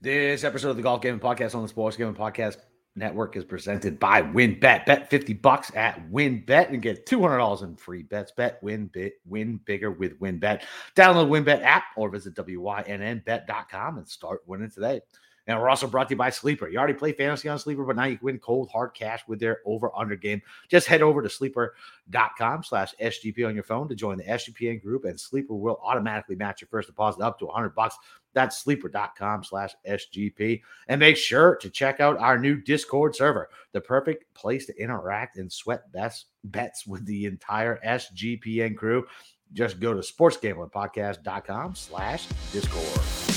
This episode of the Golf Gaming Podcast on the Sports Gaming Podcast Network is presented by WynnBET. Bet 50 bucks at WynnBET and get $200 in free bets. Bet, win, bit, win bigger with WynnBET. Download the WynnBET app or visit WYNNBet.com and start winning today. And we're also brought to you by Sleeper. You already play fantasy on Sleeper, but now you can win cold hard cash with their over under game. Just head over to sleeper.com slash SGP on your phone to join the SGPN group, and Sleeper will automatically match your first deposit up to 100 bucks. That's sleeper.com slash SGP. And make sure to check out our new Discord server, the perfect place to interact and sweat best bets with the entire SGPN crew. Just go to sportsgamblingpodcast.com slash Discord.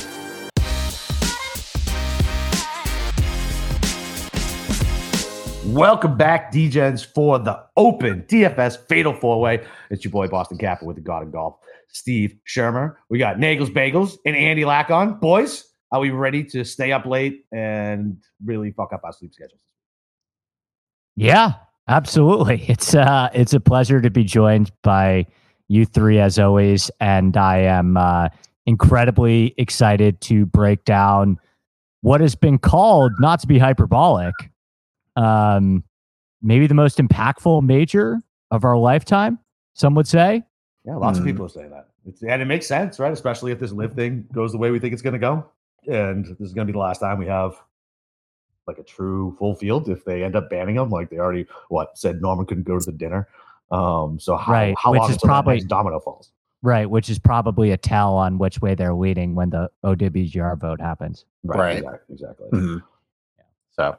Welcome back, DJs, for the Open DFS Fatal Four Way. It's your boy Boston Capper with the God of Golf, Steve Shermer. We got Nagels Bagels and Andy Lack on. Boys, are we ready to stay up late and really fuck up our sleep schedules? Yeah, absolutely. It's uh it's a pleasure to be joined by you three as always, and I am uh, incredibly excited to break down what has been called, not to be hyperbolic, um, maybe the most impactful major of our lifetime. Some would say. Yeah, lots mm. of people say that. It's, and it makes sense, right? Especially if this live thing goes the way we think it's going to go, and this is going to be the last time we have like a true full field. If they end up banning them, like they already what said, Norman couldn't go to the dinner. Um, so how, right, how which long is probably domino falls? Right, which is probably a tell on which way they're leading when the OWGR vote happens. Right, right. exactly. exactly. Mm-hmm. So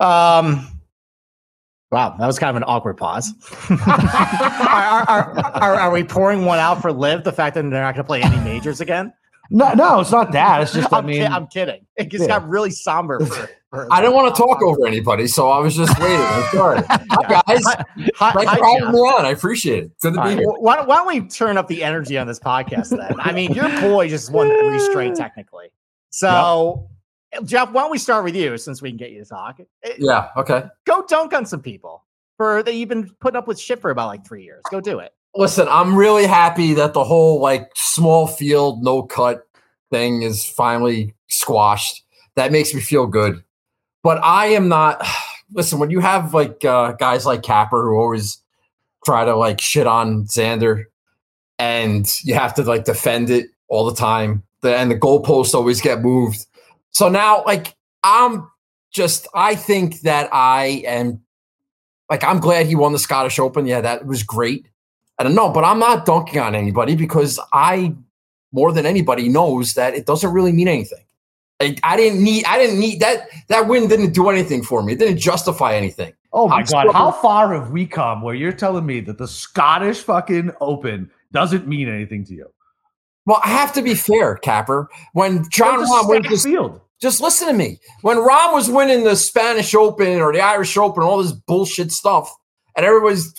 um, wow, that was kind of an awkward pause. are, are, are, are, we pouring one out for LIV? The fact that they're not going to play any majors again? No, no, it's not that. It's just I I'm mean, ki- I'm kidding. It just yeah. got really somber. For, for I didn't want to talk over anybody, so I was just waiting. I'm sorry. Hi guys, hi, thanks hi, for having me on. I appreciate it. Good to be right. here. Why, why, don't we turn up the energy on this podcast then? I mean, your boy just won three straight technically. So Jeff, why don't we start with you since we can get you to talk? Eh, yeah, okay. Go dunk on some people for that you've been putting up with shit for about like three years. Go do it. Listen, I'm really happy that the whole like small field, no cut thing is finally squashed. That makes me feel good. But I am not. Listen, when you have like uh, guys like Capper who always try to like shit on Xander, and you have to like defend it all the time, the, and the goalposts always get moved so now, like, I'm just, I think that I am, like, I'm glad he won the Scottish Open. Yeah, that was great. I don't know, but I'm not dunking on anybody because I, more than anybody, knows that it doesn't really mean anything. I, I didn't need, I didn't need that. That win didn't do anything for me. It didn't justify anything. Oh my I'm god, still, how far have we come where you're telling me that the Scottish fucking Open doesn't mean anything to you? Well, I have to be fair, Capper. When Jon Rahm wins this field, just listen to me. When Rahm was winning the Spanish Open or the Irish Open, all this bullshit stuff, and everybody's,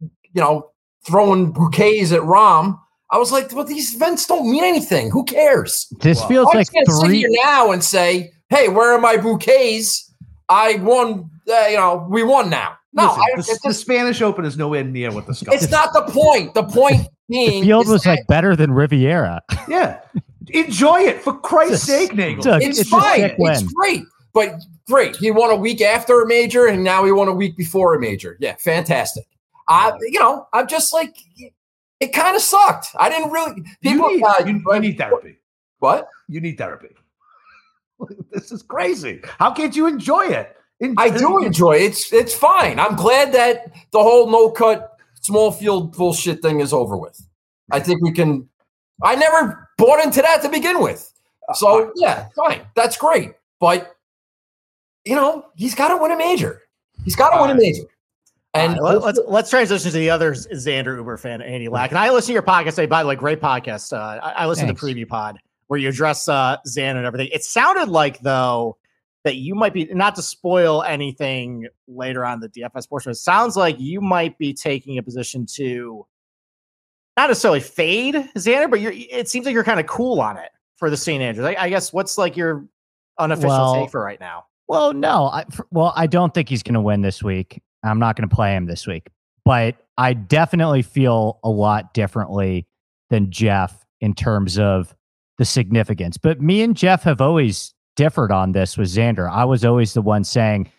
you know, throwing bouquets at Rahm, I was like, well, these events don't mean anything. Who cares? This feels I like can't three. Sit here now and say, hey, where are my bouquets? I won. Uh, you know, we won now. No, Listen, I, the, the, Spanish Open is nowhere near what the Scottish. It's not the point. The point being, the field was that, like better than Riviera. Yeah, enjoy it for Christ's sake, Nagel. It's, it's fine. It's great, but great. He won a week after a major, and now he won a week before a major. Yeah, fantastic. I, you know, I'm just like, it kind of sucked. I didn't really. People, you need, uh, you, you need therapy. What? You need therapy. this is crazy. How can't you enjoy it? I do enjoy it. It's it's fine. I'm glad that the whole no cut small field bullshit thing is over with. I think we can. I never bought into that to begin with. So yeah, fine. That's great. But you know, he's got to win a major. He's got to win a major. And right, let's let's transition to the other Xander Uber fan, Andy Lack. And I listen to your podcast. Say, by the way, great podcast. Uh, I, I listen Thanks. to Preview Pod where you address uh, Xander and everything. It sounded like though that you might be not to spoil anything later on the DFS portion. It sounds like you might be taking a position to not necessarily fade Xander, but you're. It seems like you're kind of cool on it for the St. Andrews. I, I, guess what's like your unofficial well, take for right now? Well, no. I, for, well, I don't think he's going to win this week. I'm not going to play him this week, but I definitely feel a lot differently than Jeff in terms of the significance. But me and Jeff have always differed on this with Xander. I was always the one saying,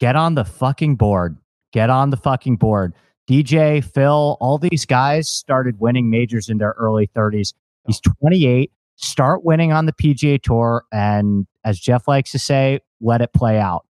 get on the fucking board. Get on the fucking board. DJ, Phil, all these guys started winning majors in their early 30s. He's 28. Start winning on the PGA Tour. And as Jeff likes to say, let it play out.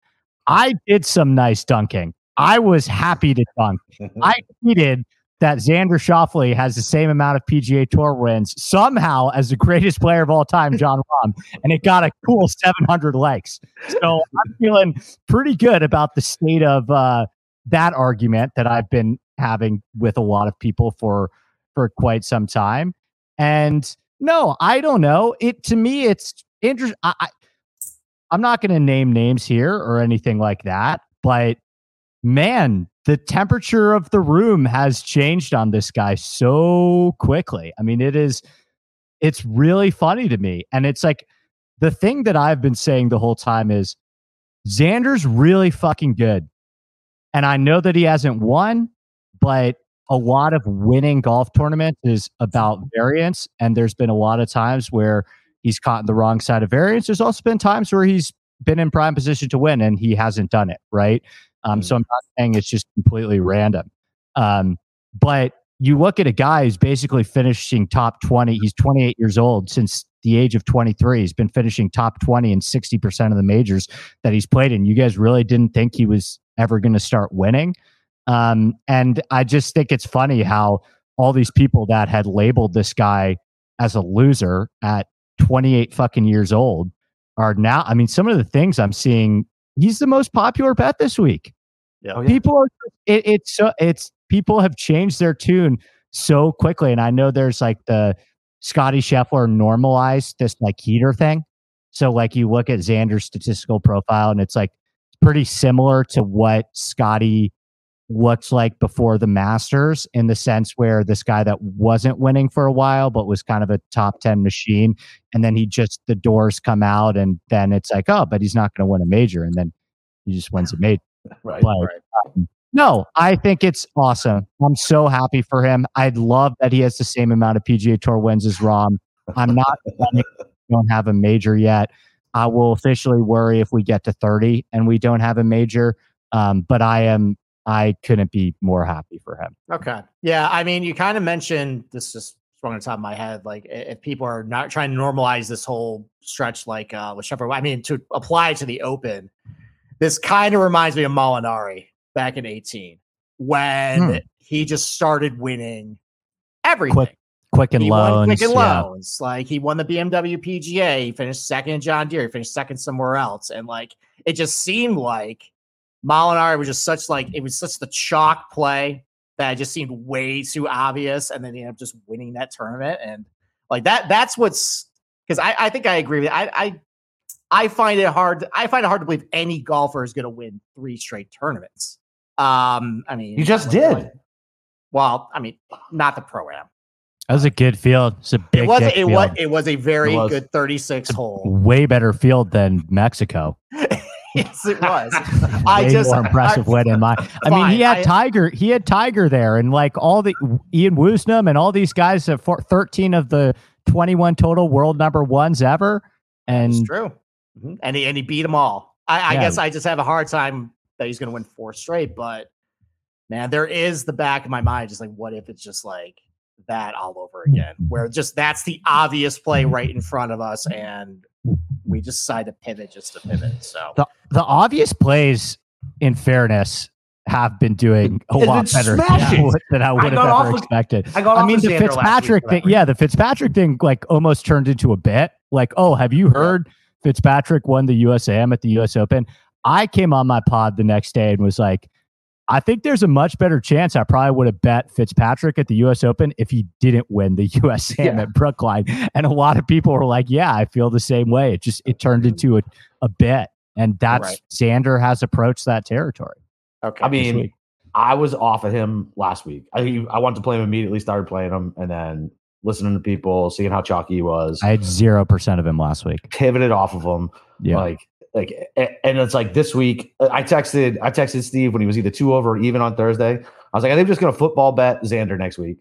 I did some nice dunking. I was happy to dunk. I tweeted that Xander Schauffele has the same amount of PGA Tour wins somehow as the greatest player of all time, Jon Rahm, and it got a cool 700 likes. So I'm feeling pretty good about the state of uh, that argument that I've been having with a lot of people for for quite some time. And no, I don't know. It to me, it's interesting. I, I, I'm not going to name names here or anything like that, but man, the temperature of the room has changed on this guy so quickly. I mean, it is, it's really funny to me. And it's like the thing that I've been saying the whole time is Xander's really fucking good. And I know that he hasn't won, but a lot of winning golf tournaments is about variance. And there's been a lot of times where he's caught in the wrong side of variance. There's also been times where he's been in prime position to win and he hasn't done it. Right. Um, mm-hmm. So I'm not saying it's just completely random. Um, but you look at a guy who's basically finishing top 20. He's 28 years old since the age of 23. He's been finishing top 20 in 60% of the majors that he's played in. You guys really didn't think he was ever going to start winning. Um, and I just think it's funny how all these people that had labeled this guy as a loser at 28 fucking years old are now. I mean, some of the things I'm seeing he's the most popular bet this week. Yeah, oh, yeah. people are it, it's so it's people have changed their tune so quickly, and I know there's like the Scotty Scheffler normalized this like heater thing. So like you look at Xander's statistical profile, and it's like pretty similar to what Scotty looks like before the Masters in the sense where this guy that wasn't winning for a while but was kind of a top 10 machine and then he just the doors come out and then it's like oh but he's not going to win a major and then he just wins a major right, but, right. Um, no I think it's awesome. I'm so happy for him. I'd love that he has the same amount of PGA Tour wins as Rahm. I'm not don't have a major yet. I will officially worry if we get to 30 and we don't have a major um, but I am I couldn't be more happy for him. Okay. Yeah. I mean, you kind of mentioned this just sprung on the top of my head. Like, if people are not trying to normalize this whole stretch, like uh, with Scheffler, I mean, to apply to the Open, this kind of reminds me of Molinari back in 18 when hmm. he just started winning everything. Quick, Quicken he Loans. Quicken yeah. Loans. Like, he won the BMW PGA. He finished second in John Deere. He finished second somewhere else. And like, it just seemed like Molinari was just such like it was such the chalk play that it just seemed way too obvious, and then he ended up just winning that tournament. And like that, that's what's because I, I think I agree with I, I I find it hard. I find it hard to believe any golfer is going to win three straight tournaments. Um, I mean, you just did. Like, well, I mean, not the pro am. That was a good field. It's a big. It was. It field. was. It was a very good thirty-six hole. Way better field than Mexico. yes, it was. I just more impressive I, win my. I mean, he had I, Tiger. He had Tiger there, and like all the Ian Woosnam and all these guys have thirteen of the twenty-one total world number ones ever. And it's true. Mm-hmm. And he and he beat them all. I, I yeah. guess I just have a hard time that he's going to win four straight. But man, there is the back of my mind, just like, what if it's just like that all over again, where just that's the obvious play right in front of us, and we just decided to pivot just to pivot. So the the obvious plays, in fairness, have been doing a lot better than I, would, than I would I have ever expected. I, I mean, the Fitzpatrick thing, yeah, the Fitzpatrick thing, like almost turned into a bet. Like, oh, have you heard Fitzpatrick won the USAM at the US Open? I came on my pod the next day and was like, I think there's a much better chance I probably would have bet Fitzpatrick at the US Open if he didn't win the US yeah. at Brookline. And a lot of people were like, Yeah, I feel the same way. It just it turned into a, a bet. And that's right. Xander has approached that territory. Okay. I mean, I was off of him last week. I I wanted to play him immediately, started playing him, and then listening to people, seeing how chalky he was. I had zero percent of him last week. Pivoted off of him. Yeah. Like like and it's like this week uh, i texted i texted steve when he was either two over or even on thursday i was like i think i'm just gonna football bet xander next week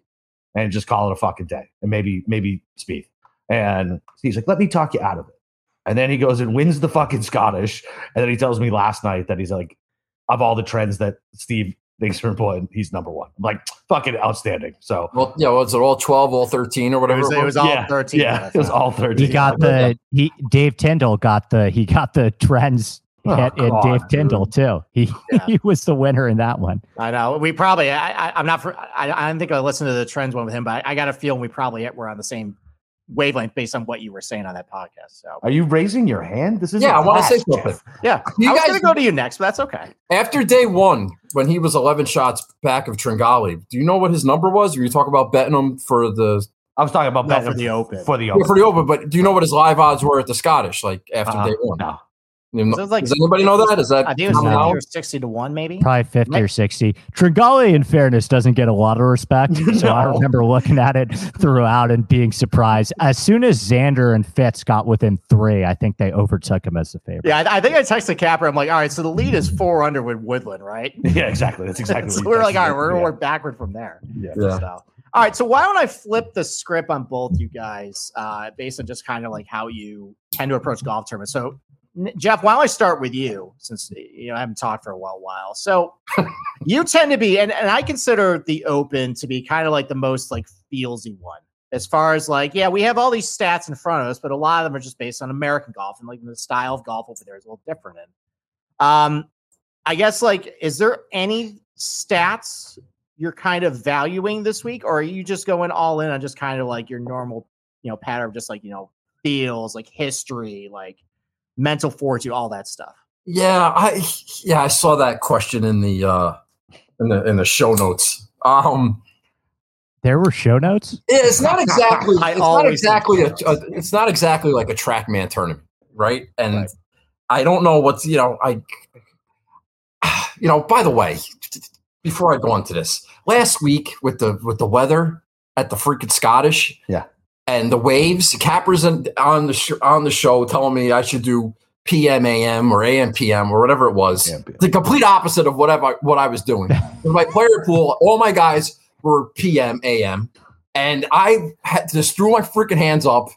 and just call it a fucking day and maybe maybe speed And he's like, let me talk you out of it. And then he goes and wins the fucking Scottish. And then he tells me last night that he's like, of all the trends that Steve thinks are important, he's number one. I'm like, fucking outstanding. So, well, yeah, was it all 12, all 13 or whatever? It was, it was all yeah, 13. Yeah, it was all 13. He got the he Dave Tindall got the he got the trends Oh, hit in God, Dave Tindall too. He Yeah. he was the winner in that one. I know. We probably, I, I, I'm not, for, I, I don't think I listened to the trends one with him, but I, I got a feeling we probably were on the same wavelength based on what you were saying on that podcast. So, Are you raising your hand? This is Yeah, I want to say something. yeah, You I was going to go to you next, but that's okay. After day one, when he was 11 shots back of Tringale, do you know what his number was? Were you talk about betting him for the I was talking about No, betting for the Open. For the yeah, open. for the Open? But do you know what his live odds were at the Scottish? Like after Uh, day one? no. You know- like- Does anybody know that? Is that I think it was common 50 knowledge? or 60 to 1, maybe. Probably fifty or sixty. Tringale, in fairness, doesn't get a lot of respect. So I remember looking at it throughout and being surprised. As soon as Xander and Fitz got within three, I think they overtook him as the favorite. Yeah, I, I think I texted Capper. I'm like, all right, so the lead is four under with Woodland, right? Yeah, exactly. That's exactly. so what we're like, all right, we're going to Yeah. work backward from there. Yeah. Yeah. So, all right. So why don't I flip the script on both you guys, uh, based on just kind of like how you tend to approach golf tournaments. So, N- Jeff, why don't I start with you since you know I haven't talked for a while. while. So, you tend to be, and, and I consider the Open to be kind of like the most like feelsy one. As far as like, yeah, we have all these stats in front of us, but a lot of them are just based on American golf and like the style of golf over there is a little different. And um, I guess like, is there any stats you're kind of valuing this week, or are you just going all in on just kind of like your normal, you know, pattern of just like you know feels, like history, like mental fortitude, all that stuff? Yeah, I yeah, I saw that question in the uh in the in the show notes. Um There were show notes. yeah, it's not exactly I it's not always exactly a, a it's not exactly like a trackman tournament, right? And Right. I don't know what's you know, I you know, by the way, before I go into this, last week with the with the weather at the freaking Scottish, Yeah. And the waves, Cappers on on the sh- on the show telling me I should do PMAM or AMPM or whatever it was. Yeah, PM. The complete opposite of whatever what I was doing. In my player pool, all my guys were PMAM, and I had just threw my freaking hands up.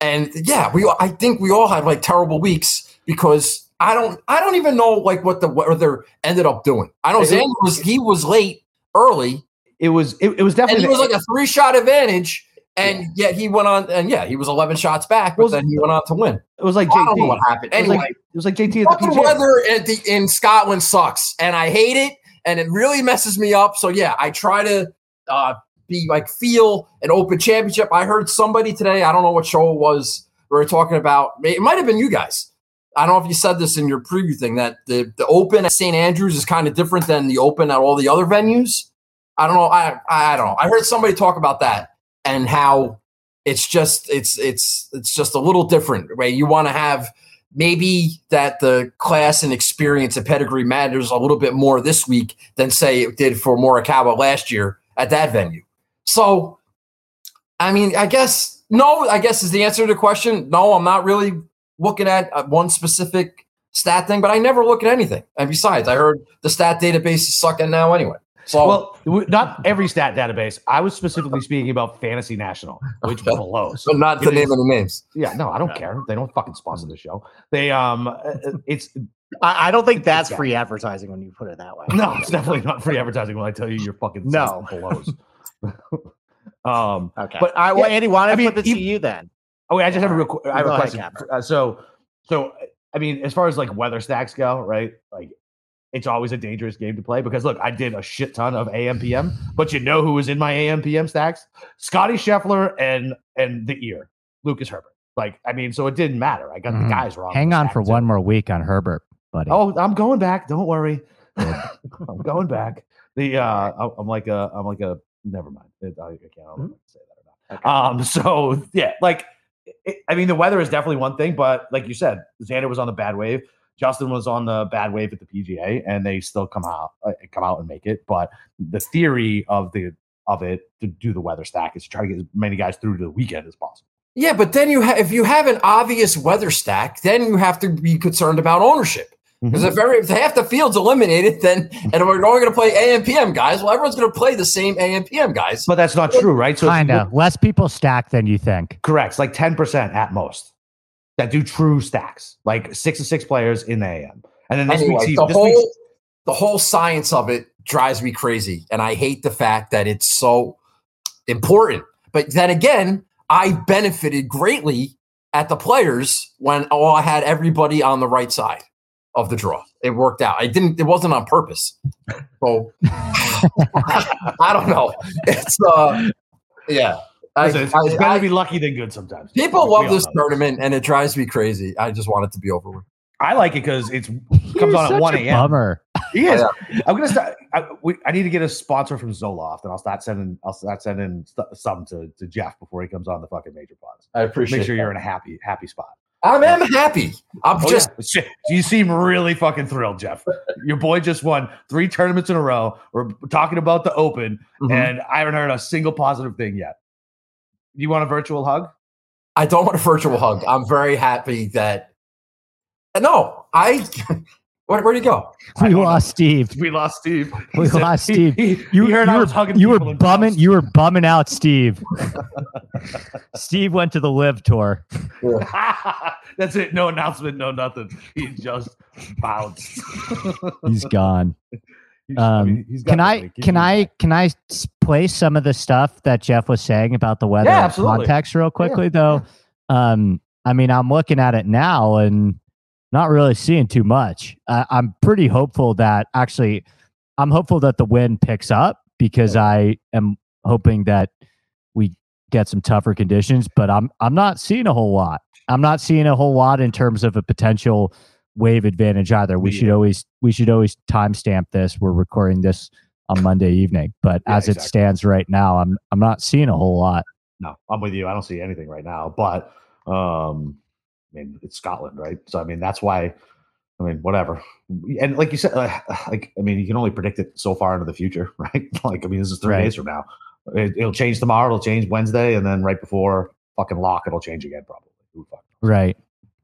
And yeah, we I think we all had like terrible weeks because I don't I don't even know like what the weather ended up doing. I know It- Xander was he was late early It was. It, it was and definitely. he was like a three shot advantage. And yet he went on, and yeah, he was 11 shots back, but Well, then he went on to win. it was like I don't know JT. what happened. It was Anyway, like, it was like JT at the weather at the, in Scotland sucks, and I hate it, and it really messes me up. So yeah, I try to uh, be like feel an open championship. I heard somebody today, I don't know what show it was, we were talking about. It might have been you guys. I don't know if you said this in your preview thing that the the Open at St Andrews is kind of different than the Open at all the other venues. I don't know. I I don't know. I heard somebody talk about that and how it's just it's it's it's just a little different. Right? You want to have maybe that the class and experience and pedigree matters a little bit more this week than say it did for Morikawa last year at that venue. So, I mean, I guess no. I guess is the answer to the question. No, I'm not really looking at uh, one specific stat thing, but I never look at anything. And besides, I heard the stat database is sucking now anyway. So Well, not every stat database. I was specifically speaking about Fantasy National, which Okay. blows. but not the name of the names. Yeah, no, I don't care. They don't fucking sponsor the show. They um, uh, it's I, I don't think that's Yeah. free advertising when you put it that way. no, it's definitely not free advertising when I tell you your fucking No. system blows. um, Okay. But, But I, well, yeah, Andy, why don't I I mean, flip it to even- you then? Oh, wait, I just have a real. I have a question. Uh, so, so I mean, as far as like weather stacks go, right? Like, it's always a dangerous game to play because look, I did a shit ton of AMPM, but you know who was in my AMPM stacks? Scotty Scheffler and and the ear, Lucas Herbert. Like, I mean, so it didn't matter. I got Mhm. the guys wrong. Hang on for too. one more week on Herbert, buddy. Oh, I'm going back. Don't worry. I'm going back. The uh, I'm- like a, I'm like a. Never mind. I, can't I don't know if I can say that or not. Um. So yeah, like, it, I mean, the weather is definitely one thing, but like you said, Xander was on the bad wave. Justin was on the bad wave at the PGA, and they still come out, uh, come out and make it. But the theory of the of it to do the weather stack is to try to get as many guys through to the weekend as possible. Yeah, but then you ha- if you have an obvious weather stack, then you have to be concerned about ownership Because mm-hmm. if, every, if half the field's eliminated, then and we're only going to play AM PM guys, well, everyone's going to play the same AM PM guys. But that's not true, right? So kind of less people stack than you think. Correct. It's like ten percent at most that do true stacks, like six to six players in the AM. And then this anyway, week's the whole the whole science of it drives me crazy, and I hate the fact that it's so important. But then again, I benefited greatly at the players when oh I had everybody on the right side of the draw. It worked out. I didn't. It wasn't on purpose. So I don't know. It's uh, yeah. I, it's, it's better to be lucky than good sometimes. People love this tournament, and it drives me crazy. I just want it to be over with. I like it because it's comes on at one a.m. Bummer. He is. I'm gonna start. I, we, I, need to get a sponsor from Zoloft, and I'll start sending. I'll start sending st- some to, to Jeff before he comes on the fucking major pods. I appreciate. Make sure that. you're in a happy happy spot. I'm, I'm happy. I'm oh, just. Yeah. You seem really fucking thrilled, Jeff. Your boy just won three tournaments in a row. We're talking about the Open, mm-hmm. and I haven't heard a single positive thing yet. You want a virtual hug? I don't want a virtual hug. I'm very happy that. Uh, no, I where, where'd he go? We lost Steve. We lost Steve. We said, lost Steve. He, he, you, he heard you I was hugging. You were bumming. You were bumming out, Steve. Steve went to the live tour. That's it. No announcement. No nothing. He just bounced. he's gone. Um, I mean, can I can I can I play some of the stuff that Jeff was saying about the weather yeah, context real quickly yeah, though? Yeah. Um, I mean, I'm looking at it now and not really seeing too much. Uh, I'm pretty hopeful that actually, I'm hopeful that the wind picks up because I am hoping that we get some tougher conditions. But I'm I'm not seeing a whole lot. I'm not seeing a whole lot in terms of a potential wave advantage either. We yeah. should always we should always timestamp this. We're recording this on Monday evening, but yeah, as exactly. it stands right now, I'm I'm not seeing a whole lot. No, I'm with you. I don't see anything right now, but um I mean, it's Scotland, right? So I mean, that's why. I mean, whatever. And like you said, uh, like I mean, you can only predict it so far into the future, right? like I mean, this is three right. days from now. It, will change tomorrow. It'll change Wednesday, and then right before fucking lock, it'll change again probably. Right,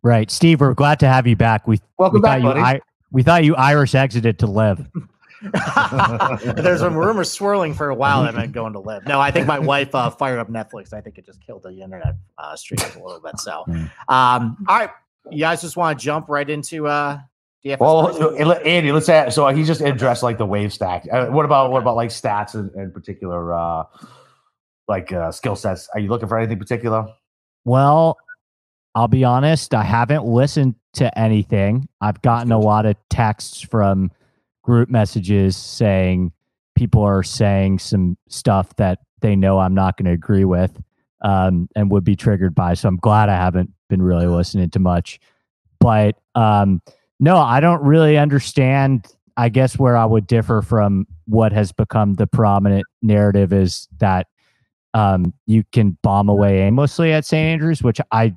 right. Steve, we're glad to have you back. We welcome we back, buddy. I, we thought you Irish exited to LIV. There's some rumors swirling for a while that I'm going to live. No, I think my wife uh, fired up Netflix. I think it just killed the internet uh, streams a little bit. So, hmm. um, all right, you guys just want to jump right into uh, DFS well, Andy, let's say so. He just addressed like the wave stack. Uh, what about what about like stats in, in particular, uh, like uh, skill sets? Are you looking for anything particular? Well, I'll be honest. I haven't listened to anything. I've gotten a lot of texts from group messages saying people are saying some stuff that they know I'm not going to agree with um, and would be triggered by. So I'm glad I haven't been really listening to much. But um, no, I don't really understand. I guess where I would differ from what has become the prominent narrative is that um, you can bomb away aimlessly at St. Andrews, which I,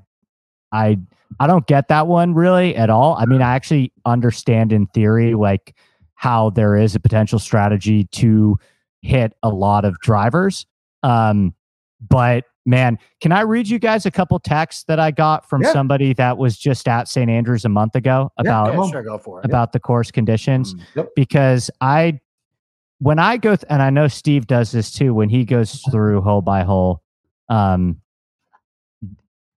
I, I don't get that one really at all. I mean, I actually understand in theory, like how there is a potential strategy to hit a lot of drivers. Um, but man, can I read you guys a couple texts that I got from yeah. somebody that was just at St. Andrews a month ago about yeah, sure, go for it. about yep. the course conditions? Mm, yep. Because I, when I go, th- and I know Steve does this too, when he goes through hole by hole, um,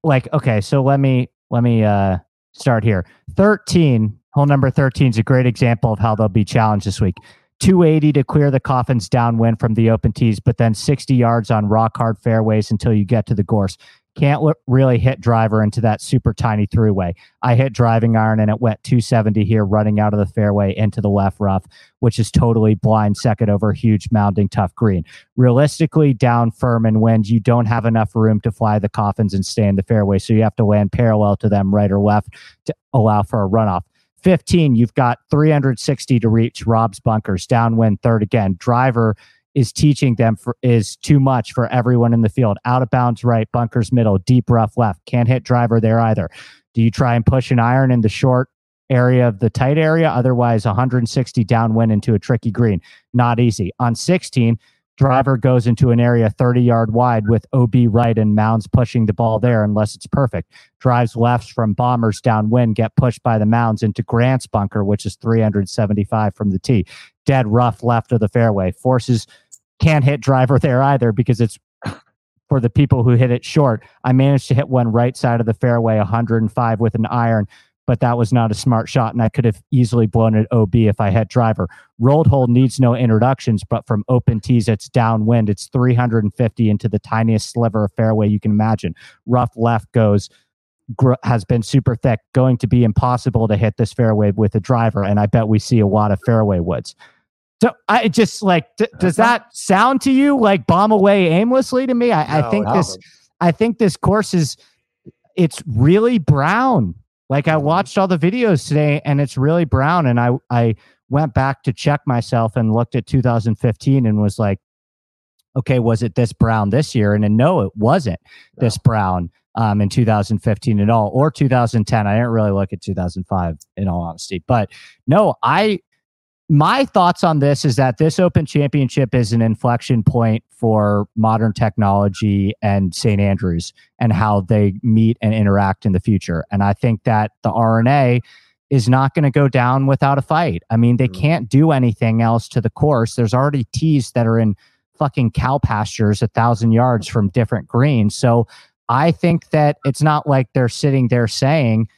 like okay, so let me let me uh start here. Thirteen Hole number 13 is a great example of how they'll be challenged this week. 280 to clear the coffins downwind from the open tees, but then 60 yards on rock hard fairways until you get to the course. Can't really hit driver into that super tiny throughway. I hit driving iron and it went 270 here, running out of the fairway into the left rough, which is totally blind second over huge mounding tough green. Realistically, down firm and wind, you don't have enough room to fly the coffins and stay in the fairway, so you have to land parallel to them, right or left, to allow for a runoff. 15, you've got 360 to reach Rob's bunkers, downwind third again. Driver is teaching them for is too much for everyone in the field. Out of bounds right, bunkers middle, deep rough left. Can't hit driver there either. Do you try and push an iron in the short area of the tight area? Otherwise, 160 downwind into a tricky green. Not easy. On 16, Driver goes into an area 30 yard wide with OB right and Mounds pushing the ball there unless it's perfect. Drives lefts from bombers downwind, get pushed by the Mounds into Grant's bunker, which is 375 from the tee. Dead rough left of the fairway. Forces can't hit driver there either because it's for the people who hit it short. I managed to hit one right side of the fairway, 105 with an iron, but that was not a smart shot, and I could have easily blown it OB if I had driver. Road Hole needs no introductions, but from open tees, it's downwind. It's 350 into the tiniest sliver of fairway you can imagine. Rough left goes has been super thick, going to be impossible to hit this fairway with a driver, and I bet we see a lot of fairway woods. So I just like, d- does that sound to you like bomb away aimlessly to me? I, no, I think no. this, I think this course is, it's really brown. Like I mm-hmm. watched all the videos today and it's really brown. And I, I went back to check myself and looked at 2015 and was like, okay, was it this brown this year? And then no, it wasn't no. this brown um, in 2015 at all, or 2010. I didn't really look at 2005 in all honesty, but no, I my thoughts on this is that this Open Championship is an inflection point for modern technology and St. Andrews and how they meet and interact in the future. And I think that the R&A is not going to go down without a fight. I mean, they can't do anything else to the course. There's already tees that are in fucking cow pastures a thousand yards from different greens. So I think that it's not like they're sitting there saying,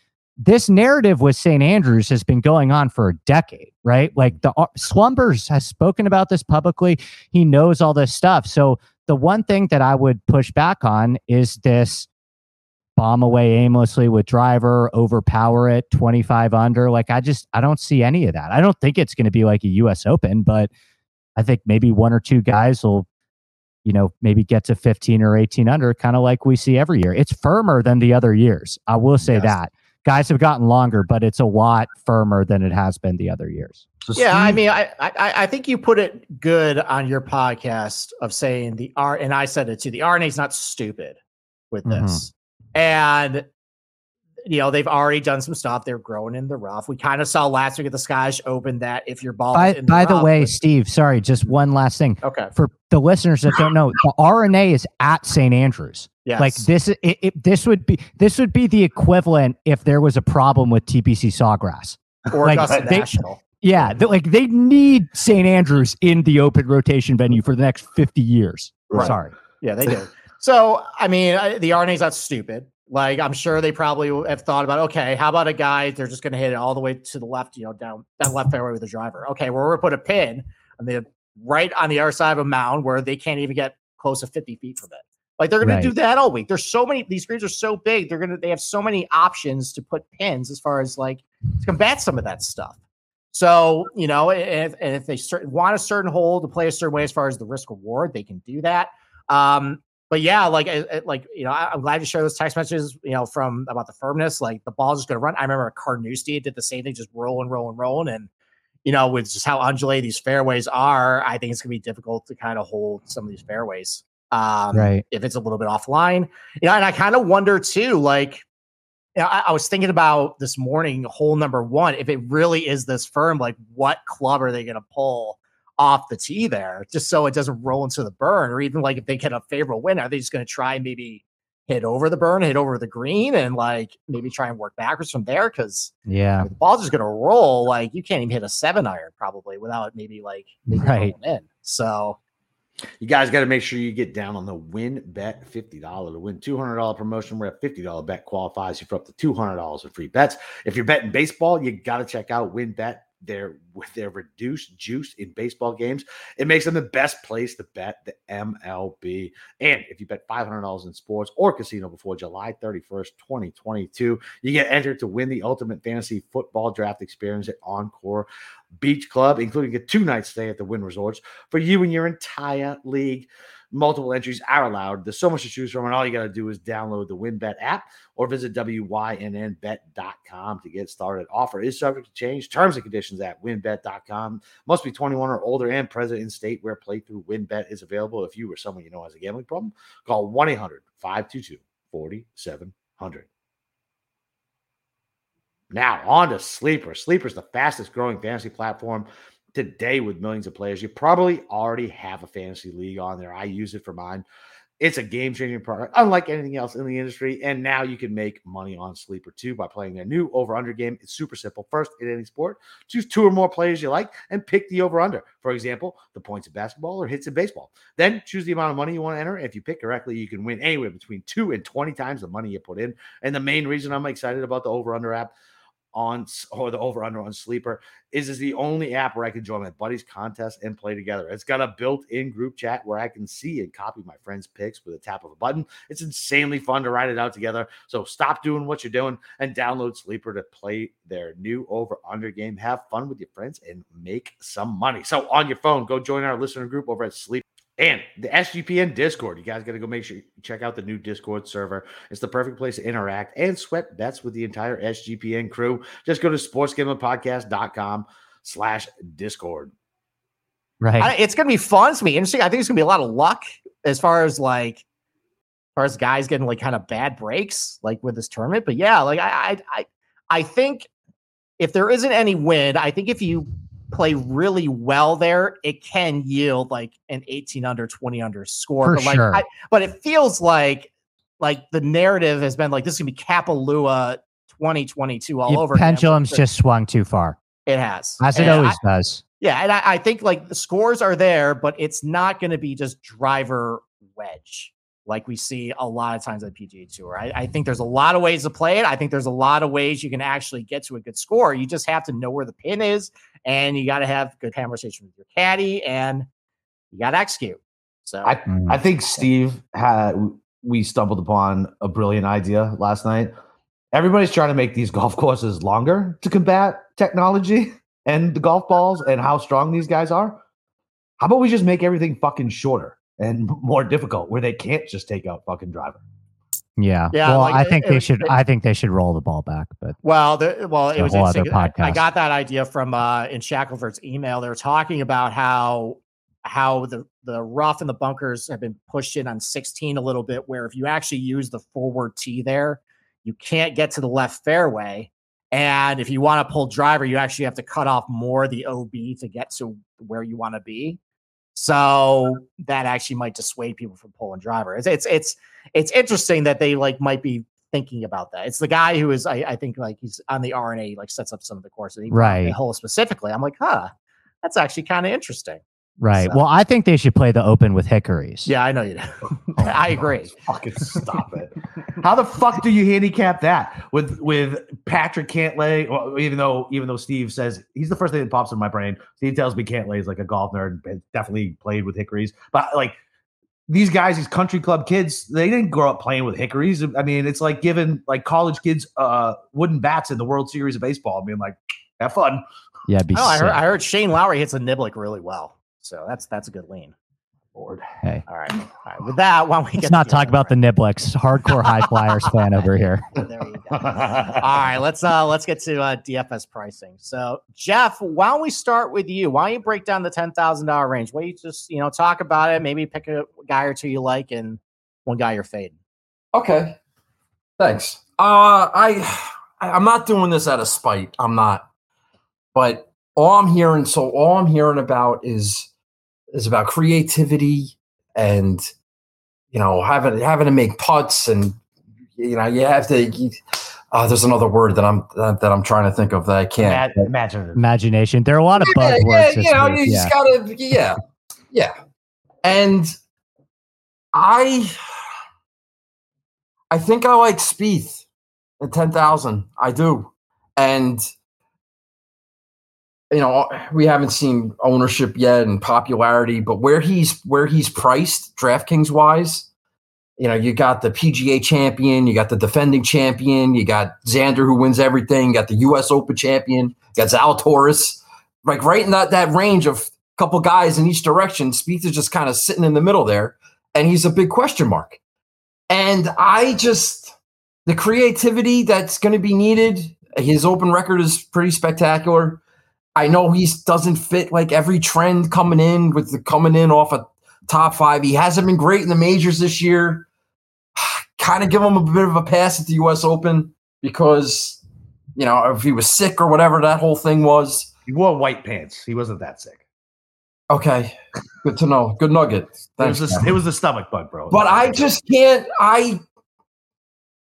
this narrative with St. Andrews has been going on for a decade, right? Like the uh, Slumbers has spoken about this publicly. He knows all this stuff. So the one thing that I would push back on is this bomb away aimlessly with driver, overpower it 25 under. Like I just I don't see any of that. I don't think it's going to be like a US Open, but I think maybe one or two guys will you know, maybe get to 15 or 18 under, kind of like we see every year. It's firmer than the other years. I will say yes. that guys have gotten longer, but it's a lot firmer than it has been the other years. So yeah, Steve, I mean, I, I, I think you put it good on your podcast of saying the R, and I said it too. The R&A is not stupid with this, mm-hmm. and you know they've already done some stuff. They're growing in the rough. We kind of saw last week at the Scottish Open that if your ball. By, the, by the way, Steve, sorry, just one last thing. Okay, for the listeners that don't know, the R&A is at St. Andrews. Yes. Like this, it, it, this would be this would be the equivalent if there was a problem with TPC Sawgrass or like, Augusta they, National. Yeah, like they need St. Andrews in the open rotation venue for the next fifty years. Right. Sorry. Yeah, they do. so I mean, I, the R&A's not stupid. Like I'm sure they probably have thought about, okay, how about a guy? They're just going to hit it all the way to the left, you know, down that left fairway with the driver. Okay, well, we're going to put a pin on the right on the other side of a mound where they can't even get close to 50 feet from it. Like they're going right. to do that all week. There's so many. These greens are so big. They're gonna. They have so many options to put pins as far as like to combat some of that stuff. So you know, if, and if they certain, want a certain hole to play a certain way as far as the risk reward, they can do that. Um, but yeah, like like you know, I, am glad you share those text messages. You know, from about the firmness. Like the ball's just going to run. I remember Carnoustie did the same thing, just rolling, rolling, rolling, and you know, with just how undulated these fairways are, I think it's going to be difficult to kind of hold some of these fairways um, right. if it's a little bit offline. You know, and I kind of wonder too, like, you know, I, I, was thinking about this morning, hole number one, if it really is this firm, like what club are they going to pull off the tee there just so it doesn't roll into the burn? Or even like if they get a favorable win, are they just going to try and maybe hit over the burn, hit over the green, and like maybe try and work backwards from there? Because yeah, the ball's just going to roll. Like you can't even hit a seven iron probably without maybe like maybe right. in. So you guys got to make sure you get down on the WynnBET $50 to win $200 promotion where a $50 bet qualifies you for up to $200 in free bets. If you're betting baseball, you got to check out WynnBET their with their reduced juice in baseball games. It makes them the best place to bet the MLB. And if you bet $500 in sports or casino before July 31st, 2022, you get entered to win the ultimate fantasy football draft experience at Encore Beach Club, including a two-night stay at the Wynn Resorts for you and your entire league. Multiple entries are allowed. There's so much to choose from, and all you got to do is download the WynnBET app or visit WYNNBet.com to get started. Offer is subject to change. Terms and conditions at WynnBET.com. Must be 21 or older and present in state where playthrough WynnBET is available. If you or someone you know has a gambling problem, call 1 800 522 4700. Now, on to Sleeper. Sleeper is the fastest growing fantasy platform today with millions of players. You probably already have a fantasy league on there. I use it for mine. It's a game changing product, unlike anything else in the industry. And now you can make money on Sleeper too by playing their new over under game. It's super simple. First, in any sport, choose two or more players you like and pick the over under. For example, the points of basketball or hits in baseball. Then choose the amount of money you want to enter. If you pick correctly, you can win anywhere between two and 20 times the money you put in. And the main reason I'm excited about the over under app on or the over under on sleeper is is the only app where I can join my buddies contest and play together. It's got a built-in group chat where I can see and copy my friends' picks with a tap of a button. It's insanely fun to write it out together. So stop doing what you're doing and download Sleeper to play their new over under game. Have fun with your friends and make some money. So on your phone, go join our listener group over at Sleep and the SGPN Discord. You guys got to go make sure you check out the new Discord server. It's the perfect place to interact and sweat bets with the entire SGPN crew. Just go to sportsgamblingpodcast.com slash Discord. Right. I, it's going to be fun. It's going to be interesting. I think it's going to be a lot of luck as far as like, as far as guys getting like kind of bad breaks like with this tournament. But yeah, like I, I, I, I think if there isn't any win, I think if you play really well there, it can yield like an 18 under 20 under score. For but like sure. I, but it feels like like the narrative has been like this is gonna be Kapalua 2022 all Your over. pendulum's just swung too far, it has. as it And always I- does. yeah, and I, I think like the scores are there, but it's not gonna be just driver wedge like we see a lot of times on the PGA Tour. I, I think there's a lot of ways to play it. I think there's a lot of ways you can actually get to a good score. You just have to know where the pin is, and you got to have good conversation with your caddy, and you got to execute. So I-. I mm-hmm. think Steve had we stumbled upon a brilliant idea last night. Everybody's trying to make these golf courses longer to combat technology and the golf balls and how strong these guys are. How about we just make everything fucking shorter and more difficult where they can't just take out fucking driver? yeah. Yeah, Well, like, I think it they was- should. it- I think they should roll the ball back. But Well, the, well, it was whole other interesting. I, I got that idea from uh, in Shackelford's email. They were talking about how how the the rough and the bunkers have been pushed in on 16 a little bit. Where if you actually use the forward tee there, you can't get to the left fairway. And if you want to pull driver, you actually have to cut off more of the OB to get to where you want to be. So that actually might dissuade people from pulling driver. It's it's it's it's interesting that they like might be thinking about that. It's the guy who is I, I think like he's on the R&A like sets up some of the courses. Up the Right. hole specifically. I'm like, huh, that's actually kind of interesting. Right. So- Well, I think they should play the Open with hickories. Yeah, I know you do. I agree. Fucking stop it. How the fuck do you handicap that with with Patrick Cantlay? Well, even though even though Steve says he's the first thing that pops in my brain. Steve tells me Cantlay is like a golf nerd, and definitely played with hickories. But like these guys, these country club kids, they didn't grow up playing with hickories. I mean, it's like giving like college kids uh wooden bats in the World Series of baseball, and being like, have fun. Yeah. It'd be Oh, I heard. I heard Shane Lowry hits a niblick really well. So that's that's a good lean. Lord. Hey. All right. All right. With that, why don't we Let's get not talk about the Niblets. Hardcore high flyers fan over here. There you go. All right, let's uh let's get to uh DFS pricing. So Jeff, why don't we start with you? Why don't you break down the ten thousand dollar range? Why don't you just you know talk about it? Maybe pick a guy or two you like and one guy you're fading. Okay. Thanks. Uh I I- I'm not doing this out of spite. I'm not. But all I'm hearing so all I'm hearing about is is about creativity and you know having having to make putts and you know you have to you, uh, there's another word that I'm that, that I'm trying to think of that I can't. Ima- Imagine Imagination. There are a lot of yeah, buzzwords. yeah, this you know, you yeah. just gotta, yeah, yeah. And I, I think I like Spieth at ten thousand. I do, and you know, we haven't seen ownership yet and popularity, but where he's where he's priced, DraftKings wise. You know, you got the PGA champion, you got the defending champion, you got Xander who wins everything, you got the US Open champion, you got Zalatoris like right in that that range of a couple guys in each direction. Spieth is just kind of sitting in the middle there, and he's a big question mark. And I just the creativity that's going to be needed. His open record is pretty spectacular. I know he doesn't fit like every trend coming in with the coming in off a top five. He hasn't been great in the majors this year. kind of give him a bit of a pass at the U.S. Open because you know if he was sick or whatever that whole thing was. He wore white pants. He wasn't that sick. Okay, good to know. Good nugget. Thanks, it was a, it was the stomach bug, bro. But I just can't. I.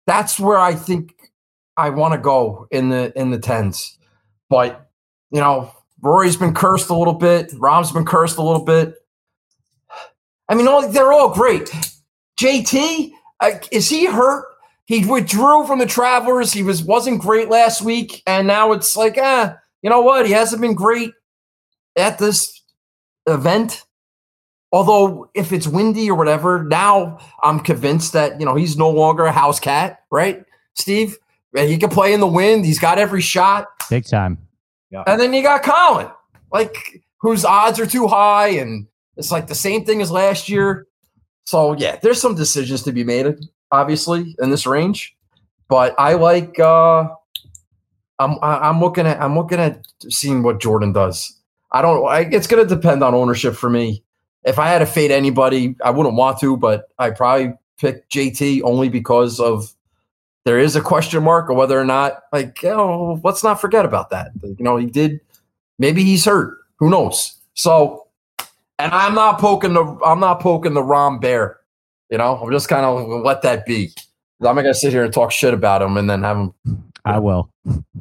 That's where I think I want to go in the in the tens. But you know, Rory's been cursed a little bit. Rahm's been cursed a little bit. I mean, all, they're all great. JT, uh, is he hurt? He withdrew from the Travelers. He was wasn't great last week, and now it's like, ah, you know what? He hasn't been great at this event. Although, if it's windy or whatever, now I'm convinced that you know he's no longer a house cat, right, Steve? He can play in the wind. He's got every shot. Big time. Yeah. And then you got Collin, like whose odds are too high, and it's like the same thing as last year. So yeah, there's some decisions to be made, obviously, in this range. But I like. uh I'm I'm looking at I'm looking at seeing what Jordan does. I don't. I, it's to depend on ownership for me. If I had to fade anybody, I wouldn't want to, but I probably pick JT only because of there is a question mark of whether or not, like, oh, let's not forget about that. You know, he did. Maybe he's hurt. Who knows? So, and I'm not poking the I'm not poking the Rahm bear. You know, I'm just kind of let that be. I'm not gonna sit here and talk shit about him and then have him. I will.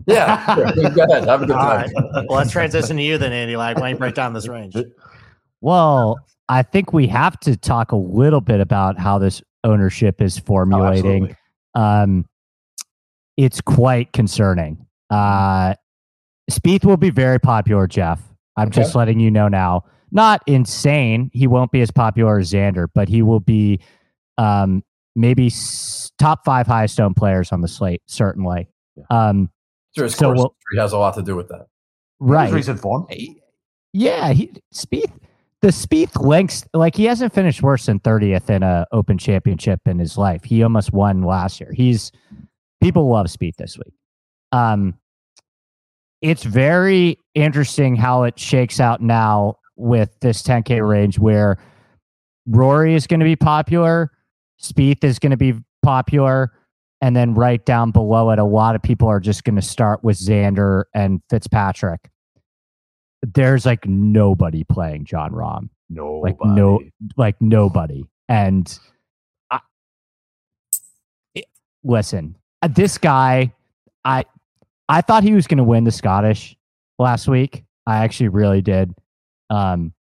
Yeah, sure. go ahead. Have a good time. Well, let's transition to you then, Andy. Like, why don't you break down this range? Well, I think we have to talk a little bit about how this ownership is oh, formulating. Oh, um, it's quite concerning. Uh, Spieth will be very popular, Jeff. I'm okay. just letting you know now. Not insane. He won't be as popular as Xander, but he will be um, maybe s- top five highest owned players on the slate, certainly. Um, sure, his so we'll, has a lot to do with that. Right. recent form. Yeah. He, Spieth, the Spieth links, like he hasn't finished worse than 30th in a open championship in his life. He almost won last year. He's, people love Spieth this week. Um, it's very interesting how it shakes out now with this 10K range where Rory is going to be popular, Spieth is going to be popular, and then right down below it, a lot of people are just going to start with Xander and Fitzpatrick. There's like nobody playing Jon Rahm. No, like no, like nobody. And I, it, listen, uh, this guy, I I thought he was going to win the Scottish last week. I actually really did. Um,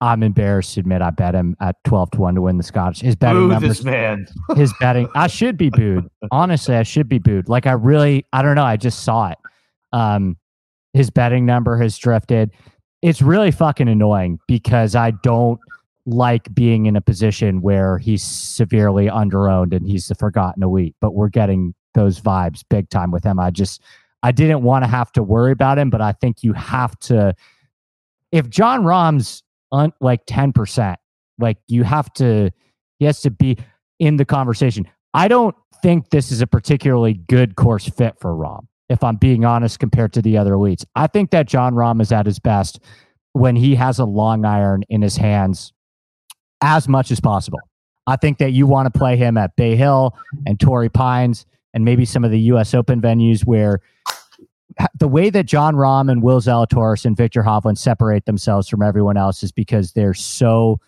I'm embarrassed to admit I bet him at 12 to 1 to win the Scottish. His betting Boo numbers, this man. his betting, I should be booed. Honestly, I should be booed. Like I really, I don't know. I just saw it. Um, his betting number has drifted. It's really fucking annoying because I don't like being in a position where he's severely underowned and he's the forgotten elite, but we're getting those vibes big time with him. I just I didn't want to have to worry about him, but I think you have to if Jon Rahm's on like 10%, like you have to he has to be in the conversation. I don't think this is a particularly good course fit for Rahm, if I'm being honest, compared to the other elites. I think that Jon Rahm is at his best when he has a long iron in his hands as much as possible. I think that you want to play him at Bay Hill and Torrey Pines and maybe some of the U.S. Open venues where the way that Jon Rahm and Will Zalatoris and Viktor Hovland separate themselves from everyone else is because they're so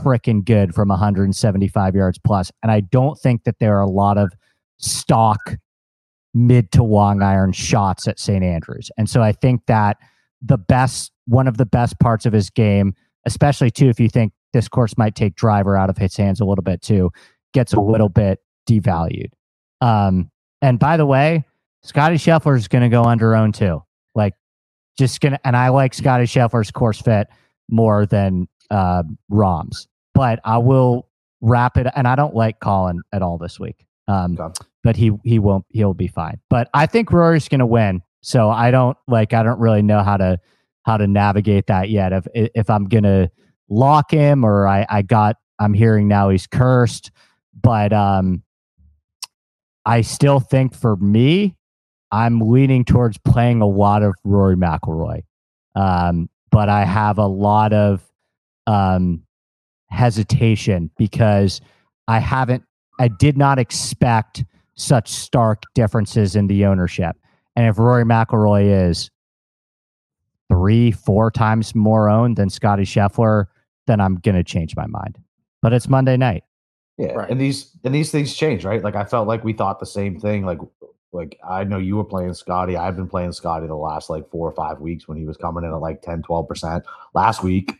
freaking good from 175 yards plus. And I don't think that there are a lot of stock mid to long iron shots at St. Andrews. And so I think that the best, one of the best parts of his game, especially too, if you think this course might take driver out of his hands a little bit too, gets a little bit devalued. Um, and by the way, Scotty Scheffler is going to go under own too. Like, just gonna, and I like Scotty Scheffler's course fit more than uh, Rahm's, but I will wrap it. And I don't like Collin at all this week. Um, okay. but he he won't. He'll be fine. But I think Rory's going to win. So I don't like. I don't really know how to how to navigate that yet. If if I'm gonna lock him or I I got I'm hearing now he's cursed, but um I still think for me, I'm leaning towards playing a lot of Rory McIlroy. Um, but I have a lot of um, hesitation because I haven't, I did not expect such stark differences in the ownership. And if Rory McIlroy is 3 four times more owned than Scotty Scheffler, then I'm gonna change my mind. But it's Monday night. Yeah, right. and these and these things change, right? Like I felt like we thought the same thing. Like like I know you were playing Scotty. I've been playing Scotty the last like four or five weeks when he was coming in at like 10, 12%. Last week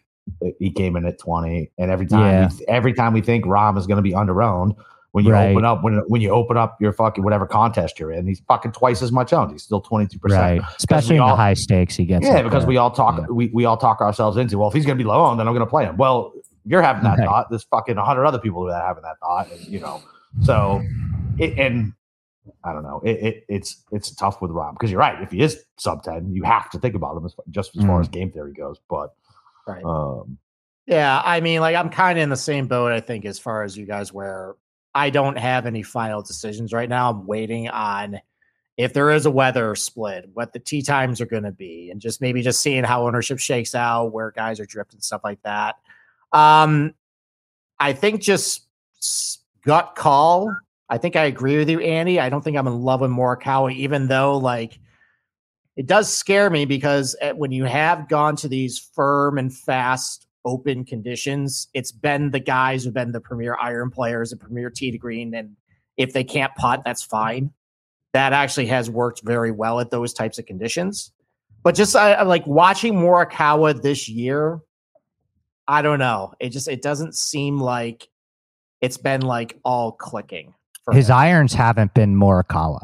he came in at 20. And every time yeah. we, every time we think Rahm is going to be under owned, when you right. open up when when you open up your fucking whatever contest you're in, he's fucking twice as much owned. He's still 22%. Right. Especially in all, the high stakes he gets. Yeah, because there. we all talk yeah. we, we all talk ourselves into, well, if he's gonna be low owned, then I'm gonna play him. Well, you're having that right. thought. There's fucking hundred other people that are having that thought, and you know. So it, and I don't know. It, it, it's it's tough with Rahm because you're right. If he is sub ten, you have to think about him as, just as mm. far as game theory goes. But right. Um, yeah, I mean, like I'm kind of in the same boat. I think as far as you guys, where I don't have any final decisions right now. I'm waiting on if there is a weather split, what the tee times are going to be, and just maybe just seeing how ownership shakes out, where guys are drifting, stuff like that. Um, I think just gut call I think I agree with you, Andy. I don't think I'm in love with Morikawa, even though like it does scare me because eh, when you have gone to these firm and fast open conditions, it's been the guys who've been the premier iron players, the premier tee to green, and if they can't putt, that's fine. That actually has worked very well at those types of conditions. But just I, like watching Morikawa this year, I don't know. It just it doesn't seem like it's been like all clicking. His him. irons haven't been Morikawa.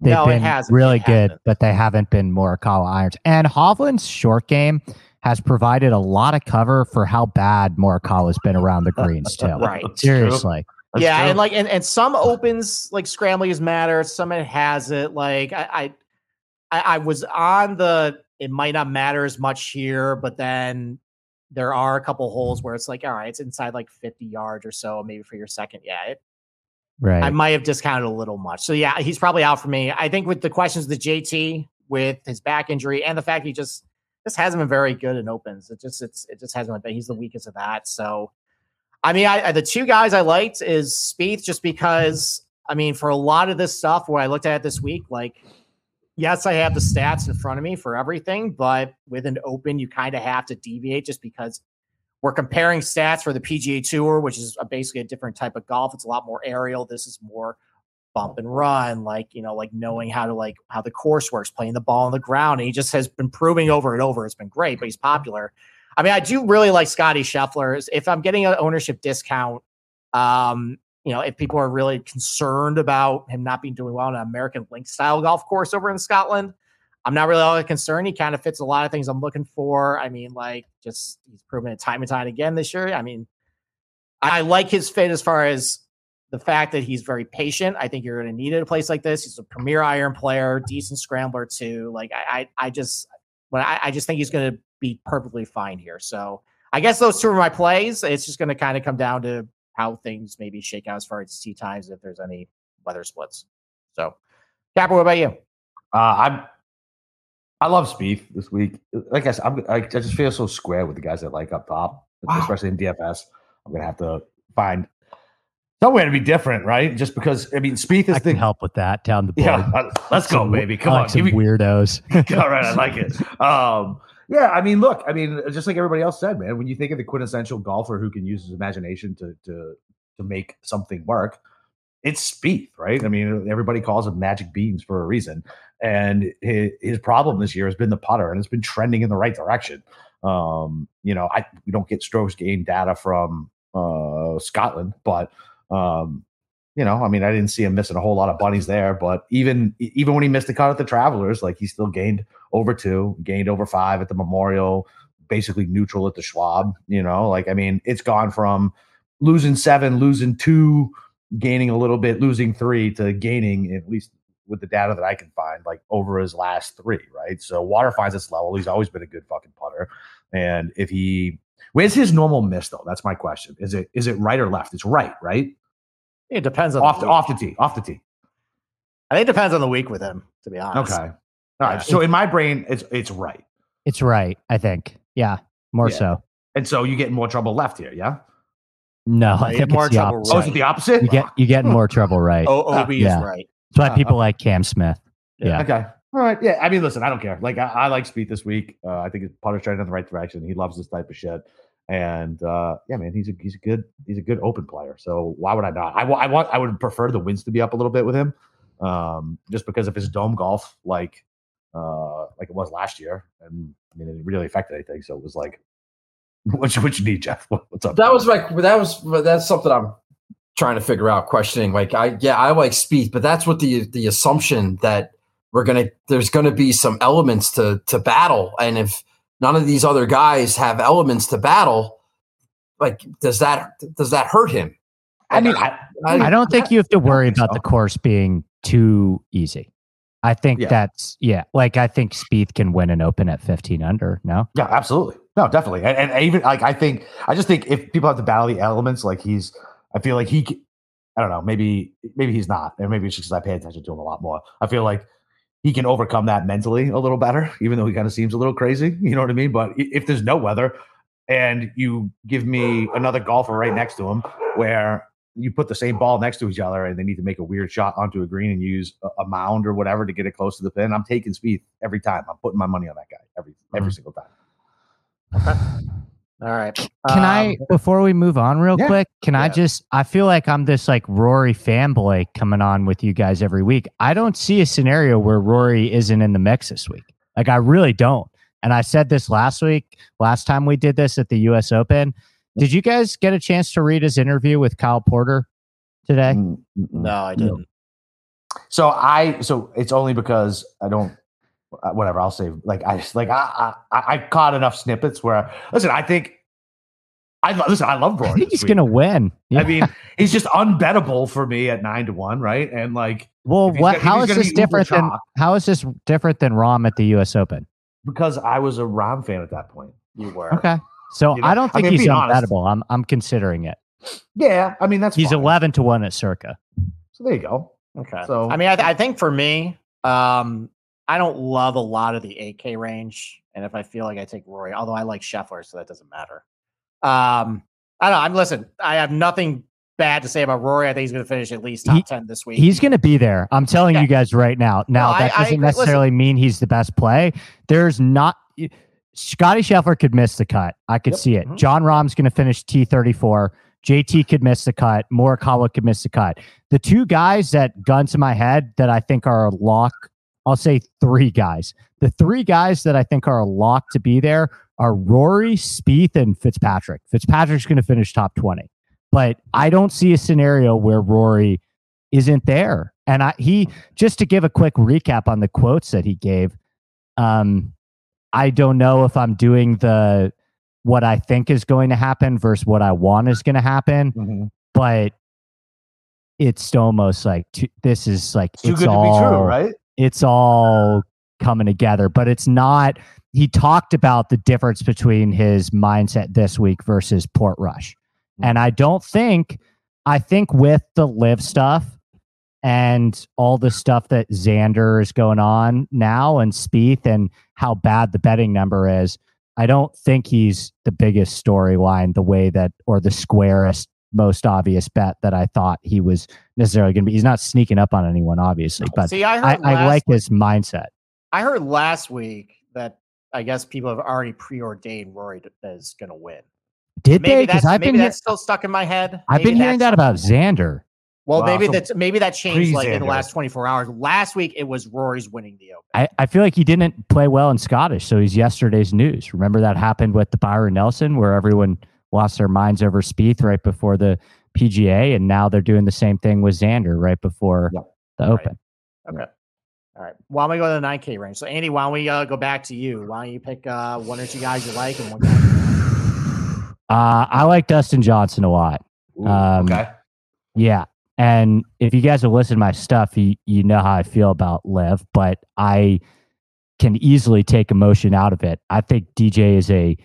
They've no, been really good, hasn't. but they haven't been Morikawa irons. And Hovland's short game has provided a lot of cover for how bad Morikawa's been around the greens too. right. Seriously. yeah, true. and like and, and some opens like scrambling matter, some it has it. Like I, I I was on the it might not matter as much here, but then there are a couple holes where it's like, all right, it's inside like 50 yards or so, maybe for your second. Yeah, it, Right. I might have discounted a little much. So yeah, he's probably out for me. I think with the questions the JT with his back injury and the fact he just just hasn't been very good in opens. It just it's it just hasn't been. He's the weakest of that. So I mean, I, the two guys I liked is Spieth just because I mean, for a lot of this stuff where I looked at it this week, like yes, I have the stats in front of me for everything, but with an open, you kind of have to deviate just because we're comparing stats for the PGA Tour, which is a, basically a different type of golf. It's a lot more aerial. This is more bump and run, like you know, like knowing how to like how the course works, playing the ball on the ground. And he just has been proving over and over. It's been great, but he's popular. I mean, I do really like Scotty Scheffler. If I'm getting an ownership discount, um, you know, if people are really concerned about him not being doing well on an American Link style golf course over in Scotland, I'm not really all that concerned. He kind of fits a lot of things I'm looking for. I mean, like just he's proven it time and time again this year. I mean, I like his fit as far as the fact that he's very patient. I think you're going to need it at a place like this. He's a premier iron player, decent scrambler too. Like I, I, I just, but I, I just think he's going to be perfectly fine here. So I guess those two are my plays. It's just going to kind of come down to how things maybe shake out as far as tee times if there's any weather splits. So, Capper, what about you? Uh, I'm I love Spieth this week. Like I said, I'm, I, just feel so square with the guys that like up top, wow. especially in DFS. I'm gonna have to find somewhere to be different, right? Just because I mean, Spieth is I the can help with that down the board. Yeah, let's go, baby. Come like on, me, weirdos. all right, I like it. Um, yeah, I mean, look, I mean, just like everybody else said, man. When you think of the quintessential golfer who can use his imagination to to to make something work, it's Spieth, right? I mean, everybody calls him magic beans for a reason. And his, his problem this year has been the putter, and it's been trending in the right direction. Um, you know, I we don't get strokes gain data from uh, Scotland, but um, you know, I mean, I didn't see him missing a whole lot of bunnies there. But even even when he missed the cut at the Travelers, like he still gained over two, gained over five at the Memorial, basically neutral at the Schwab. You know, like I mean, it's gone from losing seven, losing two, gaining a little bit, losing three to gaining at least with the data that I can find, like over his last three, right? So water finds its level. He's always been a good fucking putter. And if he where's his normal miss though? That's my question. Is it is it right or left? It's right, right? It depends on off the, off the tee. Off the tee. I think it depends on the week with him, to be honest. Okay. All right. Yeah. So in my brain, it's it's right. It's right, I think. Yeah. More yeah. so. And so you get more trouble left here, yeah? No, I think more trouble. Right. Oh, is it the opposite? You get you get more trouble right. Oh, OB uh, yeah. is right. That's why people like Cam Smith. Yeah. Okay. All right. Yeah. I mean, listen, I don't care. Like, I, I like Spieth this week. Uh, I think his putter's trending in the right direction. He loves this type of shit. And uh, yeah, man, he's a he's a good he's a good open player. So why would I not? I, I want I would prefer the wins to be up a little bit with him, um, just because of his dome golf, like uh, like it was last year, and I mean it really affected anything. So it was like, what you, what you need, Jeff? What's up? That was like that was that's something I'm trying to figure out, questioning. Like I yeah I like Spieth, but that's what the the assumption that we're gonna there's gonna be some elements to to battle, and if none of these other guys have elements to battle, like does that does that hurt him? I mean, I, I, I don't think you have to worry about so. the course being too easy. I think yeah. that's yeah. Like I think Spieth can win an Open at fifteen under. No, yeah, absolutely. No, definitely. And, and even like I think I just think if people have to battle the elements, like he's, I feel like he, I don't know, maybe maybe he's not, and maybe it's just because I pay attention to him a lot more. I feel like he can overcome that mentally a little better, even though he kind of seems a little crazy. You know what I mean? But if there's no weather and you give me another golfer right next to him where you put the same ball next to each other and they need to make a weird shot onto a green and use a, a mound or whatever to get it close to the pin, I'm taking Spieth every time. I'm putting my money on that guy every every mm-hmm. single time. Okay. All right. Can um, I before we move on real yeah, quick, can yeah. I just I feel like I'm this like Rory fanboy coming on with you guys every week. I don't see a scenario where Rory isn't in the mix this week. Like I really don't. And I said this last week, last time we did this at the US Open. Did you guys get a chance to read his interview with Kyle Porter today? Mm, no, I didn't. So I so it's only because I don't uh, whatever I'll say. Like I like I, I I caught enough snippets where listen. I think I listen. I love Rory. I think he's gonna win. Yeah. I mean, he's just unbettable for me at nine to one, right? And like, well, what? how is this different than how is this different than Rahm at the U.S. Open? Because I was a Rahm fan at that point. You were okay. So you know? I don't think I mean, he's unbettable. Honest. I'm I'm considering it. Yeah, I mean that's he's fine. eleven to one at Circa. So there you go. Okay. So I mean, I, th- I think for me, um, I don't love a lot of the 8K range. And if I feel like I take Rory, although I like Scheffler, so that doesn't matter. Um, I don't know. I'm listen, I have nothing bad to say about Rory. I think he's going to finish at least top he, 10 this week. He's going to be there. I'm telling yeah. you guys right now. Now, no, that I, doesn't I, necessarily listen, mean he's the best play. There's not. Scotty Scheffler could miss the cut. I could yep. see it. Mm-hmm. Jon Rahm's going to finish T34. JT could miss the cut. Morikawa could miss the cut. The two guys that gun to my head that I think are a lock I'll say three guys. The three guys that I think are a lock to be there are Rory, Spieth, and Fitzpatrick. Fitzpatrick's going to finish top 20. But I don't see a scenario where Rory isn't there. And I, he, just to give a quick recap on the quotes that he gave, um, I don't know if I'm doing the what I think is going to happen versus what I want is going to happen. Mm-hmm. But it's almost like too, this is like too good all, to be true, right? It's all coming together. But it's not. He talked about the difference between his mindset this week versus Portrush, mm. and I don't think. I think with the LIV stuff and all the stuff that Xander is going on now and Spieth and how bad the betting number is, I don't think he's the biggest storyline the way that or the squarest most obvious bet that I thought he was necessarily going to be. He's not sneaking up on anyone, obviously, but See, I, I, I like week, his mindset. I heard last week that I guess people have already preordained Rory is going to win. Did maybe they? Because I've maybe been that's still stuck in my head. I've been hearing that about Xander. Well, wow, maybe so that's maybe that changed like in the last 24 hours. Last week it was Rory's winning the Open. I, I feel like he didn't play well in Scottish, so he's yesterday's news. Remember that happened with the Byron Nelson, where everyone lost their minds over Spieth right before the PGA, and now they're doing the same thing with Xander right before yep. the Open. Right. Okay. All right. Why don't we go to the 9K range? So, Andy, why don't we uh, go back to you? Why don't you pick uh, one or two guys you like and one guy? Uh, I like Dustin Johnson a lot. Ooh, um, okay. Yeah. And if you guys have listened to my stuff, you, you know how I feel about LIV, but I can easily take emotion out of it. I think DJ is a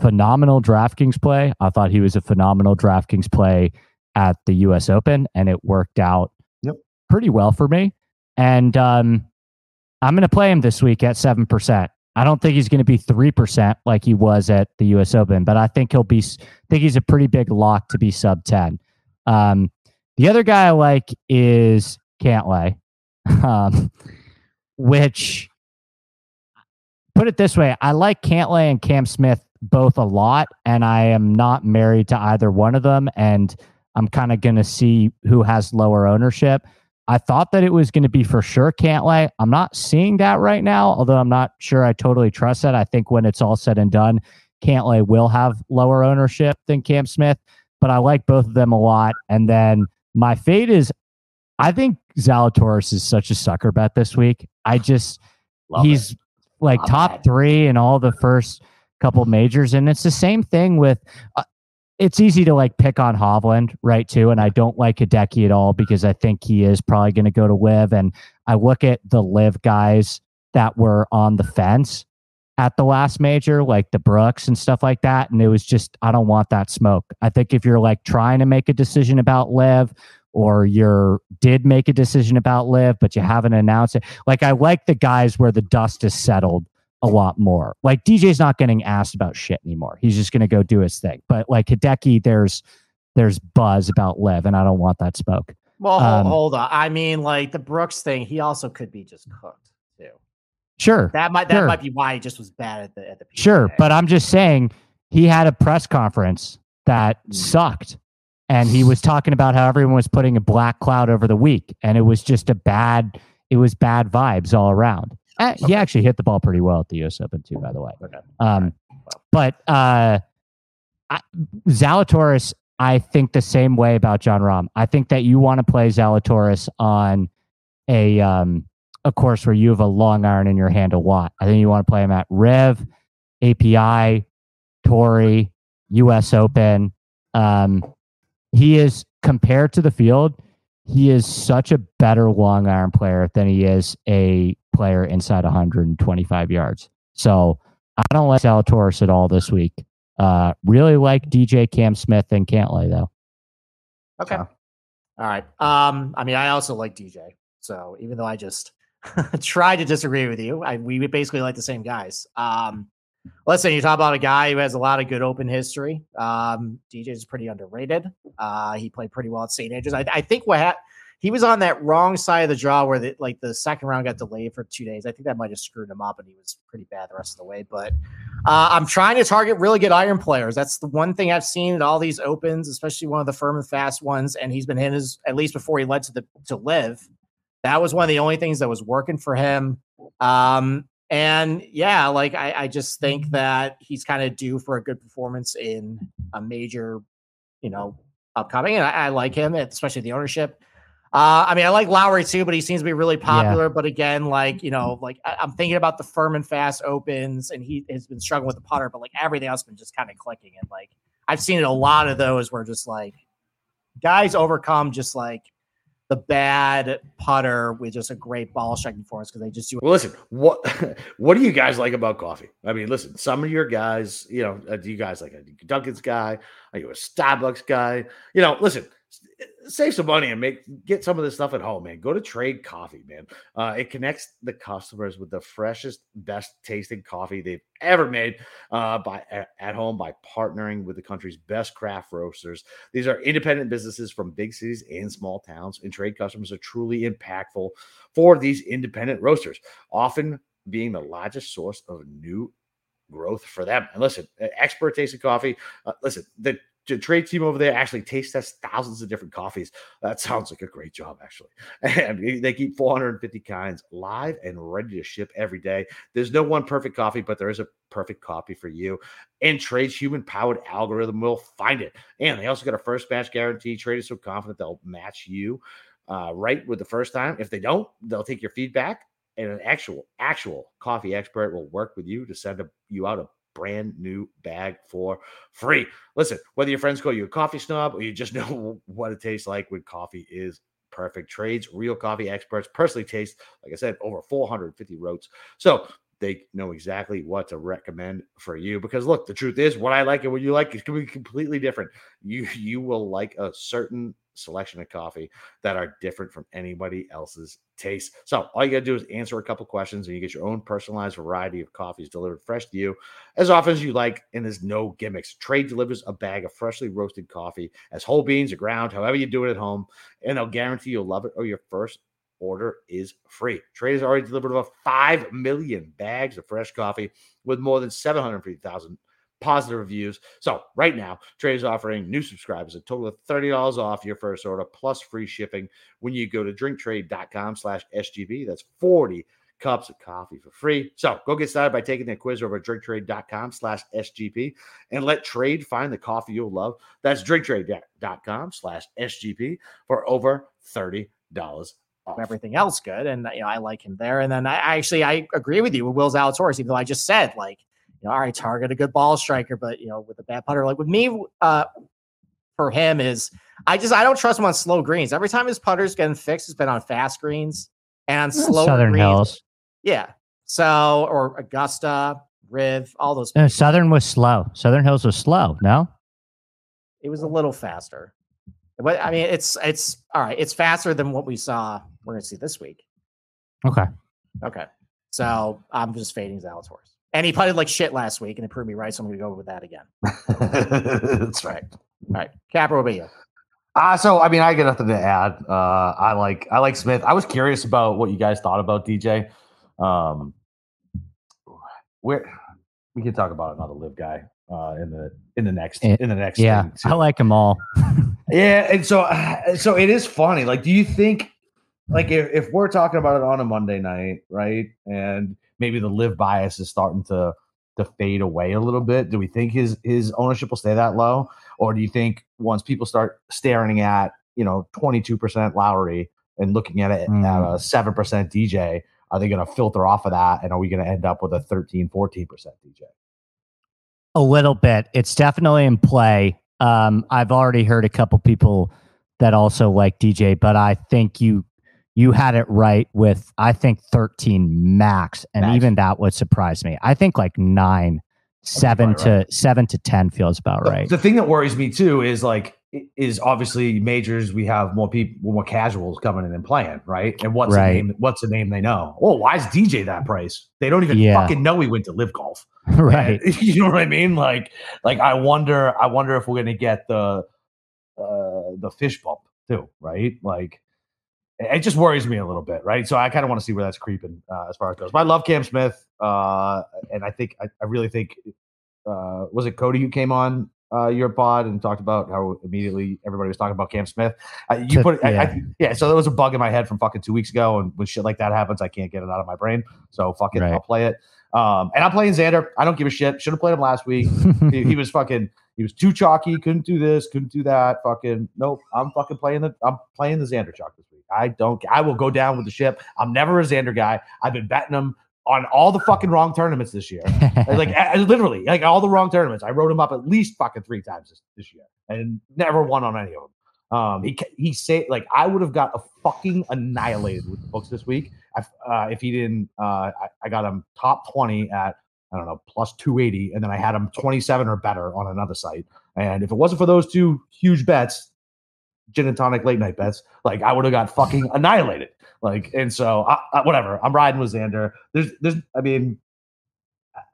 phenomenal DraftKings play. I thought he was a phenomenal DraftKings play at the US Open, and it worked out yep. pretty well for me. And um, I'm going to play him this week at 7%. I don't think he's going to be 3% like he was at the US Open, but I think he'll be, I think he's a pretty big lock to be sub 10. Um, the other guy I like is Cantlay, um, which put it this way: I like Cantlay and Cam Smith both a lot, and I am not married to either one of them, and I'm kind of going to see who has lower ownership. I thought that it was going to be for sure Cantlay. I'm not seeing that right now, although I'm not sure I totally trust that. I think when it's all said and done, Cantlay will have lower ownership than Cam Smith, but I like both of them a lot. And then my fate is I think Zalatoris is such a sucker bet this week. I just Love he's it. like Love top that. three in all the first couple majors, and it's the same thing with. Uh, it's easy to like pick on Hovland, right? Too, and I don't like Hideki at all because I think he is probably going to go to LIV, and I look at the LIV guys that were on the fence at the last major, like the Brooks and stuff like that, and it was just I don't want that smoke. I think if you're like trying to make a decision about LIV or you're did make a decision about LIV but you haven't announced it like i like the guys where the dust is settled a lot more. Like dj's not getting asked about shit anymore. He's just going to go do his thing. But like hideki there's there's buzz about LIV and i don't want that smoke well um, hold on. I mean like the brooks thing he also could be just cooked too. Sure that might that sure. might be why he just was bad at the at the PGA. sure but i'm just saying he had a press conference that mm. sucked and he was talking about how everyone was putting a black cloud over the week and it was just a bad it was bad vibes all around uh, okay. he actually hit the ball pretty well at the us open too by the way. Okay. um, but uh, I, zalatoris i think the same way about Jon Rahm. I think that you want to play zalatoris on a um, a course where you have a long iron in your hand a lot. I think you want to play him at rev api Torrey, us open. Um, he is compared to the field, he is such a better long iron player than he is a player inside 125 yards. So I don't like Zalatoris at all this week. Uh, really like DJ Cam Smith and Cantlay though. Okay. So. All right. Um, I mean, I also like DJ. So even though I just tried to disagree with you, I, we basically like the same guys. Um, Listen, you talk about a guy who has a lot of good open history. Um, DJ is pretty underrated. Uh, he played pretty well at St. Andrews. I, I think what ha- he was on that wrong side of the draw where the, like the second round got delayed for two days. I think that might have screwed him up, and he was pretty bad the rest of the way. But uh, I'm trying to target really good iron players. That's the one thing I've seen at all these opens, especially one of the firm and fast ones. And he's been hitting his at least before he led to the to LIV. That was one of the only things that was working for him. Um, and yeah, like I, I just think that he's kind of due for a good performance in a major, you know, upcoming. And I, I like him, especially the ownership. Uh, I mean, I like Lowry too, but he seems to be really popular. Yeah. But again, like you know, like I, am thinking about the Furman Fast Opens, and he has been struggling with the putter, but like everything else has been just kind of clicking. And like I've seen a lot of those where just like guys overcome just like the bad putter with just a great ball striking force because they just do. Well, listen, what what do you guys like about coffee? I mean, listen, some of your guys, you know, uh, do you guys like a Dunkin's guy? Are you a Starbucks guy? You know, listen, save some money and make get some of this stuff at home, man. Go to Trade Coffee, man. Uh, it connects the customers with the freshest, best tasting coffee they've ever made uh, by at home by partnering with the country's best craft roasters. These are independent businesses from big cities and small towns, and trade customers are truly impactful for these independent roasters, often being the largest source of new growth for them. And listen, expert tasting coffee. Uh, listen, the the trade team over there actually taste test thousands of different coffees. That sounds like a great job, actually. And they keep 450 kinds live and ready to ship every day. There's no one perfect coffee, but there is a perfect coffee for you. And Trade's human powered algorithm will find it. And they also got a first batch guarantee. Trade is so confident they'll match you uh, right with the first time. If they don't, they'll take your feedback and an actual actual coffee expert will work with you to send a, you out a brand new bag for free. Listen, whether your friends call you a coffee snob or you just know what it tastes like when coffee is perfect trades, real coffee experts personally taste, like I said, over 450 roasts. So they know exactly what to recommend for you because look the truth is what i like and what you like is going to be completely different you you will like a certain selection of coffee that are different from anybody else's taste. So all you got to do is answer a couple questions and you get your own personalized variety of coffees delivered fresh to you as often as you like. And there's no gimmicks. Trade delivers a bag of freshly roasted coffee as whole beans or ground, however you do it at home, and they'll guarantee you'll love it or your first order is free. Trade has already delivered over 5 million bags of fresh coffee with more than 750,000 positive reviews. So right now, Trade is offering new subscribers a total of $30 off your first order plus free shipping when you go to drinktrade.com slash SGP. That's 40 cups of coffee for free. So go get started by taking the quiz over at drinktrade.com slash SGP and let trade find the coffee you'll love. That's drinktrade.com slash SGP for over $30 off. everything else good. And you know, I like him there. And then I, actually I agree with you with Will Zalatoris, even though I just said like, you know, all right, target a good ball striker, but you know, with a bad putter, like with me, uh, for him is I just I don't trust him on slow greens. Every time his putter's getting fixed, it's been on fast greens and on slow Southern greens. Hills. Yeah. So or Augusta, Riv, all those. No, Southern was slow. Southern Hills was slow. No, It was a little faster. But I mean, it's it's all right. It's faster than what we saw. We're gonna see this week. okay. Okay. So I'm just fading Zalatoris. And he putted like shit last week and it proved me right. So I'm going to go with that again. That's right. All right. Capper, what about you? Uh, so I mean, I got nothing to add. Uh, I like I like Smith. I was curious about what you guys thought about DJ. Um, where we can talk about another LIV guy uh, in the in the next Eh, in the next Yeah, thing. I like them all. Yeah, and so so it is funny. Like, do you think like if, if we're talking about it on a Monday night, right? And maybe the LIV bias is starting to to fade away a little bit. Do we think his his ownership will stay that low? Or do you think once people start staring at, you know, 22% Lowry and looking at it Mm. at a 7% DJ, are they going to filter off of that? And are we going to end up with a 13, 14% DJ? A little bit. It's definitely in play. Um, I've already heard a couple people that also like DJ, but I think you you had it right with I think 13 max, and Max. even that would surprise me. I think like nine, seven to seven to ten feels about right. The thing that worries me too is like is obviously majors. We have more people, more casuals coming in and playing, right? And what's Right. a name? What's a name they know? Oh, why is DJ that price? They don't even Yeah. fucking know he went to LIV golf, right. And- you know what I mean? Like, like I wonder, I wonder if we're gonna get the uh the fish bump too, right? Like. It just worries me a little bit, right? So I kind of want to see where that's creeping uh, as far as it goes. But I love Cam Smith, uh, and I think I, I really think uh, was it Cody who came on uh, your pod and talked about how immediately everybody was talking about Cam Smith. Uh, you put, I, yeah. I, yeah. So there was a bug in my head from fucking two weeks ago, and when shit like that happens, I can't get it out of my brain. So fuck it, Right. I'll play it. Um, and I'm playing Xander. I don't give a shit. Should have played him last week. he, he was fucking. He was too chalky. Couldn't do this. Couldn't do that. Fucking nope. I'm fucking playing the. I'm playing the Xander chalk this week. I don't. I will go down with the ship. I'm never a Xander guy. I've been betting him on all the fucking wrong tournaments this year. like literally, like all the wrong tournaments. I wrote him up at least fucking three times this, this year and never won on any of them. Um, he he said like I would have got a fucking annihilated with the books this week. I, uh, if he didn't, uh, I, I got him top twenty at I don't know plus two eighty, and then I had him twenty seven or better on another site. And if it wasn't for those two huge bets, gin and tonic late night bets, like I would have got fucking annihilated. Like, and so I, I, whatever. I'm riding with Xander. There's, there's, I mean,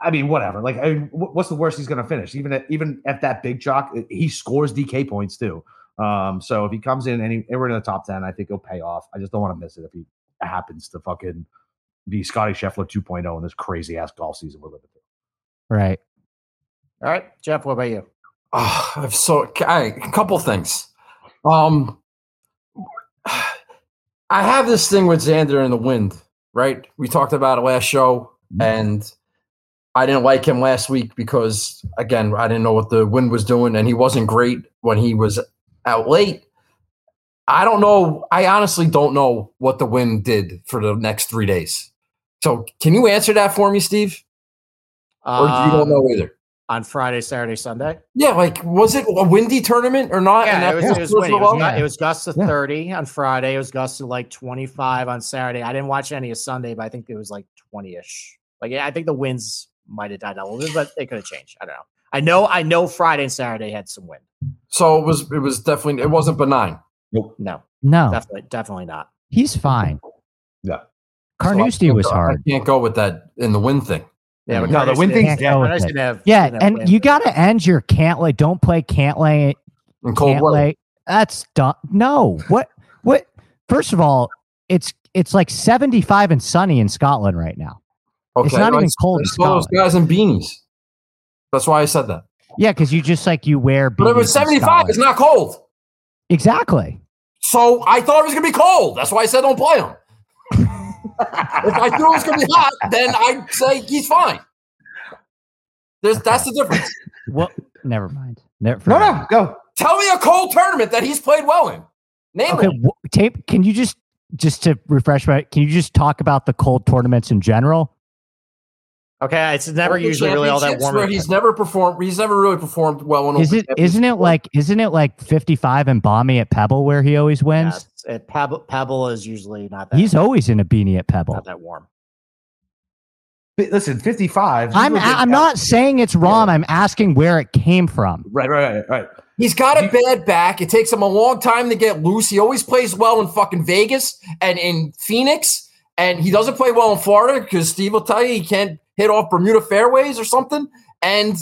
I mean, whatever. Like, I mean, what's the worst he's going to finish? Even at, even at that big chalk, he scores DK points too. Um, so if he comes in and any anywhere in the top ten, I think he'll pay off. I just don't want to miss it if he happens to fucking be Scotty Scheffler 2.0 in this crazy ass golf season we're living through. right. All right. Jeff, what about you? Oh, I've so I, a couple things. Um, I have this thing with Xander and the wind, right? We talked about it last show, and I didn't like him last week because, again, I didn't know what the wind was doing, and he wasn't great when he was out late. I don't know. I honestly don't know what the wind did for the next three days. So, can you answer that for me, Steve? Or you don't Um, know either? On Friday, Saturday, Sunday. Yeah, like was it a windy tournament or not? Yeah, it was, was it was windy. of It was, all? it was gusts to Yeah. 30 on Friday. It was gusts to like 25 on Saturday. I didn't watch any of Sunday, but I think it was like 20 ish. Like, yeah, I think the winds might have died a little bit, but they could have changed. I don't know. I know, I know Friday and Saturday had some wind. So it was it was definitely it wasn't benign. Nope. No, No, definitely, definitely not. he's fine. Yeah. Carnoustie So I was can't hard. I can't go with that in the wind thing. Yeah, but No, the Carnoustie wind thing's Can't go with Carnoustie it. have- Yeah, didn't have and wind. you got to end your can't Cantlay. Don't play Cantlay. In cold weather. Cantlay. That's dumb. No. What? What? First of all, it's it's like 75 and sunny in Scotland right now. Okay, It's not I- even cold I in saw those guys in beanies. That's why I said that. Yeah, because you just like you wear. But it was 75. It's not cold. exactly. So I thought it was going to be cold. That's why I said don't play him. if I knew it was going to be hot, then I'd say he's fine. There's, That's the difference. Well, never mind. Never. No, no, go. Tell me a cold tournament that he's played well in. Name Okay, it. wh- tape. Can you just just to refresh my? Can you just talk about the cold tournaments in general? Okay, it's never Open usually really all that warm. Where he's never performed. He's never really performed well in. Is it? Isn't it like? Isn't it like 55 and Bomby at Pebble where he always wins? it's- it, Pebble, Pebble is usually not that. He's always in a beanie at Pebble. not that warm. But Listen, 55. I'm look at- I'm not saying it's wrong. I'm asking where it came from. Right, right, right, right. He's got a bad back. It takes him a long time to get loose. He always plays well in fucking Vegas and in Phoenix, and he doesn't play well in Florida because Steve will tell you he can't hit off Bermuda fairways or something. And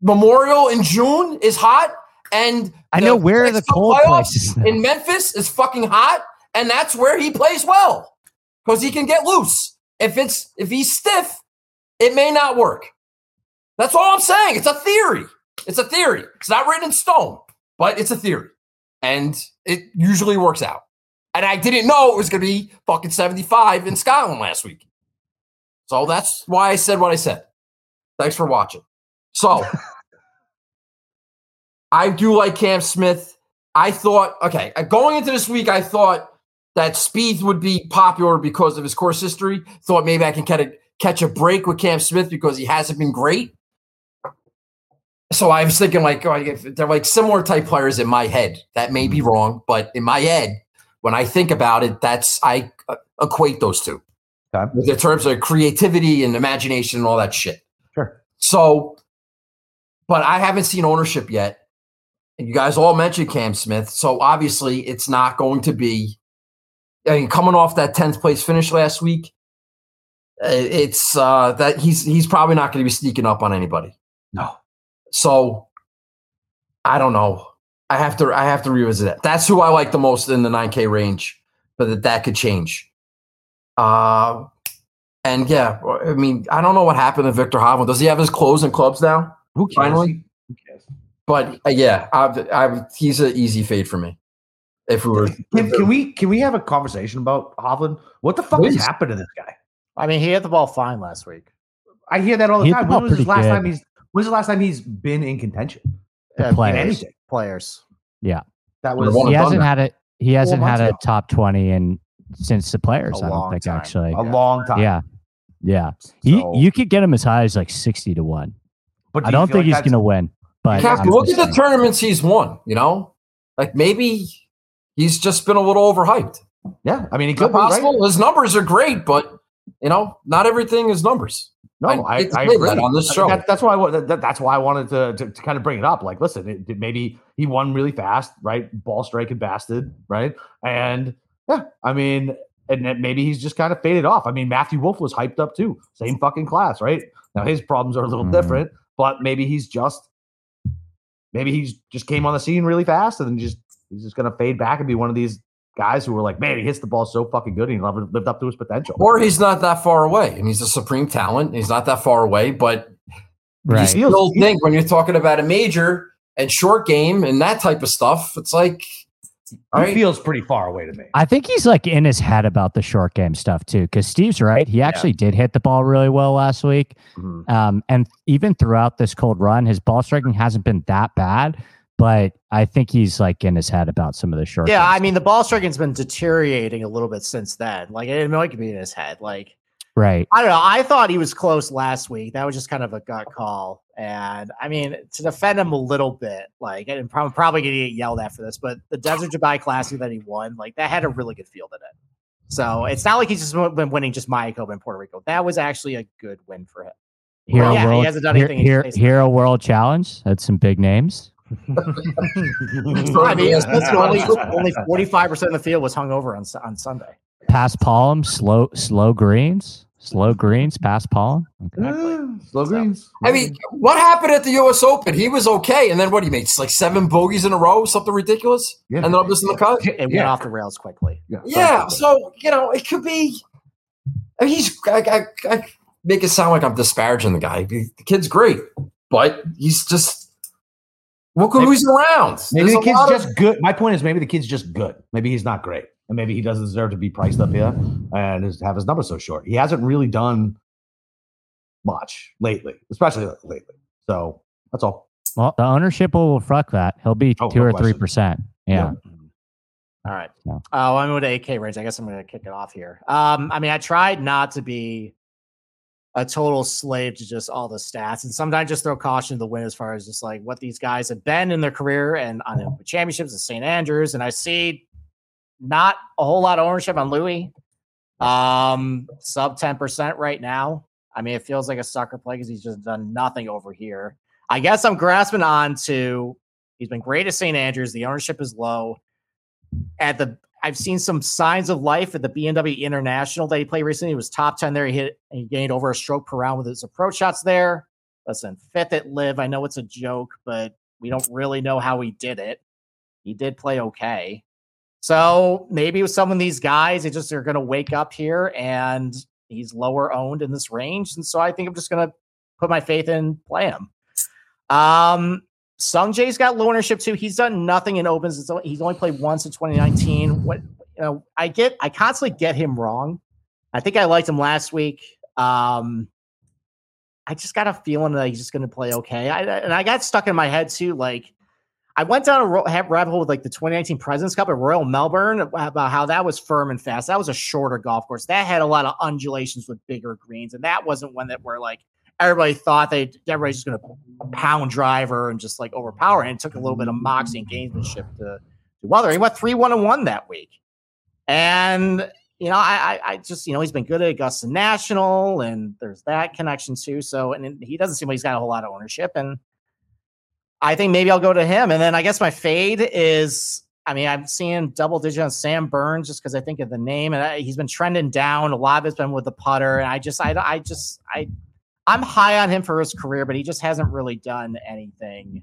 Memorial in June is hot, and I know where are the cold places. in Memphis is fucking hot, and that's where he plays well because he can get loose. If it's if he's stiff, it may not work. That's all I'm saying. It's a theory. It's a theory. It's not written in stone, but it's a theory, and it usually works out. And I didn't know it was going to be fucking 75 in Scotland last week. So that's why I said what I said. Thanks for watching. So I do like Cam Smith. I thought, okay, uh, going into this week, I thought that Spieth would be popular because of his course history. Thought maybe I can catch a, catch a break with Cam Smith because he hasn't been great. So I was thinking, like, oh, they're like similar type players in my head. That may be wrong, but in my head, when I think about it, that's I uh, equate those two Okay. in terms of creativity and imagination and all that shit. Sure. So, but I haven't seen ownership yet. And you guys all mentioned Cam Smith. So obviously it's not going to be, I mean, coming off that 10th place finish last week, uh, it's uh, that he's, he's probably not going to be sneaking up on anybody. No. So I don't know. I have to, I have to revisit that. That's who I like the most in the 9K range, but that, that could change. Uh, and yeah, I mean, I don't know what happened to Victor Hovland. Does he have his clothes and clubs now? Who cares? Finally? Who cares? But uh, yeah, I, I, he's an easy fade for me. If we were, Can, can we can we have a conversation about Hovland? What the fuck Please. has happened to this guy? I mean, he hit the ball fine last week. I hear that all the He time. When was the last good. time he's when's the last time he's been in contention? The Yeah, players. Anything. Players. That was one He hasn't had it. He hasn't had a ago. top 20 in since the players. A I don't think time. actually. a long time. Yeah, yeah. He, So- you could get him as high as like 60 to one. but do I don't think like he's gonna win. But Cap, look at the tournaments he's won. You know, like maybe he's just been a little overhyped. Yeah, I mean, he Is that could be right. possible? His numbers are great, but you know, not everything is numbers. No, I- I, I agree that on this show. That, that's why I, that, that's why I wanted to, to, to kind of bring it up. Like, listen, it, it- maybe he won really fast, right? Ball striking bastard, right? And yeah, I mean, and maybe he's just kind of faded off. I mean, Matthew Wolff was hyped up too, same fucking class, right? Now his problems are a little Mhm. different, but maybe he's just maybe he's just came on the scene really fast and then just he's just gonna fade back and be one of these guys who were like, man, he hits the ball so fucking good and he lived, lived up to his potential. Or he's not that far away, and he's a supreme talent. He's not that far away, but you still think when you're talking about a major and short game and that type of stuff, it's like, he right, feels pretty far away to me. I think he's like in his head about the short game stuff too. Because Steve's right. He actually did hit the ball really well last week. Mhm. Um, and even throughout this cold run, his ball striking hasn't been that bad. But I think he's like in his head about some of the short. Yeah, I mean, the ball striking's been deteriorating a little bit since then. Like, it might be in his head. Like, right. I don't know. I thought he was close last week. That was just kind of a gut call. And I mean, to defend him a little bit, like, and I'm probably going to get yelled at for this, but the Desert Dubai Classic that he won, like, that had a really good field in it. So it's not like he's just been winning just Mayakoba in Puerto Rico. That was actually a good win for him. Hero yeah, he World, hasn't done anything Hero. Hero World Challenge. That's some big names. I mean, it's listen, only only 45% of the field was hung over on, on Sunday. Paspalum, slow slow greens. Slow greens, paspalum. Exactly. slow greens. I mean, what happened at the U.S. Open? He was okay, and then what? He made It's like seven bogeys in a row, something ridiculous, yeah. and then I'm just in the cut. It went yeah. off the rails quickly. Yeah. yeah so you know, it could be. I mean, he's. I, I, I make it sound like I'm disparaging the guy. The kid's great, but he's just. Look who's around. Maybe There's the kid's just of, good. My point is, maybe the kid's just good. Maybe he's not great and maybe he doesn't deserve to be priced up here and have his number so short. He hasn't really done much lately, especially lately. So that's all. Well, the ownership will fuck that. He'll be oh, two no or three percent. Yeah. yeah. All right. Yeah. Oh, I'm going to AK range. I guess I'm going to kick it off here. Um, I mean, I tried not to be a total slave to just all the stats, and sometimes just throw caution to the wind as far as just like what these guys have been in their career and on the championships at St. Andrews. And I see not a whole lot of ownership on Louis. Um, sub 10% right now. I mean, it feels like a sucker play because he's just done nothing over here. I guess I'm grasping on to he's been great at St. Andrews. The ownership is low. At the I've seen some signs of life at the BMW International that he played recently. He was top 10 there. He hit and he gained over a stroke per round with his approach shots there. Listen, fifth at LIV. I know it's a joke, but we don't really know how he did it. He did play okay. So maybe with some of these guys, they just are going to wake up here and he's lower owned in this range. And so I think I'm just going to put my faith in play him. Um, Sungjae's got low ownership too. He's done nothing in opens. He's only played once in 2019. What you know, I get, I constantly get him wrong. I think I liked him last week. Um, I just got a feeling that he's just going to play okay. I, and I got stuck in my head too, like I went down a rabbit hole with like the 2019 Presidents Cup at Royal Melbourne about how that was firm and fast. That was a shorter golf course. That had a lot of undulations with bigger greens, and that wasn't one that were like everybody thought they everybody's just going to pound driver and just like overpower. And it took a little bit of moxie and gamesmanship to to weather. He went three one and one that week, and you know I I just you know he's been good at Augusta National, and there's that connection too. So and he doesn't seem like he's got a whole lot of ownership and I think maybe I'll go to him. And then I guess my fade is I mean, I'm seeing double digit on Sam Burns just because I think of the name, and I, he's been trending down. A lot of it's been with the putter, and I just, I, I just, I, I'm high on him for his career, but he just hasn't really done anything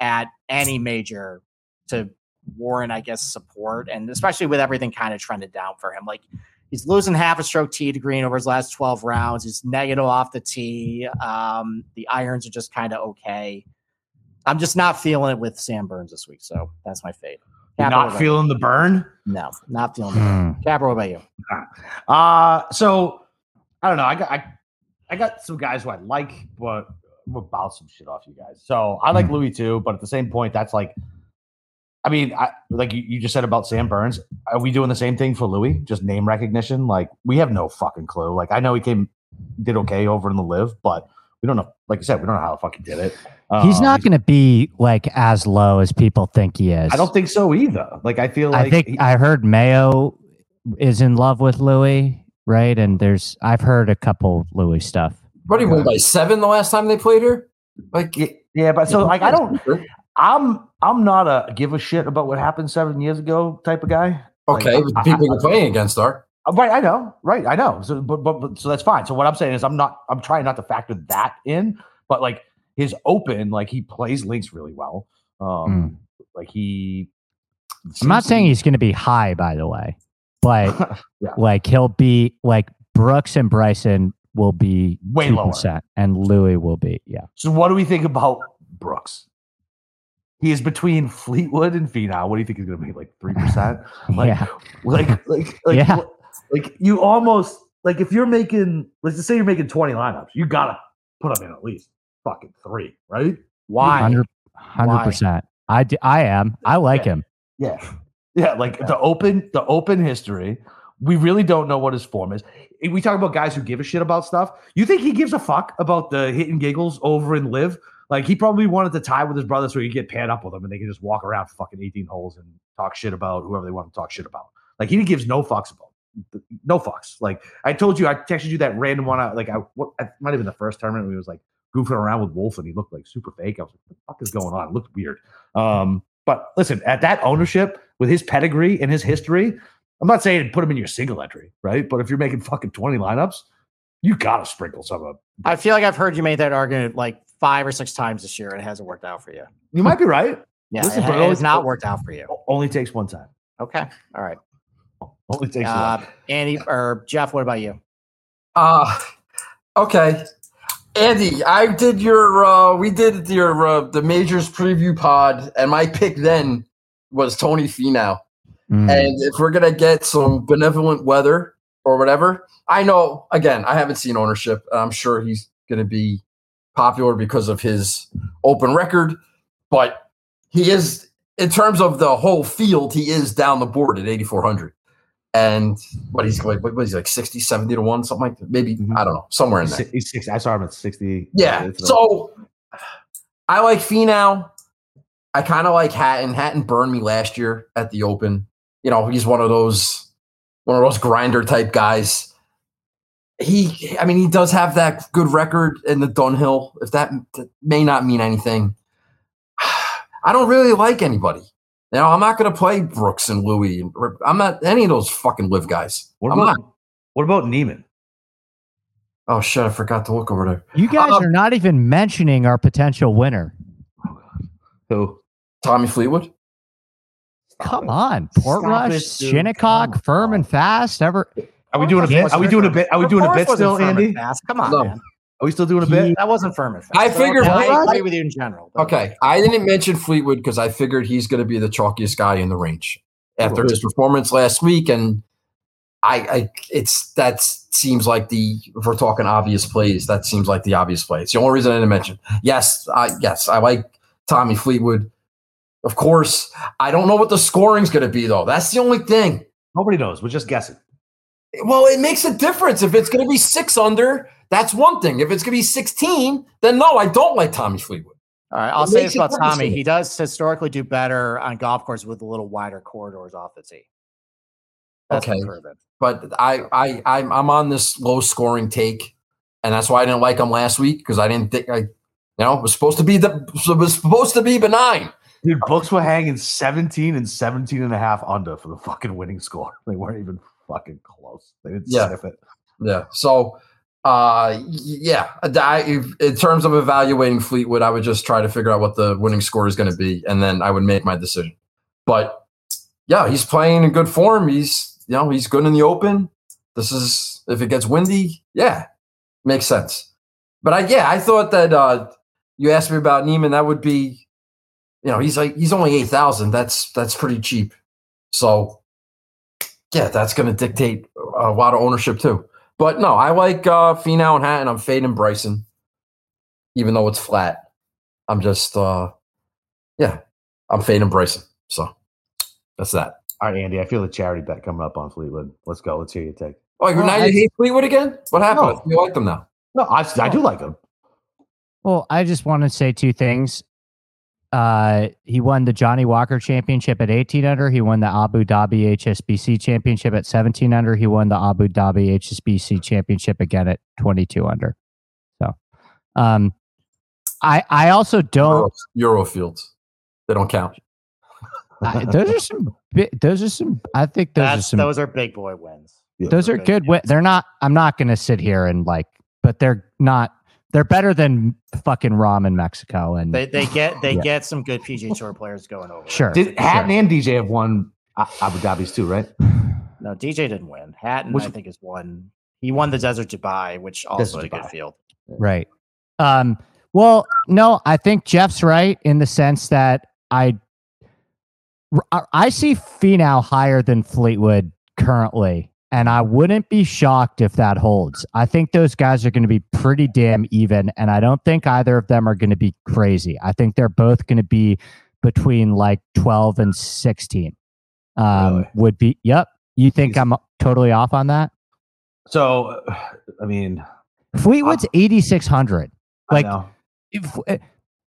at any major to warrant, I guess, support, and especially with everything kind of trended down for him. Like he's losing half a stroke tee to green over his last 12 rounds. He's negative off the tee. Um, the irons are just kind of okay. I'm just not feeling it with Sam Burns this week. So that's my fate. not feeling the burn? No, not feeling the burn. Hmm. Capper, what about you? Uh so I don't know. I got I, I got some guys who I like, but I'm about some shit off you guys. So I like mm. Louis too, but at the same point, that's like I mean, I, like you, you just said about Sam Burns. Are we doing the same thing for Louis? Just name recognition? Like we have no fucking clue. Like I know he came did okay over in the LIV, but we don't know. Like I said, we don't know how the fuck he did it. He's um, not going to be like as low as people think he is. I don't think so either. Like I feel like I think he, I heard Mayo is in love with Louis, right? And there's I've heard a couple Louis stuff. What he won by seven the last time they played her? Like yeah, but so like I don't. I'm I'm not a give a shit about what happened seven years ago type of guy. Okay, like, the people I, you're playing against are. Uh, right, I know. Right, I know. So, but, but, but so that's fine. So what I'm saying is, I'm not. I'm trying not to factor that in. But like his open, like he plays links really well. Um, mm. like he. I'm not saying he's going to be high, by the way, but yeah. like he'll be like Brooks and Bryson will be way 2%, lower, and Louis will be yeah. So what do we think about Brooks? He is between Fleetwood and Finau. What do you think he's going to be like three percent? Like, yeah. like, like, like, yeah. like you almost like if you're making, let's just say you're making 20 lineups, you gotta put them in at least fucking three, right? Why? 100 percent. I I am. I like yeah. him. Yeah, yeah. Like yeah. the open, the open history. We really don't know what his form is. We talk about guys who give a shit about stuff. You think he gives a fuck about the hit and giggles over in LIV? Like he probably wanted to tie with his brother so he could get paired up with him and they can just walk around fucking 18 holes and talk shit about whoever they want to talk shit about. Like he gives no fucks about no fucks. Like I told you, I texted you that random one. Like I, what, I might have been the first tournament. We was like goofing around with Wolf, and he looked like super fake. I was like, "What the fuck is going on?" It looked weird. Um, but listen, at that ownership with his pedigree and his history, I'm not saying put him in your single entry, right? But if you're making fucking 20 lineups, You gotta sprinkle some of. Them. I feel like I've heard you make that argument like five or six times this year, and it hasn't worked out for you. You might be right. Yeah, Listen, it, bro, it has it's- not worked out for you. Only takes one time. Okay, all right. Only takes Uh, one. Andy or Jeff, what about you? Uh okay. Andy, I did your uh we did your uh, the majors preview pod and my pick then was Tony Finau. Mm. And if we're gonna get some benevolent weather or whatever, I know again, I haven't seen ownership. I'm sure he's gonna be popular because of his open record, but he is in terms of the whole field, he is down the board at 8400. And what he's like, what was he like 60, 70 to 1, something like that? Maybe, Mhm. I don't know, somewhere in there. he's six. I saw him at sixty. Yeah. So I like Finau. I kind of like Hatton. Hatton burned me last year at the Open. You know, he's one of those one of those grinder type guys. He, I mean, he does have that good record in the Dunhill. If that, that may not mean anything, I don't really like anybody. You know, I'm not going to play Brooks and Louis. And I'm not any of those fucking LIV guys. what I'm about not. what about Niemann? Oh shit! I forgot to look over there. you guys um, are not even mentioning our potential winner. Who? Tommy Fleetwood. Come on, Port Stop Rush, it, dude. Shinnecock, Come firm and fast. Ever Are we doing a bit? Are we doing a bit? Are we doing a bit still, Andy? Fast. Come on, No. man. Are we still doing a bit? That wasn't firm and fast. I But figured- okay, I agree with you in general. but- Okay, I didn't mention Fleetwood because I figured he's going to be the chalkiest guy in the range after his performance last week, and I, I, it's that seems like the if we're talking obvious plays, that seems like the obvious play. It's the only reason I didn't mention. Yes, I yes, I like Tommy Fleetwood. Of course, I don't know what the scoring's going to be though. That's the only thing. Nobody knows. We're just guessing. Well, it makes a difference if it's going to be six under. That's one thing. If it's going to be sixteen, then no, I don't like Tommy Fleetwood. All right, I'll It say this about Tommy. He does historically do better on golf courses with a little wider corridors off the tee. That's Okay. but I I I'm, I'm on this low scoring take, and that's why I didn't like him last week because I didn't think I, you know, it was supposed to be the it was supposed to be benign. Dude, books were hanging 17 and 17 and a half under for the fucking winning score. They weren't even fucking close. They didn't Yeah. sniff it. Yeah. So, uh, yeah, I, in terms of evaluating Fleetwood, I would just try to figure out what the winning score is going to be, and then I would make my decision. But yeah, he's playing in good form. He's you know he's good in the open. This is if it gets windy, yeah, makes sense. But I yeah, I thought that uh, you asked me about Niemann. That would be, you know, he's like he's only eight thousand. That's that's pretty cheap. So yeah, that's going to dictate a lot of ownership too. But no, I like uh, Finau and Hatton. I'm fading Bryson, even though it's flat. I'm just, uh, yeah, I'm fading Bryson. So that's that. All right, Andy, I feel a charity bet coming up on Fleetwood. Let's go. Let's hear your take. Oh, you're Well, now I- you hate Fleetwood again? What happened? No. You like them now? No, I, I do like them. Well, I just want to say two things. Uh, he won the Johnnie Walker Championship at 18 under. He won the Abu Dhabi HSBC Championship at 17 under. He won the Abu Dhabi HSBC Championship again at 22 under. So, um, I I also don't. Euro, Eurofields. They don't count. I, those are some. bi- Those are some. I think those are some. those are big boy wins. those are big good. wi- wins. They're not. I'm not going to sit here and like. But they're not. They're better than fucking Rahm in Mexico. And They they get they Yeah. get some good PGA Tour players going over. sure. Did sure. Hatton and DJ have won Abu Dhabi's too, right? No, DJ didn't win. Hatton, Which- I think, is won. He won the Desert Dubai, which also Desert a good field. Right. Um, well, no, I think Jeff's right in the sense that I I- I see Finau higher than Fleetwood currently, and I wouldn't be shocked if that holds. I think those guys are going to be pretty damn even, and I don't think either of them are going to be crazy. I think they're both going to be between like 12 and 16. Um, Really? would be, yep. You think He's- I'm totally off on that? So, uh, I mean, Fleetwood's 8,600. Like, if, uh,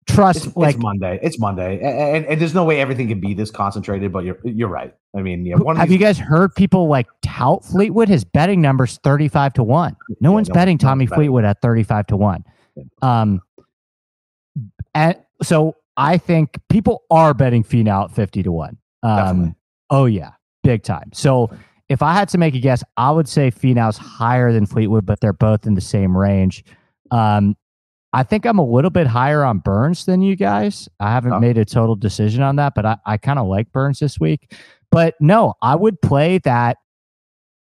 trust It's, like it's Monday. It's Monday, and, and, and there's no way everything can be this concentrated. But you're you're right. I mean, yeah. One of have these, you guys heard people like tout Fleetwood? His betting numbers 35 to 1. No Yeah, one's no betting one's- Tommy betting. Fleetwood at 35 to 1. Um and so I think people are betting Finau at 50 to 1. Um Definitely. oh yeah, big time. So if I had to make a guess, I would say Finau's higher than Fleetwood, but they're both in the same range. Um, I think I'm a little bit higher on Burns than you guys. I haven't oh. made a total decision on that, but I, I kind of like Burns this week. But no, I would play that.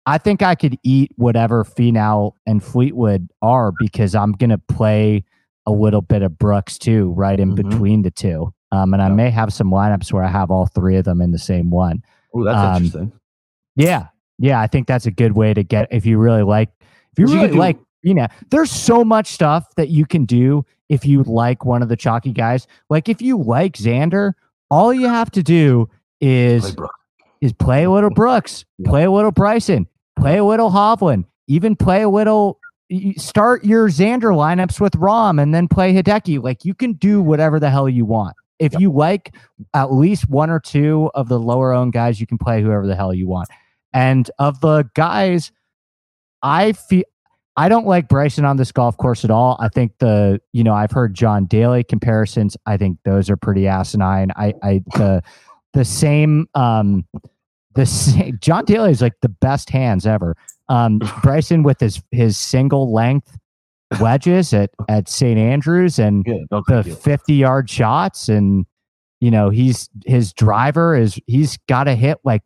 I think I could eat whatever Finau and Fleetwood are because I'm going to play a little bit of Brooks too, right in mm-hmm. between the two. Um, and I may have some lineups where I have all three of them in the same one. Oh, that's um, interesting. Yeah. Yeah. I think that's a good way to get, if you really like, if you really you like, you know, there's so much stuff that you can do if you like one of the chalky guys. Like if you like Xander, all you have to do is play is play a little Brooks, yeah. play a little Bryson, play a little Hovland, even play a little start your Xander lineups with Rahm and then play Hideki. Like you can do whatever the hell you want. If yep. you like at least one or two of the lower owned guys, you can play whoever the hell you want. And of the guys, I feel I don't like Bryson on this golf course at all. I think the you know I've heard John Daly comparisons. I think those are pretty asinine. I I the the same um the same John Daly is like the best hands ever. Um Bryson with his his single length wedges at at St Andrews and the 50 yard shots and you know he's his driver is he's got to hit like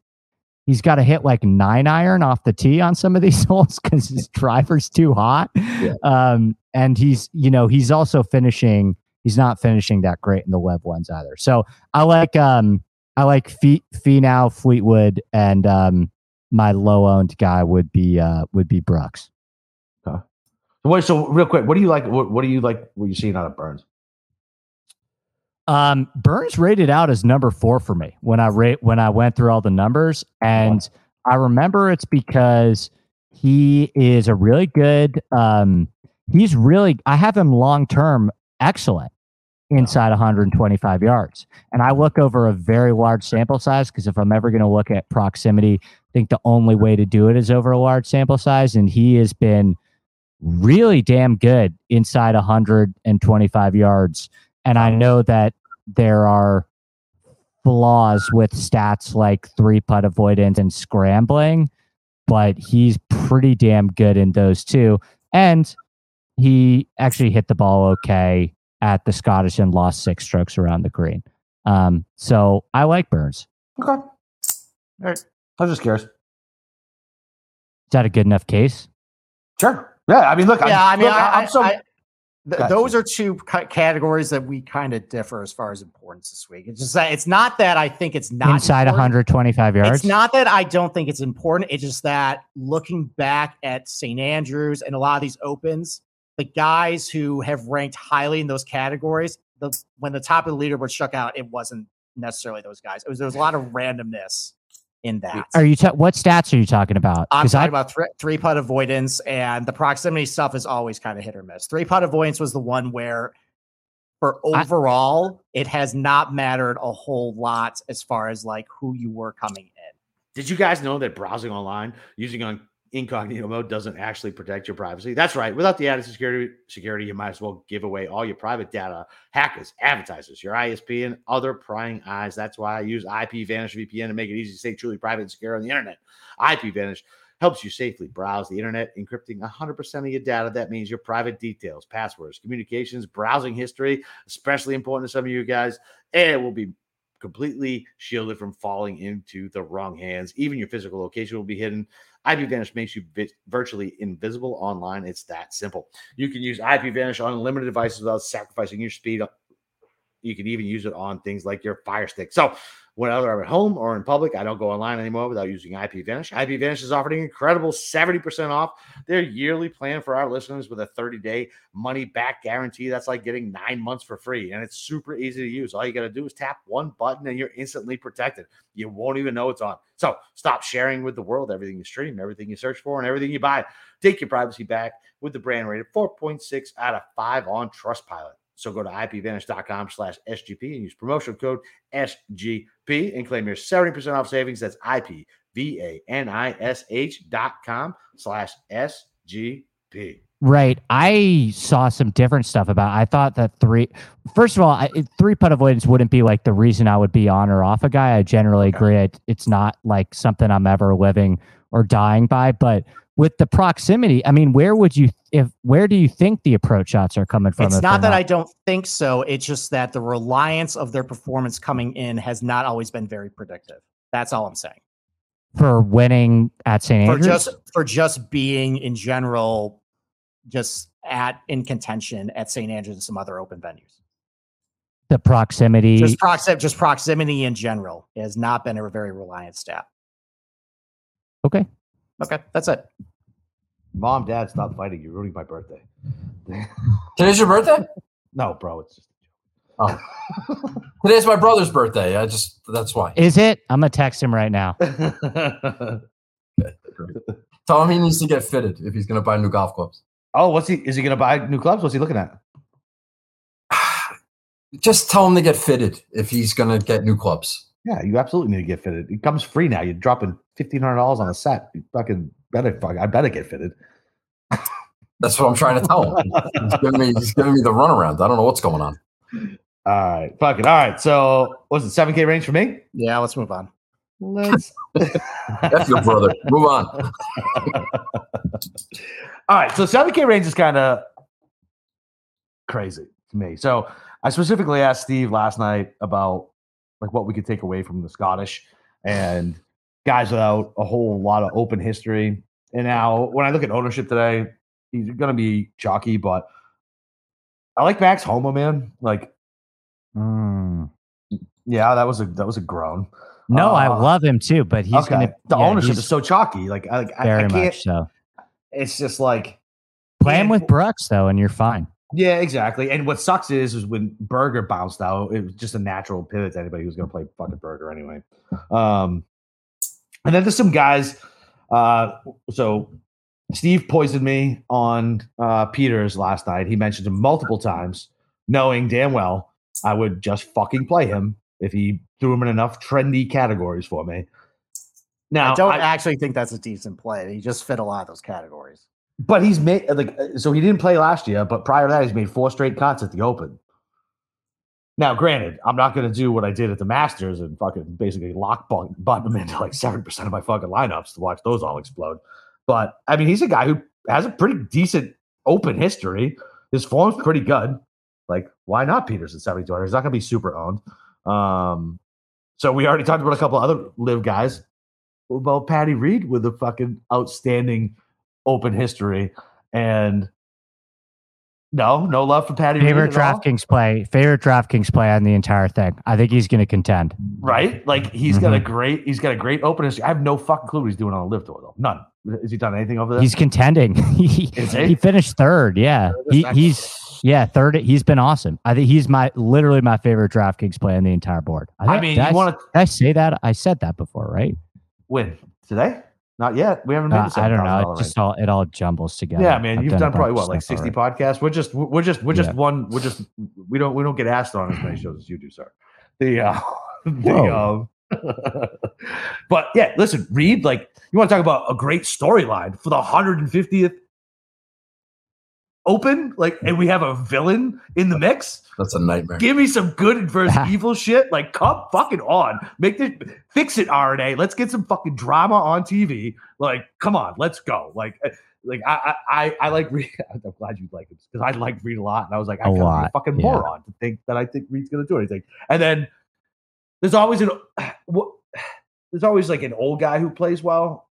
he's got to hit like nine iron off the tee on some of these holes because his driver's too hot. Yeah. Um, and he's, you know, he's also finishing, he's not finishing that great in the web ones either. So I like, um, I like Fee, Finau, Fleetwood, and um, my low owned guy would be, uh, would be Brooks. Okay. So, so real quick, what do you like? What, what do you like? What you seeing out of Burns? Um, Burns rated out as number four for me when I rate when I went through all the numbers, and I remember it's because he is a really good. Um, he's really I have him long term excellent inside 125 yards, and I look over a very large sample size because if I'm ever going to look at proximity, I think the only way to do it is over a large sample size, and he has been really damn good inside 125 yards and I know that there are flaws with stats like three putt avoidance and scrambling, but he's pretty damn good in those too. And he actually hit the ball okay at the Scottish and lost six strokes around the green. Um, so I like Burns. Okay. All right. I was just curious. Is that a good enough case? Sure. Yeah. I mean, look. Yeah. I'm, I mean, look, I, am so. I, Th- those are two c- categories that we kind of differ as far as importance this week. It's just that it's not that I think it's not inside important. 125 yards. It's not that I don't think it's important. It's just that looking back at St. Andrews and a lot of these opens, the guys who have ranked highly in those categories, the when the top of the leaderboard struck out, it wasn't necessarily those guys. It was there was a lot of randomness in that. Are you ta- what stats are you talking about? I'm talking I- about th- three putt avoidance and the proximity stuff is always kind of hit or miss. Three putt avoidance was the one where for overall I- it has not mattered a whole lot as far as like who you were coming in. Did you guys know that browsing online using on incognito mode doesn't actually protect your privacy. That's right. Without the added security, security, you might as well give away all your private data, hackers, advertisers, your ISP, and other prying eyes. That's why I use IPVanish VPN to make it easy to stay truly private and secure on the internet. IPVanish helps you safely browse the internet, encrypting 100% of your data. That means your private details, passwords, communications, browsing history, especially important to some of you guys. And it will be completely shielded from falling into the wrong hands. Even your physical location will be hidden. IPVanish makes you vi- virtually invisible online. It's that simple. You can use IPVanish on limited devices without sacrificing your speed. You can even use it on things like your Fire Stick. So Whenever I'm at home or in public, I don't go online anymore without using IPVanish. IPVanish is offering an incredible 70% off their yearly plan for our listeners with a 30 day money back guarantee. That's like getting nine months for free. And it's super easy to use. All you got to do is tap one button and you're instantly protected. You won't even know it's on. So stop sharing with the world everything you stream, everything you search for, and everything you buy. Take your privacy back with the brand rated 4.6 out of 5 on Trustpilot. So go to ipvanish.com slash SGP and use promotional code SGP and claim your 70% off savings. That's IPVANISH dot com slash SGP. Right. I saw some different stuff about. I thought that three. First of all, I, three putt avoidance wouldn't be like the reason I would be on or off a guy. I generally agree. It, it's not like something I'm ever living or dying by. But with the proximity, I mean, where would you if where do you think the approach shots are coming from? It's not that not? I don't think so. It's just that the reliance of their performance coming in has not always been very predictive. That's all I'm saying. For winning at St. Andrews, for just for just being in general just at in contention at St. Andrews and some other open venues. The proximity, just, proxi- just proximity in general has not been a very reliant stat. Okay. Okay, that's it. Mom, Dad, stop fighting. You're ruining my birthday. Today's your birthday? No, bro. It's just. Oh. Today's my brother's birthday. I just that's why. Is it? I'm gonna text him right now. Tell him he needs to get fitted if he's gonna buy new golf clubs. Oh, what's he? Is he going to buy new clubs? What's he looking at? Just tell him to get fitted if he's going to get new clubs. Yeah, you absolutely need to get fitted. It comes free now. You're dropping fifteen hundred dollars on a set. You fucking better. Fuck, I better get fitted. That's what I'm trying to tell him. he's, giving me, he's giving me the runaround. I don't know what's going on. All right, fuck it. All right, so what's it? Seven K range for me? Yeah, let's move on. Let's. That's your brother. Move on. All right, so 7K range is kind of crazy to me. So I specifically asked Steve last night about like what we could take away from the Scottish and guys without a whole lot of open history. And now when I look at ownership today, he's going to be chalky, but I like Max Homa, man. Like, mm, yeah, that was a that was a groan. No, uh, I love him too, but he's okay. gonna. The yeah, ownership is so chalky. Like, I, very I, I can't, much so. It's just like play him with Brooks though, and you're fine. Yeah, exactly. And what sucks is, is when Berger bounced out, it was just a natural pivot to anybody who's going to play fucking Berger anyway. Um, and then there's some guys. Uh, so Steve poisoned me on uh, Pieters last night. He mentioned him multiple times, knowing damn well I would just fucking play him if he threw him in enough trendy categories for me. Now, I don't I, actually think that's a decent play. He just fit a lot of those categories. But he's made like so he didn't play last year, but prior to that, he's made four straight cuts at the Open. Now, granted, I'm not going to do what I did at the Masters and fucking basically lock button him into like seven percent of my fucking lineups to watch those all explode. But I mean, he's a guy who has a pretty decent Open history. His form's pretty good. Like, why not Pieters at 7200? He's not going to be super owned. Um, so we already talked about a couple other LIV guys. About Patty Reed with a fucking outstanding open history? And no, no love for Patty. Favorite DraftKings play. Favorite DraftKings play on the entire thing. I think he's going to contend. Right? Like he's mm-hmm. got a mm-hmm. great. He's got a great open history. I have no fucking clue what he's doing on a LIV tour though. None. Has he done anything over there? He's contending. he, he finished third. Yeah, he, he's yeah third. He's been awesome. I think he's my literally my favorite DraftKings play on the entire board. I, think, I mean, you want to? I say that? I said that before, right? When today? Not yet. We haven't. Made uh, I don't know. It just all it all jumbles together. Yeah, man. I've you've done, done probably what like sixty already. podcasts. We're just we're just we're just yeah. one. We're just we don't we don't get asked on as many shows as you do, sir. The uh, the um. but yeah, listen, Reed. Like you want to talk about a great storyline for the 150th Open, like, and we have a villain in the mix. That's a nightmare. Give me some good versus evil shit. Like, come fucking on. Make this fix it, R&A. Let's get some fucking drama on TV. Like, come on, let's go. Like, eh, like I I I like Reed. I'm glad you like it because I like Reed a lot, and I was like, I am a fucking yeah. moron to think that I think Reed's gonna do anything. And then there's always an what there's always like an old guy who plays well.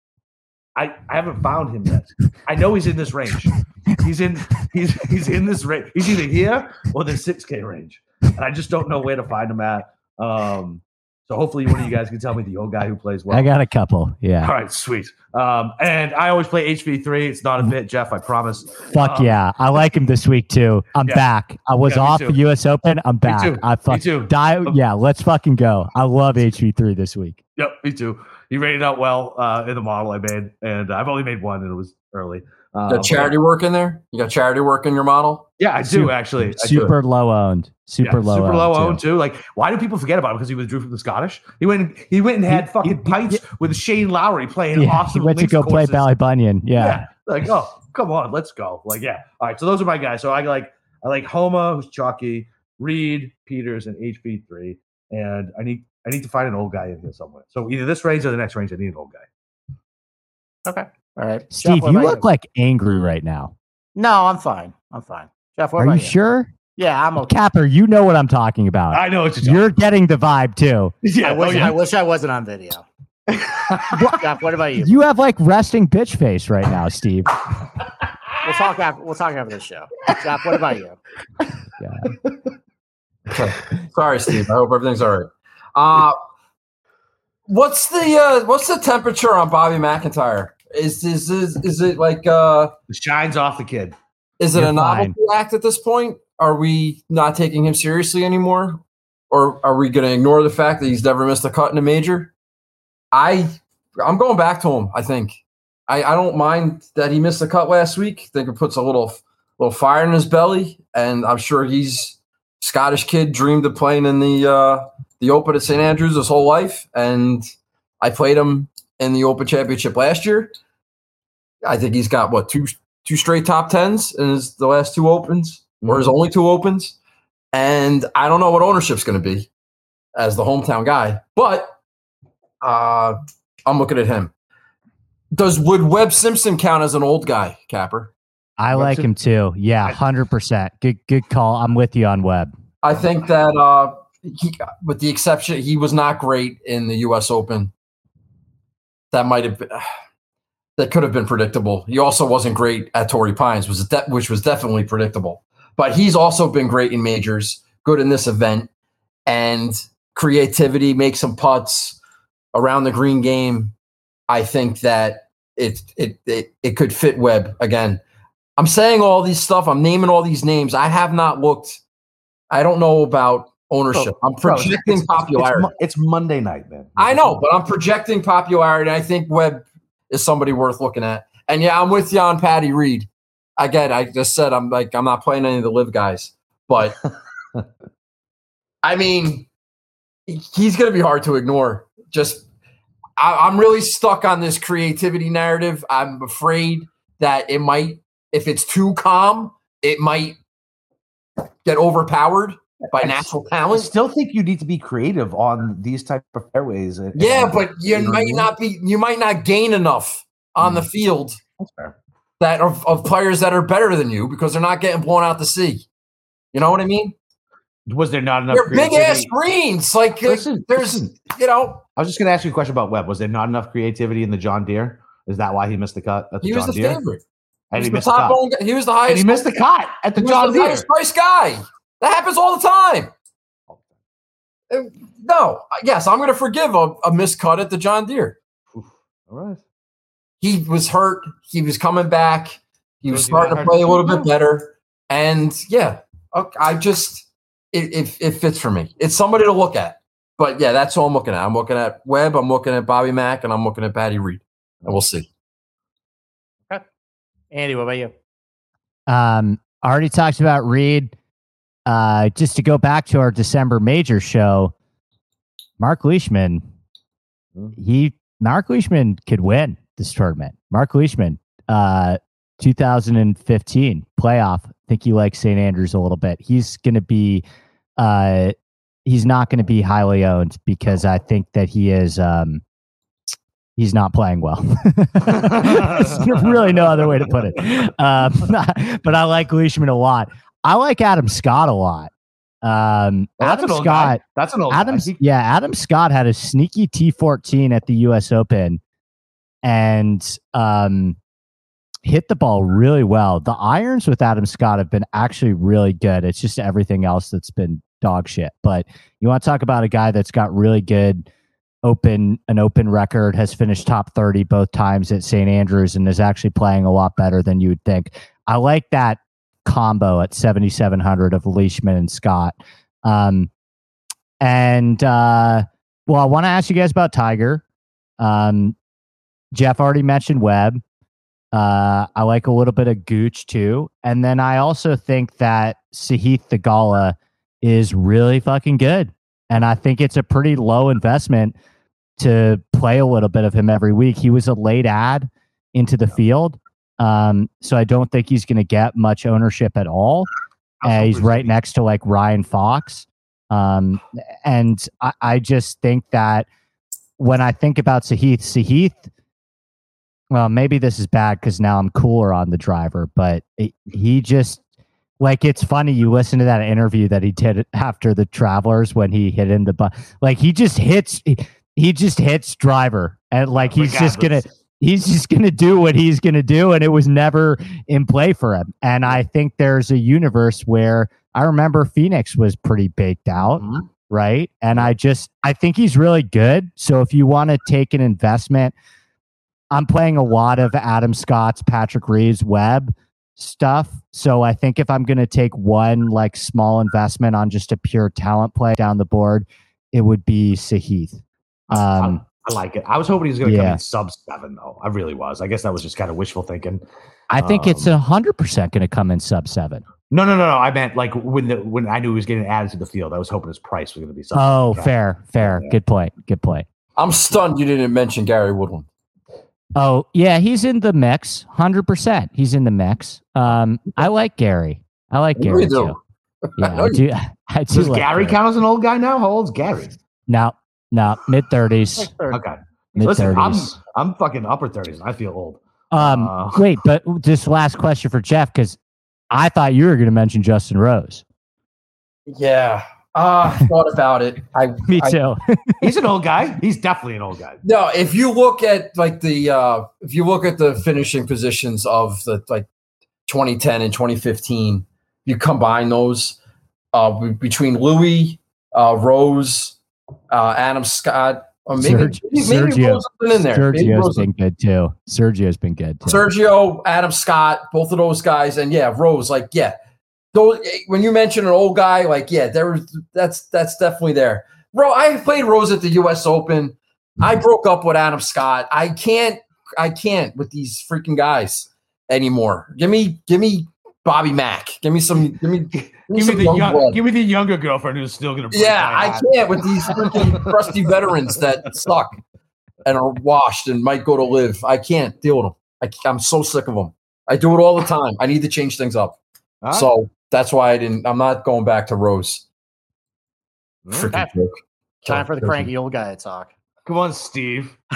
I I haven't found him yet. I know he's in this range. He's in he's he's in this range. He's either here or the 6K range. And I just don't know where to find him at. Um, so hopefully one of you guys can tell me the old guy who plays well. I got a couple. Yeah. All right, sweet. Um, and I always play HV3. It's not a bit, Jeff. I promise. Fuck um, yeah, I like him this week too. I'm yeah. back. I was yeah, off the U.S. Open. I'm back. Me too. I fuck, me too. Die. Um, yeah, let's fucking go. I love HV3 this week. Yep, me too. He rated out well uh, in the model I made, and I've only made one, and it was early. Uh, got charity work in there? You got charity work in your model? Yeah, I do super, actually. I super do. low owned. Super yeah, low. Super low owned too. too. Like, why do people forget about him? Because he withdrew from the Scottish. He went. He went and had he, fucking he, pints he, with Shane Lowry playing yeah, awesome. He went to go courses. play Ballybunion. Yeah. yeah. Like, oh, come on, let's go. Like, yeah. All right. So those are my guys. So I like I like Homa, who's chalky, Reed, Pieters, and HV three. And I need I need to find an old guy in here somewhere. So either this range or the next range, I need an old guy. Okay. All right. Steve, Jeff, you look you? like angry right now. No, I'm fine. I'm fine. Jeff, what are you, you, sure? Yeah, I'm okay. Capper, you know what I'm talking about. I know what you're, you're getting the vibe too. Yeah, I wish, oh, yeah. I wish I wasn't on video. Jeff, what about you? You have like resting bitch face right now, Steve. we'll talk after. We'll talk after the show. Jeff, what about you? Yeah. Sorry, Steve. I hope everything's all right. Uh, what's the uh, what's the temperature on Bobby MacIntyre? Is is is, is it like uh, the shine's off the kid? Is it You're a novelty fine. act at this point? Are we not taking him seriously anymore, or are we going to ignore the fact that he's never missed a cut in a major? I I'm going back to him. I think I, I don't mind that he missed the cut last week. I think it puts a little little fire in his belly, and I'm sure he's Scottish kid dreamed of playing in the uh, the Open at St Andrews his whole life, and I played him in the Open Championship last year. I think he's got what two two straight top tens in his the last two opens, mm-hmm. or his only two opens. And I don't know what ownership's going to be as the hometown guy, but uh, I'm looking at him. Does would Webb Simpson count as an old guy, Capper? I Webb like him too. Yeah, hundred percent. Good, good call. I'm with you on Webb. I think that, uh, he, with the exception, he was not great in the U.S. Open. That might have been that could have been predictable. He also wasn't great at Torrey Pines, was de- which was definitely predictable. But he's also been great in majors, good in this event, and creativity, make some putts around the green game. I think that it it it, it could fit Webb again. I'm saying all these stuff. I'm naming all these names. I have not looked. I don't know about ownership. I'm projecting bro, it's, popularity. It's, it's, Monday night, man. I know, but I'm projecting popularity. I think Webb is somebody worth looking at. And yeah, I'm with you on Patty Reed. Again, I just said I'm like I'm not playing any of the LIV guys, but I mean, he's going to be hard to ignore. Just I, I'm really stuck on this creativity narrative. I'm afraid that it might, if it's too calm, it might get overpowered by I natural talent. I still think you need to be creative on these type of fairways. And, yeah, but you, you might not be. You might not gain enough on mm the field that of, of players that are better than you because they're not getting blown out to sea. You know what I mean? Was there not enough? They're big ass greens. Like listen, there's, listen. you know. I was just going to ask you a question about Webb. Was there not enough creativity in the John Deere? Is that why he missed the cut? At the he John was the Deere? favorite. And he, he missed the top the he was the highest. And he missed the cut at the John the Deere. Highest price guy. That happens all the time. Uh, no, yes, I'm going to forgive a, a miscut at the John Deere. All right. He was hurt. He was coming back. He was starting to play a little bit better. And yeah, I just it, it, it fits for me. It's somebody to look at. But yeah, that's all I'm looking at. I'm looking at Webb. I'm looking at Bobby Mack, and I'm looking at Patty Reed. And we'll see. Okay. Andy, what about you? Um, I already talked about Reed. Uh, just to go back to our December major show, Mark Leishman, hmm. he Mark Leishman could win this tournament. Mark Leishman, uh, 2015 playoff. I think he likes St. Andrews a little bit. He's going to be, uh, he's not going to be highly owned because I think that he is, um, he's not playing well. There's really no other way to put it. Um, but I like Leishman a lot. I like Adam Scott a lot. Um, well, Adam Scott. Guy. That's an old Adam. Guy. Yeah, Adam Scott had a sneaky T14 at the U.S. Open, and um, hit the ball really well. The irons with Adam Scott have been actually really good. It's just everything else that's been dog shit. But you want to talk about a guy that's got really good open an open record, has finished top 30 both times at St. Andrews and is actually playing a lot better than you would think. I like that combo at 7,700 of Leishman and Scott. Um, and uh, well, I want to ask you guys about Tiger. Um, Jeff already mentioned Webb. Uh, I like a little bit of Gooch too. And then I also think that Sahith Theegala is really fucking good. And I think it's a pretty low investment to play a little bit of him every week. He was a late ad into the field. Um, so I don't think he's going to get much ownership at all. Uh, he's right next to like Ryan Fox. Um, and I, I just think that when I think about Sahith, Sahith, well, maybe this is bad because now I'm cooler on the driver, but it, he just like it's funny. You listen to that interview that he did after the Travelers when he hit in the butt. Like he just hits, he, he just hits driver, and like he's Regardless. just gonna he's just going to do what he's going to do and it was never in play for him. And i think there's a universe where i remember phoenix was pretty baked out mm-hmm. right? And i just i think he's really good. So if you want to take an investment i'm playing a lot of adam scott's patrick reeves webb stuff. So i think if i'm going to take one like small investment on just a pure talent play down the board it would be sahith. Um, I like it. I was hoping he was going to yeah. come in sub seven, though. I really was. I guess that was just kind of wishful thinking. I think um, it's a hundred percent going to come in sub seven. No, no, no, no. I meant like when the when I knew he was getting added to the field, I was hoping his price was going to be. Sub oh, fair, fair. Yeah. Good point. Good point. I'm stunned you didn't mention Gary Woodland. Oh yeah, he's in the mix. Hundred percent, he's in the mix. Um, I like Gary. I like Gary too. Yeah, I do. I do Does like Gary, Gary count as an old guy now? How old's Gary? Now no, mid thirties. Okay. Mid thirties. I'm I'm fucking upper thirties. I feel old. Um, uh, wait, but this last question for Jeff because I thought you were going to mention Justin Rose. Yeah, uh, thought about it. I me too. I, he's an old guy. He's definitely an old guy. No, if you look at like the uh, if you look at the finishing positions of the like 2010 and 2015, you combine those uh, between Louis, uh, Rose, uh, Adam Scott. Or maybe, Sergio, maybe Sergio, in there. Sergio's been good too. Sergio's been good too. Sergio, Adam Scott, both of those guys, and yeah, Rose. Like, yeah, those. When you mention an old guy, like, yeah, there. That's that's definitely there. Bro, I played Rose at the U.S. Open. I broke up with Adam Scott. I can't. I can't with these freaking guys anymore. Give me, give me Bobby Mack. Give me some. Give me. Give, me, the young, young give me the younger girlfriend who's still gonna. Yeah, I can't with these freaking crusty veterans that suck and are washed and might go to LIV. I can't deal with them. I, am so sick of them. I do it all the time. I need to change things up. Right. So that's why I didn't. I'm not going back to Rose. Mm, freaking joke. Time for the cranky old guy to talk. Come on, Steve.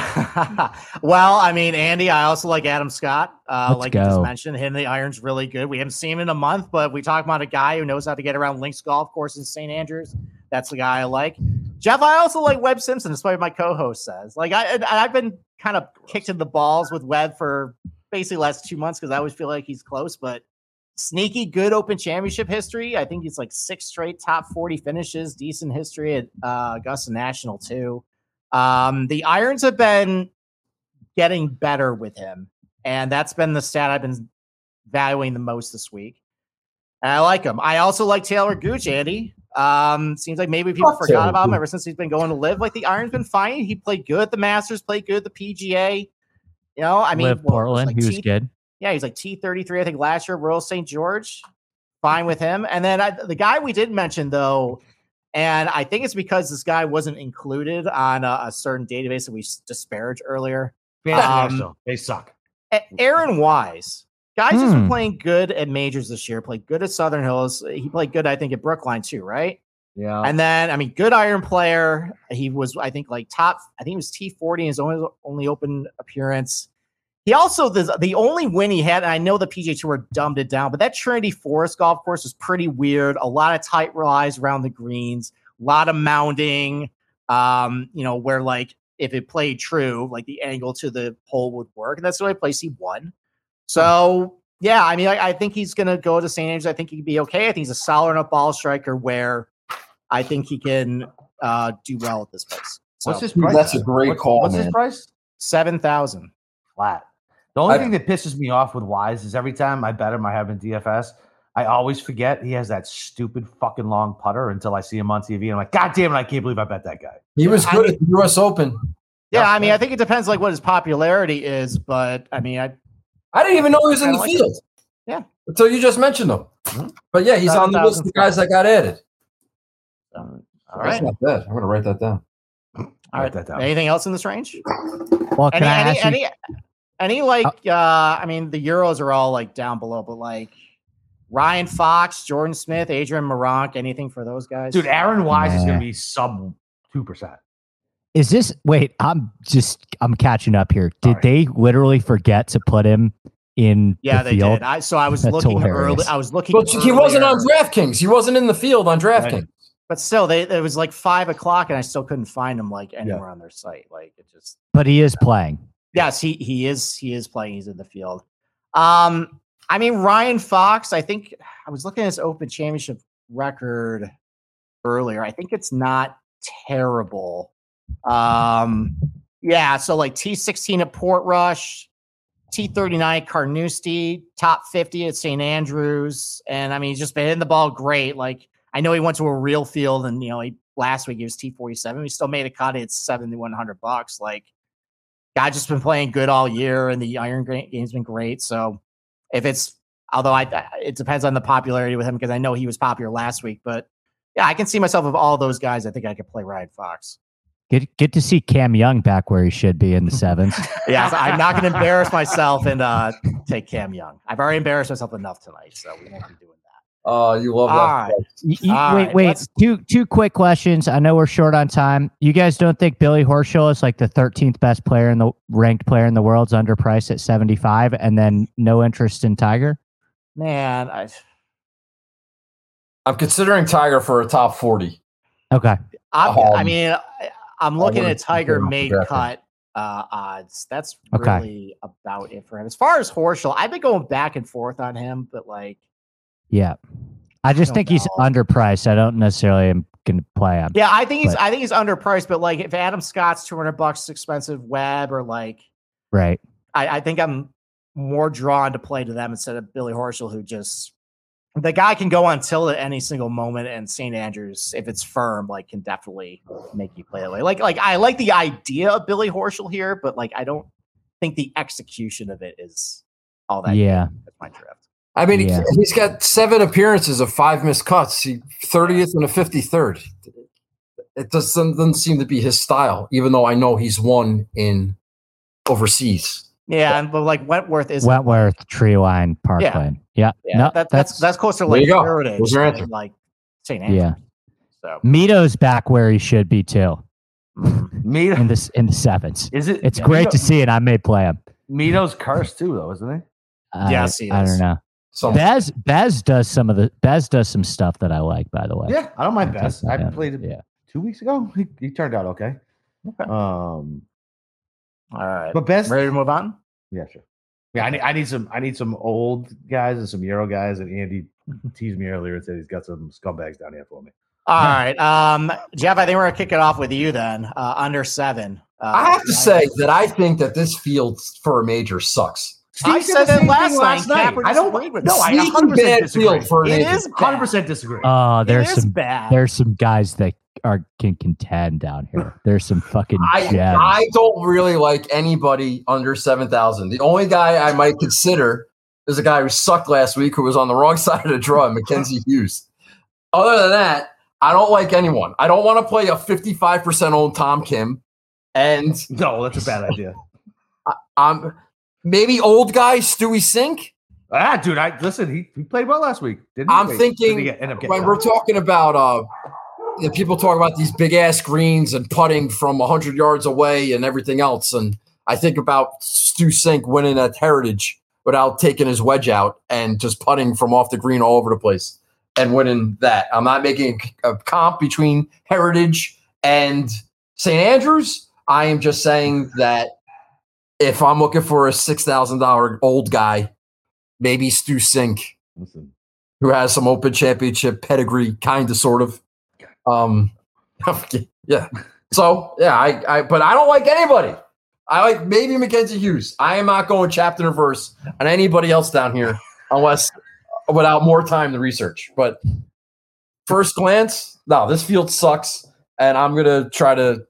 well, I mean, Andy, I also like Adam Scott. Uh, like go. you just mentioned, him the iron's really good. We haven't seen him in a month, but we talk about a guy who knows how to get around Links Golf Course in St. Andrews. That's the guy I like. Jeff, I also like Webb Simpson, despite my co-host says. Like I, I've been kind of kicked in the balls with Webb for basically last two months because I always feel like he's close, but sneaky good Open Championship history. I think he's like six straight top forty finishes, decent history at uh, Augusta National too. Um, the irons have been getting better with him, and that's been the stat I've been valuing the most this week. And I like him. I also like Taylor Gooch, Andy. Um, seems like maybe people forgot Taylor about him ever since he's been going to LIV. Like the iron's been fine. He played good at the Masters, played good at the PGA. You know, I mean, LIV Portland, like he was T- good. Yeah, he's like T thirty three. I think last year, Royal St. George, fine with him. And then I, the guy we didn't mention though and I think it's because this guy wasn't included on a, a certain database that we disparaged earlier. Um, they suck. Aaron Wise, guys, hmm. has been playing good at majors this year. Played good at Southern Hills. He played good, I think, at Brookline too, right? Yeah. And then, I mean, good iron player. He was, I think, like top. I think he was T forty in his only only open appearance. He also the the only win he had, and I know the PGA Tour dumbed it down, but that Trinity Forest golf course was pretty weird. A lot of tight lies around the greens, a lot of mounding. Um, you know, where like if it played true, like the angle to the hole would work, and that's the only place he won. So yeah, I mean, I, I think he's gonna go to St. Andrews. I think he can be okay. I think he's a solid enough ball striker where I think he can uh, do well at this place. So, what's his price? That's a great call. What's man. his price? Seven thousand flat. The only I, thing that pisses me off with Wise is every time I bet him, I have in DFS, I always forget he has that stupid fucking long putter until I see him on TV. And I'm like, God damn it, I can't believe I bet that guy. He was good I mean, at the US Open. Yeah, I mean, I think it depends like what his popularity is, but I mean, I I didn't even know he was in the like field. Yeah. Until you just mentioned him. Mhm. But yeah, he's on the list of guys that got added. All That's not bad. I'm going to write that down. All Write right. that down. Anything else in this range? Well, can Any, I any, ask you? any, any, like, uh, I mean, the Euros are all like down below, but like Ryan Fox, Jordan Smith, Adrian Meronk, anything for those guys? Dude, Aaron Wise is going to be sub 2%. Is this wait? I'm just I'm catching up here. Did Sorry. they literally forget to put him in yeah, the they field? did. I so I was That's looking hilarious. early. I was looking. But he wasn't on DraftKings. He wasn't in the field on DraftKings. but still, they it was like five o'clock, and I still couldn't find him like anywhere on their site. Like it just. But he is playing. Yes, he he is he is playing. He's in the field. Um, I mean Ryan Fox. I think I was looking at his Open Championship record earlier. I think it's not terrible. Um, yeah. So like T sixteen at Portrush, T thirty nine Carnoustie, top fifty at St Andrews, and I mean he's just been hitting the ball great. Like I know he went to a real field, and you know he last week he was T forty seven. He still made a cut. One hundred bucks. Like guy just been playing good all year, and the Iron game's been great. So if it's although I it depends on the popularity with him because I know he was popular last week, but yeah, I can see myself of all those guys. I think I could play Ryan Fox. Get get to see Cam Young back where he should be in the sevens. Yeah, so I'm not going to embarrass myself and uh, take Cam Young. I've already embarrassed myself enough tonight, so we won't be doing. Oh, you love All that. right. Y- y- All wait, right, wait. let's- Two two quick questions. I know we're short on time. You guys don't think Billy Horschel is like the 13th best player in the ranked player in the world's underpriced at 75, and then no interest in Tiger? Man, I I'm considering Tiger for a top 40. Okay. I'm, I Um, mean, I, I'm looking at Tiger made cut uh, odds. That's Okay. really about it for him. As far as Horschel, I've been going back and forth on him, but like, Yeah. I just don't think he's underpriced. I don't necessarily am going to play him. yeah, I think he's But- I think he's underpriced. But like, if Adam Scott's 200 bucks expensive, Webb or like, Right. I, I think I'm more drawn to play to them instead of Billy Horschel, who just the guy can go on tilt at any single moment, and St. Andrews, if it's firm, like can definitely make you play that way. Like, like I like the idea of Billy Horschel here, but like I don't think the execution of it is all that. Yeah. that's my drift. I mean, he- Yeah. he's got seven appearances of five missed cuts. He 30th and a 53rd. It doesn't, doesn't seem to be his style, even though I know he's won in overseas. Yeah, and but like Wentworth is Wentworth, Treeline, Parkland. Yeah. yeah, no, that, that's that's closer to There like you go. Heritage There's your answer. like St. Andrews. yeah. So Mito's back where he should be too Mito in the in the sevens. is it? It's Yeah, great Mito- to see, and I may play him. Mito's cursed too, though, isn't he? I- Yes, he I is. don't know. So Bez Bez does some of the Bez does some stuff that I like. By the way, Yeah, I don't mind Okay, best. I played it Yeah, two weeks ago. He, he turned out okay. Okay. Um, all right. but best. Ready to move on? Yeah, sure. Yeah, I need, I need some I need some old guys and some Euro guys. And Andy teased me earlier and said he's got some scumbags down here for me. All right, um, Jeff. I think we're gonna kick it off with you then. Uh, under seven. Uh, I have to say that I think that this field for a major sucks. I Steve said the that same last thing night. Capper I don't. disagreed with No. I Sneaky 100 bad disagree. field for a It major. is Hundred bad. percent disagree. Oh, there's it is some bad. there's some guys that are can contend down here. There's some fucking I, gems. I don't really like anybody under 7,000. The only guy I might consider is a guy who sucked last week who was on the wrong side of the draw, Mackenzie Hughes. Other than that, I don't like anyone. I don't want to play a 55% owned Tom Kim. And no, that's a bad idea. I'm maybe old guy Stewie Cink. Ah, dude, I listen. He, he played well last week. Didn't he? I'm thinking did he get- when we're talking about uh you know, people talk about these big ass greens and putting from 100 yards away and everything else and i think about Stu Cink winning at heritage without taking his wedge out and just putting from off the green all over the place and winning that i'm not making a comp between heritage and st andrews i am just saying that if i'm looking for a $6000 old guy maybe Stu Cink Listen, who has some open championship pedigree, kind of, sort of. Um, yeah. So yeah, I, I, but I don't like anybody. I like maybe Mackenzie Hughes. I am not going chapter and verse on anybody else down here unless without more time to research. But first glance, no, this field sucks, and I'm gonna try to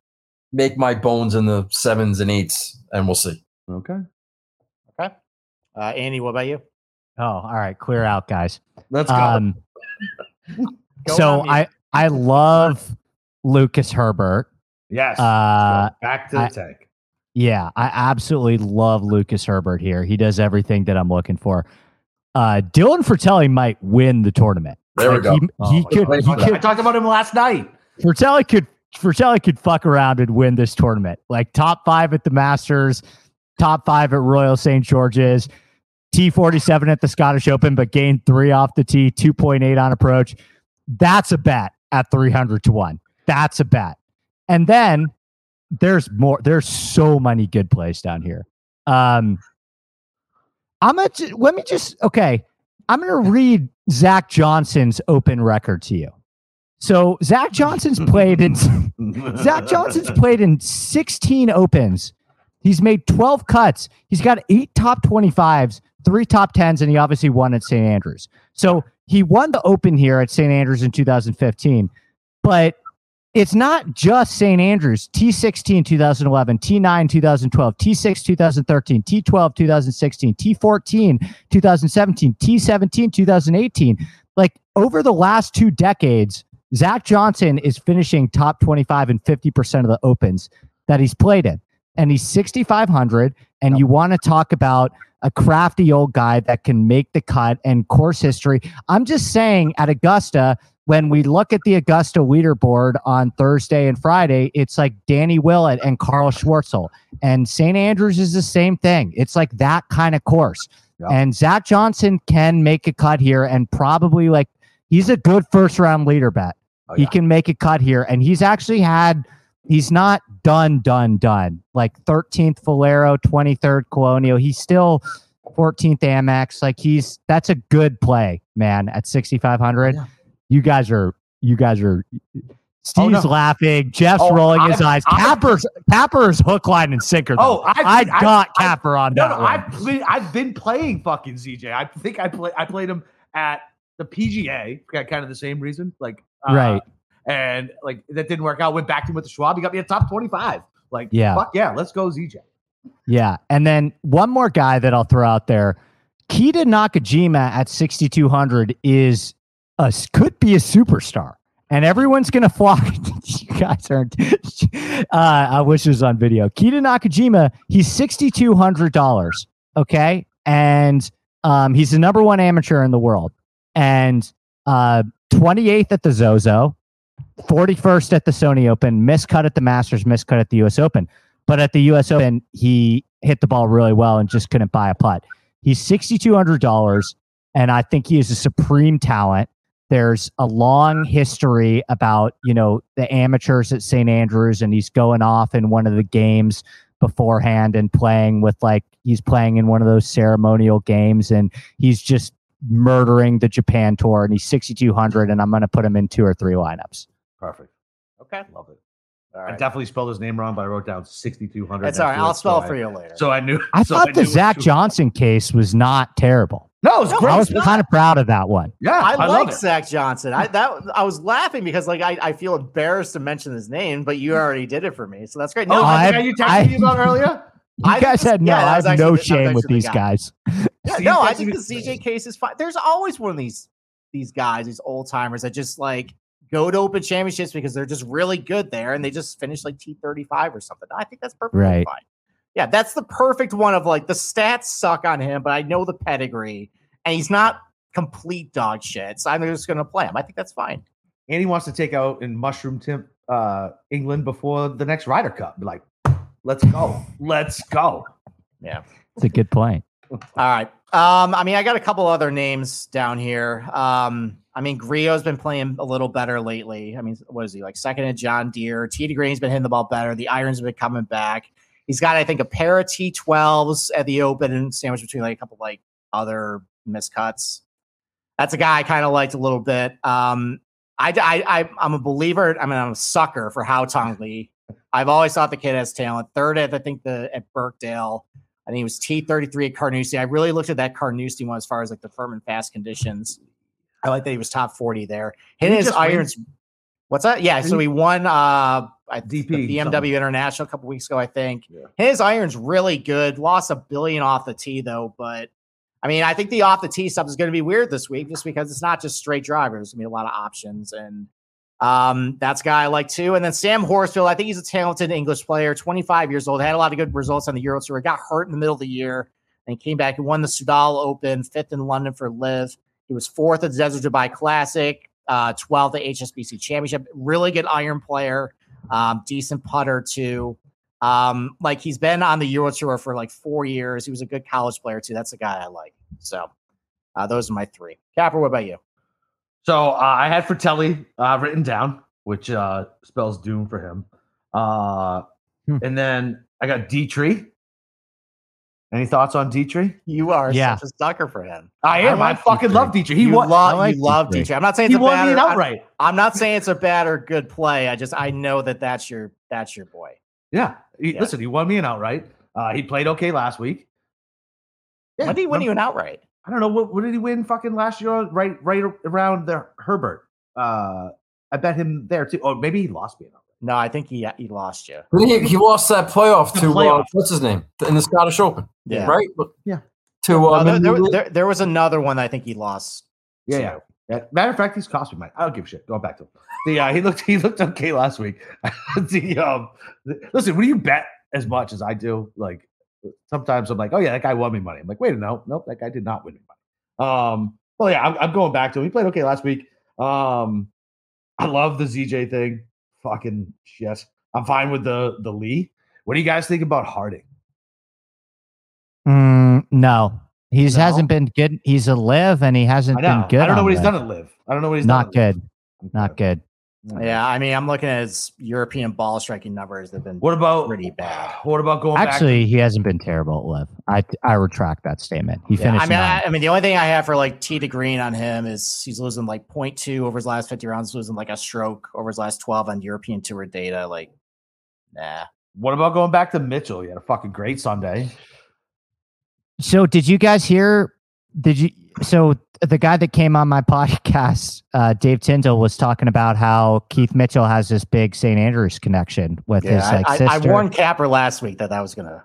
make my bones in the sevens and eights, and we'll see. okay. Okay. Uh, Andy, what about you? Oh, all right. Clear out, guys. Let's go. Um, Go so I I love Lucas Herbert. yes. Uh, back to the I- tank. Yeah, I absolutely love Lucas Herbert here. He does everything that I'm looking for. Uh, Dylan Frittelli might win the tournament. There we go. He, Oh, he could. God. He I talked about him last night. Fratelli could. Frittelli could fuck around and win this tournament. Like top five at the Masters, top five at Royal St. George's, T47 at the Scottish Open, but gained three off the tee, 2.8 on approach. That's a bet at 300 to 1. That's a bet. And then there's more. There's so many good plays down here. Um, I'm gonna let me just okay. I'm gonna read Zach Johnson's open record to you. So Zach Johnson's played in Zach Johnson's played in 16 opens. He's made 12 cuts. He's got eight top 25s, three top 10s, and he obviously won at St. Andrews. So he won the open here at St. Andrews in 2015. But it's not just St. Andrews. T16 2011, T9 2012, T6 2013, T12 2016, T14 2017, T17 2018. Like over the last two decades, Zach Johnson is finishing top 25 and 50% of the opens that he's played in. And he's 6,500. And you want to talk about a crafty old guy that can make the cut and course history. I'm just saying at Augusta, when we look at the Augusta leaderboard on Thursday and Friday, it's like Danny Willett and Charl Schwartzel. And St. Andrews is the same thing. It's like that kind of course. Yeah. And Zach Johnson can make a cut here and probably like he's a good first round leader bet. Oh, He can make a cut here. And he's actually had, he's not done, done, done. Like 13th Valero, 23rd Colonial. He's still 14th Amex. Like he's, that's a good play, man, at 6,500. Yeah. You guys are, you guys are, Oh, Steve's no. laughing. Jeff's Oh, rolling his I've- eyes. I've- Capper's, Capper's hook, line, and sinker. Oh. I've- I got I've- Capper on No, that no, one. I've been, I've been playing fucking ZJ. I think I play I played him at the PGA for kind of the same reason, like uh, Right. And like that didn't work out. Went back to him with the Schwab. He got me a top twenty five. Like Yeah. fuck yeah, let's go ZJ. Yeah. And then one more guy that I'll throw out there. Keita Nakajima at 6,200 is a could be a superstar. And everyone's going to flock. you guys aren't. uh, I wish it was on video. Keita Nakajima, he's $6,200. Okay. And um, he's the number one amateur in the world. And uh, 28th at the Zozo, 41st at the Sony Open, miscut at the Masters, miscut at the US Open. But at the US Open, he hit the ball really well and just couldn't buy a putt. He's $6,200, and I think he is a supreme talent. There's a long history about, you know, the amateurs at St. Andrews, and he's going off in one of the games beforehand and playing with like he's playing in one of those ceremonial games, and he's just murdering the Japan tour, and he's 6,200, and I'm going to put him in two or three lineups. Perfect. Okay. Love it. All I definitely spelled his name wrong, but I wrote down sixty two hundred. It's all right. I'll spell it for you later. So I knew. I so thought the knew it Zach was- Johnson case was not terrible. No, it was No, great. I was not. kind of proud of that one. yeah, I, I, like love. Zach Johnson. I that I was laughing because like I, I feel embarrassed to mention his name, but you already did it for me, so that's great. Oh, No, I, I- you texted I- me about earlier. You I guys this- had no, yeah, I have no the- that was shame with actually the these guy. guys. Yeah, See, no, I think the CJ case is fine. There's always one of these these guys, these old timers that just like go to open championships because they're just really good there and they just finish like T35 or something. I think that's perfectly Right. fine. Yeah, that's the perfect one of like the stats suck on him, but I know the pedigree and he's not complete dog shit. So I'm just gonna play him. I think that's fine. And he wants to take out in Mushroom Timp uh, England before the next Ryder Cup. Like, let's go, let's go. Yeah. It's a good point. All right. Um, I mean, I got a couple other names down here. Um, I mean, Grillo's been playing a little better lately. I mean, what is he like second at John Deere? TD Green's been hitting the ball better. The irons have been coming back. He's got, I think, a pair of T12s at the Open and sandwiched between like a couple like other miscuts. That's a guy I kind of liked a little bit. Um, I, I, I, I'm a believer. I mean, I'm a sucker for Haotong Li. I've always thought the kid has talent. Third at, I think, the at Birkdale. I think it was T33 at Carnoustie. I really looked at that Carnoustie one as far as like the firm and fast conditions. I like that he was top 40 there. Hit his just win? irons. What's that? Yeah, so he won uh DP, the BMW something. International a couple weeks ago, I think. Yeah. His irons really good. Lost a billion off the tee though, but I mean, I think the off the tee stuff is going to be weird this week, just because it's not just straight drivers. There's going to be a lot of options, and um, that's a guy I like too. And then Sam Horsfield, I think he's a talented English player, 25 years old, had a lot of good results on the Euro Tour. Got hurt in the middle of the year and came back and won the Soudal Open, fifth in London for LIV. He was fourth at the Desert Dubai Classic, uh, 12th at HSBC Championship. Really good iron player, um, decent putter too. Um, like he's been on the Euro Tour for like four years. He was a good college player too. That's a guy I like. So uh, those are my three. Capper, what about you? So uh, I had Frittelli uh, written down, which uh, spells doom for him. Uh, hmm. And then I got Detry. Any thoughts on Detry? You are yeah. such a sucker for him. I am. I, like I fucking Detry. love Detry. He you, won, lo- like you love Detry. I'm not saying it's he a bad or, outright. I, I'm not saying it's a bad or good play. I just I know that that's your that's your boy. Yeah. He, yeah. Listen, he won me an outright. Uh, he played okay last week. Yeah. When did he win you an outright? I don't know what, what did he win fucking last year right right around the Herbert. Uh, I bet him there too. Oh, maybe he lost me. No, I think he he lost you. He, he lost that playoff to playoff. Uh, what's his name in the Scottish Open. Yeah, right. Yeah. To uh, no, there, there, there, there, was another one I think he lost. Yeah, yeah. yeah. Matter of fact, he's cost me money. I don't give a shit. Going back to him. The uh, he looked he looked okay last week. the um, the, listen, when you bet as much as I do, like sometimes I'm like, oh yeah, that guy won me money. I'm like, wait a no, nope, that guy did not win me money. Um, well, yeah, I'm, I'm going back to him. He played okay last week. Um, I love the ZJ thing. Fucking yes, I'm fine with the the Li. What do you guys think about Harding? Mm, no, he no? hasn't been good. He's a LIV, and he hasn't been good. I don't know what he's done at live. I don't know what he's not good. Not good. Mm. Yeah, I mean, I'm looking at his European ball striking numbers. They've been what about pretty bad. What about going? Actually, he hasn't been terrible at LIV. I I retract that statement. He yeah, finished. I mean, I, I, mean, the only thing I have for like T to green on him is he's losing like 0.2 over his last 50 rounds, losing like a stroke over his last 12 on European Tour data. Like, nah. What about going back to Mitchell? He had a fucking great Sunday. So, did you guys hear? Did you? So the guy that came on my podcast, uh, Dave Tindall, was talking about how Keith Mitchell has this big St. Andrews connection with yeah, his like I, sister. I, warned Capper last week that that was gonna.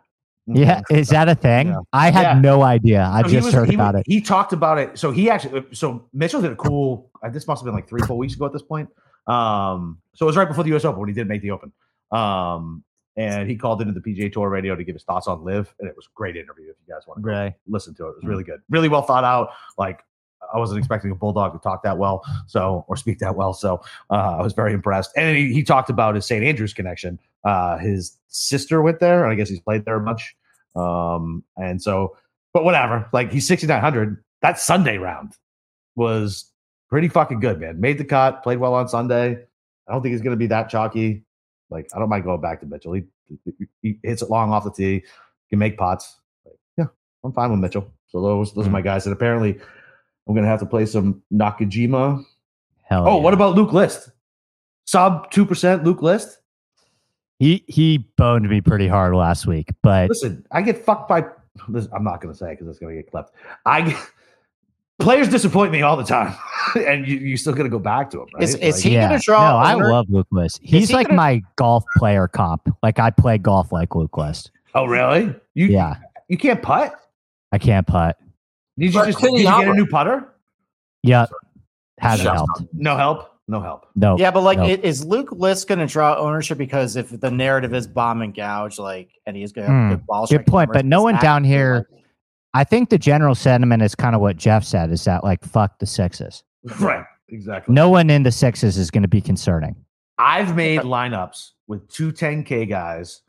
Yeah, is that a thing? Yeah. I had yeah. no idea. I so just was, heard he, about it. He talked about it. So he actually, so Mitchell did a cool. Uh, this must have been like three, four weeks ago at this point. Um, so it was right before the U.S. Open when he did make the Open. Um, and he called into the PGA Tour radio to give his thoughts on LIV, and it was a great interview. If you guys want to right. listen to it, it was really good, really well thought out. Like I wasn't expecting a bulldog to talk that well, so or speak that well. So uh, I was very impressed. And he, he talked about his St. Andrews connection. Uh, his sister went there, and I guess he's played there much. Um, and so, but whatever. Like he's sixty nine hundred. That Sunday round was pretty fucking good, man. Made the cut, played well on Sunday. I don't think he's going to be that chalky. Like I don't mind going back to Mitchell. He, he, hits it long off the tee, can make pots. Like, yeah, I'm fine with Mitchell. So those those mm-hmm. are my guys. And apparently I'm gonna have to play some Nakajima. Hell oh, yeah. what about Luke List? Sub two percent Luke List. He he boned me pretty hard last week, but listen, I get fucked by. I'm not gonna say because it's gonna get clipped. I get, players disappoint me all the time, and you you still gonna go back to him. Right? Is, is like, he yeah. gonna draw? No, I love Luke List. He's he like gonna... my golf player comp. Like I play golf like Luke List. Oh really? You yeah. You can't putt. I can't putt. Did you just did you get a new putter? Yeah, hasn't helped. No help. No help. No. Yeah, but like, no. is Luke List going to draw ownership because if the narrative is bomb and gouge, like, and he's going to have hmm. good ball. Good point, but no one down here. Like, I think the general sentiment is kind of what Jeff said: is that like fuck the sixes. Right. Exactly. No one in the sixes is going to be concerning. I've made lineups with two 10K guys,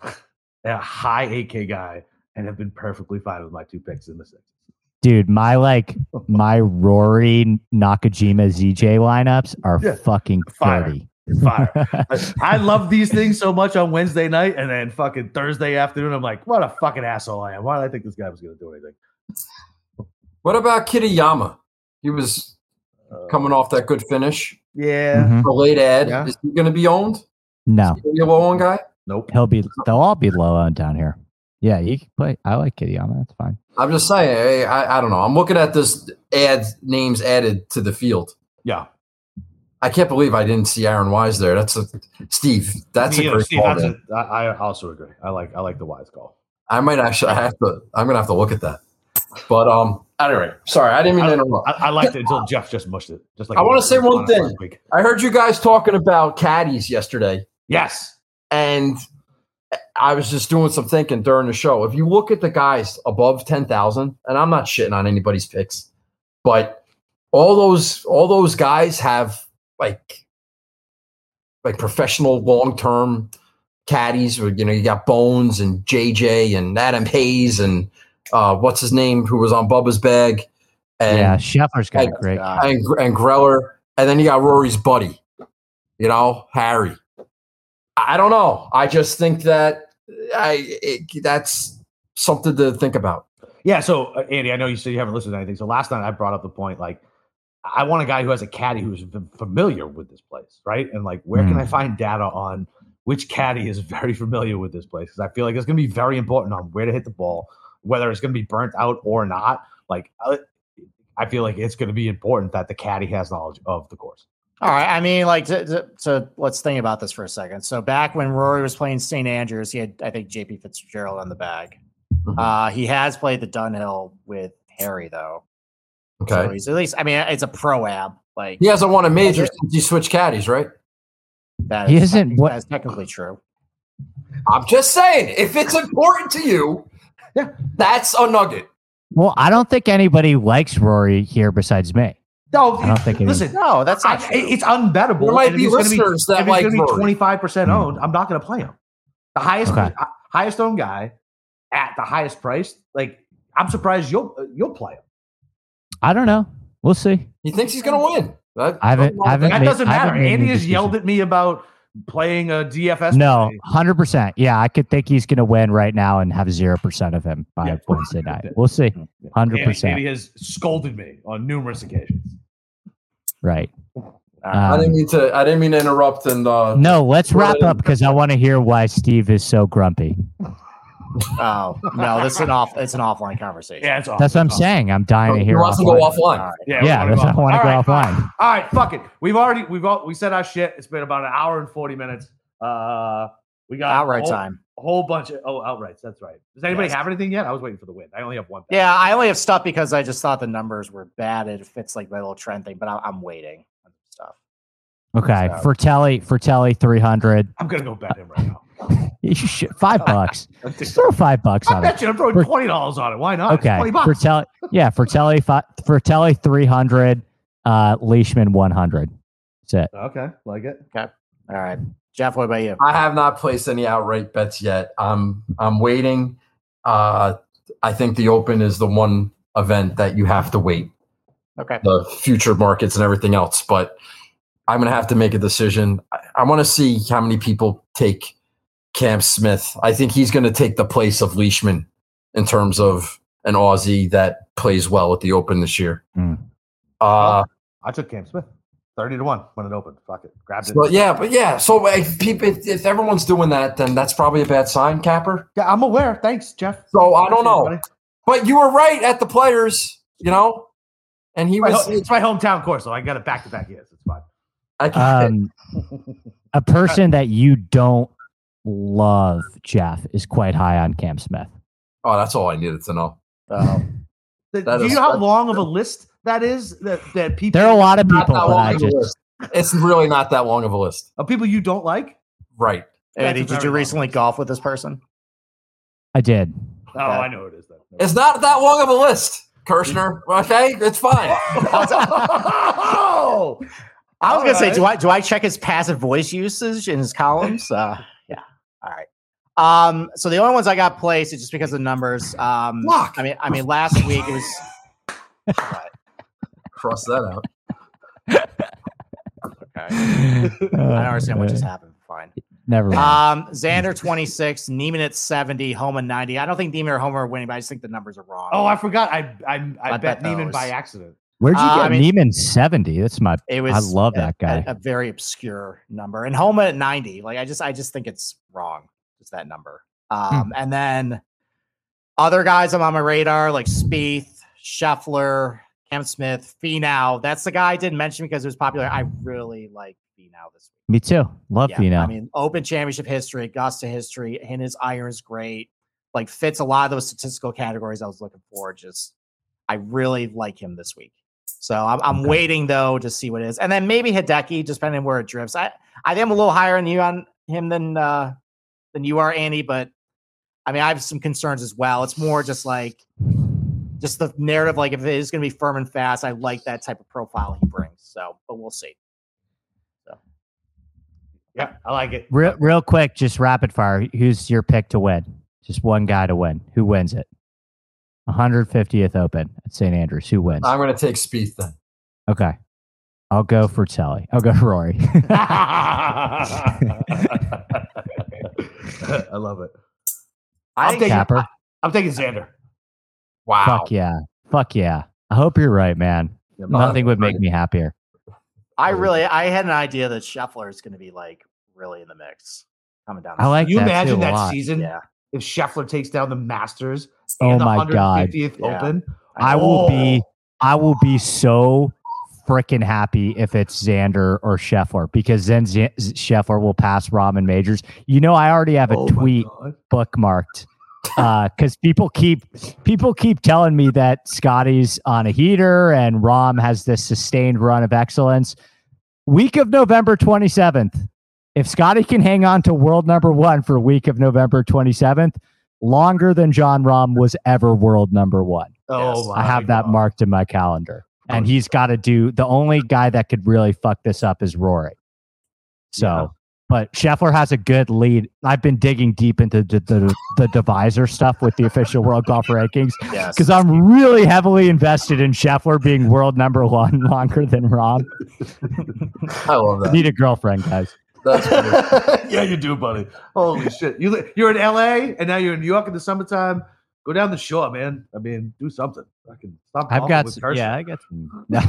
and a high 8K guy, and have been perfectly fine with my two picks in the sixes. Dude, my like my Rory Nakajima ZJ lineups are yeah. fucking dirty. Fire. I love these things so much on Wednesday night, and then fucking Thursday afternoon, I'm like, what a fucking asshole I am. Why did I think this guy was going to do anything? What about Kitayama? He was uh, coming off that good finish. Yeah. Mm-hmm. The late ad. Yeah. Is he going to be owned? No. Is he a low owned guy? Nope. He'll be. They'll all be low owned down here. Yeah, you can play. I like Kitayama. That's fine. I'm just saying. I, I don't know. I'm looking at this ad names added to the field. Yeah. I can't believe I didn't see Aaron Wise there. That's a Steve. That's a great Steve, call. That's I also agree. I like I like the Wise call. I might actually I have to. I'm gonna have to look at that. But um, anyway, sorry, I didn't mean to interrupt. I, I liked it until Jeff just mushed it. Just like I wanna say one thing. I heard you guys talking about caddies yesterday, Yes. and I was just doing some thinking during the show. If you look at the guys above ten thousand, and I'm not shitting on anybody's picks, but all those all those guys have like like professional long term caddies. You know, you got Bones and JJ and Adam Hayes and uh, what's his name who was on Bubba's bag, and yeah, Scheffler's got a Like, great. God. and, and Greller, and then you got Rory's buddy, you know, Harry. I don't know. I just think that I it, that's something to think about. Yeah. So, uh, Andy, I know you said you haven't listened to anything. So last night I brought up the point like, I want a guy who has a caddy who's familiar with this place, right? And like, where can Hmm. I find data on which caddy is very familiar with this place? Because I feel like it's going to be very important on where to hit the ball, whether it's going to be burnt out or not. Like, I, I feel like it's going to be important that the caddy has knowledge of the course. All right. I mean, like, to, to, to- let's think about this for a second. So back when Rory was playing St. Andrews, he had, I think, JP Fitzgerald on the bag. Mhm. Uh, he has played the Dunhill with Harry, though. So Okay. he's at least, I mean, it's a pro ab. Like, He hasn't won a major it- since he switched caddies, right? that He is isn't what- That's technically true. I'm just saying, if it's important to you, Yeah. that's a nugget. Well, I don't think anybody likes Rory here besides me. No, I don't think it is. listen, No, that's I, true. it's unbettable. There might and if be he's gonna listeners that if like going to Rory. be twenty five percent Hmm. owned, I'm not going to play him. The highest, Okay. hi- highest owned guy at the highest price. Like, I'm surprised you'll you'll play him. I don't know. We'll see. He thinks he's going to win. That, I haven't- I haven't That made- doesn't I haven't matter. Andy has decision. yelled at me about playing a DFS. No, hundred percent. Yeah, I could think he's going to win right now and have zero percent of him by Yeah. Wednesday night. We'll see. Hundred Andy, percent. Andy has scolded me on numerous occasions. Right. I Um, didn't mean to. I didn't mean to interrupt. And uh, no, let's wrap up because I want to hear why Steve is so grumpy. Oh no, this is an off. It's an offline conversation. Yeah, it's awesome. That's what I'm saying. I'm dying to he hear. wants to go offline. All offline. right. Yeah, Yeah, we that's wanna why I want to go right, fine. offline. All right, fuck it. We've already we've all we said our shit. It's been about an hour and forty minutes. Uh, we got Outright a whole, time. A whole bunch of oh outrights. That's right. Does anybody Yes. have anything yet? I was waiting for the win. I only have one. bet. Yeah, I only have stuff because I just thought the numbers were bad. It fits like my little trend thing, but I, I'm waiting on stuff. Okay, So- Frittelli, for Telly, three hundred. I'm gonna go bet him right now. You should five bucks. I Throw five bucks I on it. bet you I'm throwing For- twenty dollars on it. Why not? It's Okay, twenty for bucks. Telly, yeah, Frittelli, fi- Frittelli, three hundred. Uh, Leishman, one hundred. That's it. okay, like it. Okay, all right, Jeff, what about you? I have not placed any outright bets yet. I'm I'm waiting. Uh, I think the Open is the one event that you have to wait. Okay. The future markets and everything else, but I'm gonna have to make a decision. I, I want to see how many people take Cam Smith. I think he's gonna take the place of Leishman in terms of an Aussie that plays well at the Open this year. Hmm. Uh, I took Cam Smith, thirty to one when it opened. Fuck it, grabbed it. but yeah, but yeah. So if people, if, if everyone's doing that, then that's probably a bad sign, Capper. Yeah, I'm aware. Thanks, Jeff. So I don't know. buddy. But you were right at the players, you know, and he My was. ho- It's my hometown course, so I got it back to back Yes, It's fine. I can, Um, a person that you don't love, Jeff, is quite high on Cam Smith. oh, that's all I needed to know. Uh, The- That do you know how long of a list that is? That that people There are a lot of people that that I just. It's really not that long of a list, of people you don't like. right? Andy, That's a did you recently list. golf with this person? I did. Oh, I know it is. Then. It's not that long of a list, Kirshner. Okay, it's fine. oh, I was gonna say, do I do I check his passive voice usage in his columns? Uh, yeah. All right. Um, so the only ones I got placed is just because of the numbers. Um, Lock. I mean, I mean, last week it was. What? Cross that out. Okay. I don't understand what just happened. Fine. Never mind. Um, Xander 26, Niemann at 70, Homa 90. I don't think Niemann or Homa are winning, but I just think the numbers are wrong. oh, I forgot. I I, I, I bet bet Niemann by accident. Where'd you uh, get I mean- Niemann seventy? That's my. it was I love a- that guy. A, a very obscure number. And Homa at 90. Like I just I just think it's wrong. Just that number. Hmm. Um, and then other guys I'm on my radar, like Spieth, Scheffler, Cam Smith, Finau. That's the guy I didn't mention because it was popular. I really like Finau this week. Me too. Love Yeah, Finau. I mean, Open Championship history, Augusta history, and his iron's great. Like fits a lot of those statistical categories I was looking for. Just I really like him this week. So I'm, I'm okay. waiting though to see what it is, and then maybe Hideki, just depending where it drifts. I I think I'm a little higher on you on him than uh than you are, Andy. But I mean, I have some concerns as well. It's more just like just the narrative. Like if it is going to be firm and fast, I like that type of profile he brings. So, but we'll see. So, yeah, I like it. Real, real quick, just rapid fire. Who's your pick to win? Just one guy to win. Who wins it? 150th Open at St. Andrews. Who wins? I'm going to take Spieth then. Okay. I'll go for Telly. I'll go for Rory. I love it. I'm taking, Capper. I'm taking Xander. Wow. Fuck yeah. Fuck yeah. I hope you're right, man. Yeah, Nothing would make me happier. I really, I had an idea that Scheffler is going to be like really in the mix coming down. I like. You that imagine that lot. season? Yeah. If Scheffler takes down the Masters oh my god, Open, I will be, I will be so freaking happy if it's Xander or Scheffler because then Z- Scheffler will pass Rahm Majors. You know, I already have a oh tweet bookmarked because uh, people keep people keep telling me that Scotty's on a heater and Rahm has this sustained run of excellence. Week of November 27th, if Scotty can hang on to world number one for week of November 27th, longer than Jon Rahm was ever world number one. Oh, I have that marked in my calendar and oh. he's got to do the only guy that could really fuck this up is Rory. So, yeah. but Scheffler has a good lead. I've been digging deep into the, the, the divisor stuff with the official world golf rankings because yes. I'm really heavily invested in Scheffler being world number one longer than Rahm. I love that. Need a girlfriend, guys. yeah, you do, buddy. Holy shit! You you're in LA and now you're in New York in the summertime go down the shore, man. I mean, do something. I can stop. I've got some, yeah, I got some. No.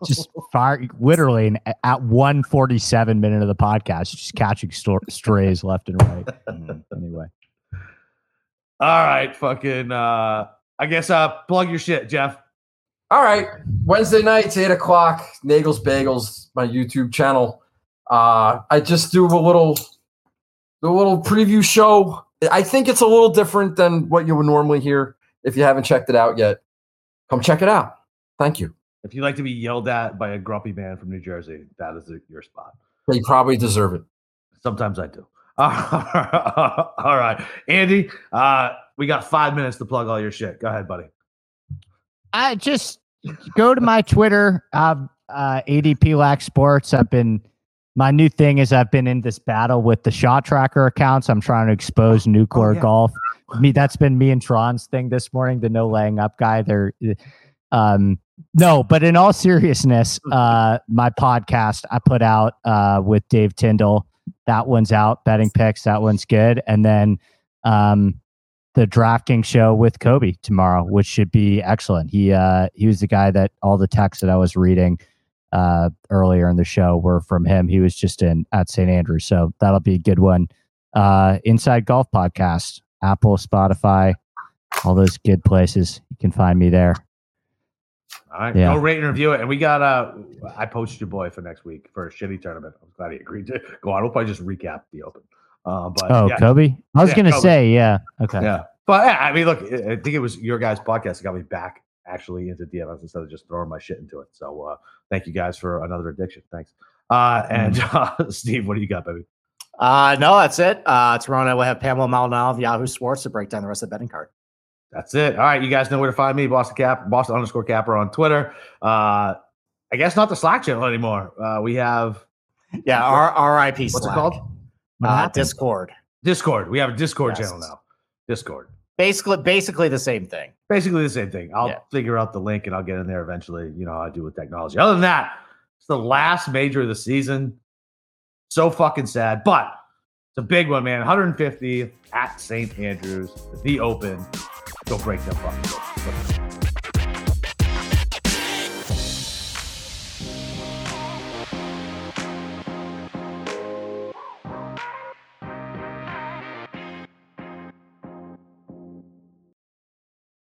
just far literally at one forty seven minute of the podcast, just catching st- strays left and right. Mm, anyway, all right, fucking. uh I guess uh plug your shit, Jeff. All right, Wednesday nights eight o'clock. Nagels Bagels, my YouTube channel. Uh I just do a little, a little preview show I think it's a little different than what you would normally hear. If you haven't checked it out yet, come check it out. Thank you. If you like to be yelled at by a grumpy man from New Jersey, that is your spot. You probably deserve it. Sometimes I do. all right, Andy. Uh, we got five minutes to plug all your shit. Go ahead, buddy. I just go to my Twitter, uh, uh, ADP Lack Sports. I've been my new thing is I've been in this battle with the shot tracker accounts. I'm trying to expose nuclear oh, yeah. golf. Me, that's been me and Tron's thing this morning. The no laying up guy. They're, um, no, but in all seriousness, mm-hmm. uh, my podcast I put out uh, with Dave Tindall. That one's out. Betting picks. That one's good. And then um, the drafting show with Kobe tomorrow, which should be excellent. He uh, he was the guy that all the texts that I was reading uh, earlier in the show were from him. He was just in at St. Andrews, so that'll be a good one. Uh, Inside Golf Podcast, Apple, Spotify, all those good places. You can find me there. All right, yeah. go rate and review it. And we got uh I posted your boy for next week for a shitty tournament. I'm glad he agreed to go on. We'll probably just recap the open. Uh, but oh, yeah. Kobe. I was yeah, gonna Kobe. say, yeah, okay, yeah. But yeah, I mean, look, I think it was your guys' podcast that got me back actually into DFS instead of just throwing my shit into it. So uh, thank you guys for another addiction. Thanks. Uh, and uh, Steve, what do you got, baby? Uh, no, that's it. Uh, tomorrow night we'll have Pamela Maldonado of Yahoo Sports to break down the rest of the betting card. That's it. All right, you guys know where to find me, Boston Cap, Boston underscore Capper on Twitter. Uh, I guess not the Slack channel anymore. Uh, we have yeah, our RIP. What's Slack. it called? Uh, Discord. Discord. We have a Discord yes. channel now. Discord. Basically, basically the same thing. Basically the same thing. I'll yeah. figure out the link and I'll get in there eventually. You know how I do with technology. Other than that, it's the last major of the season. So fucking sad, but it's a big one, man. 150 at St. Andrews, the Open. Go break them fucking.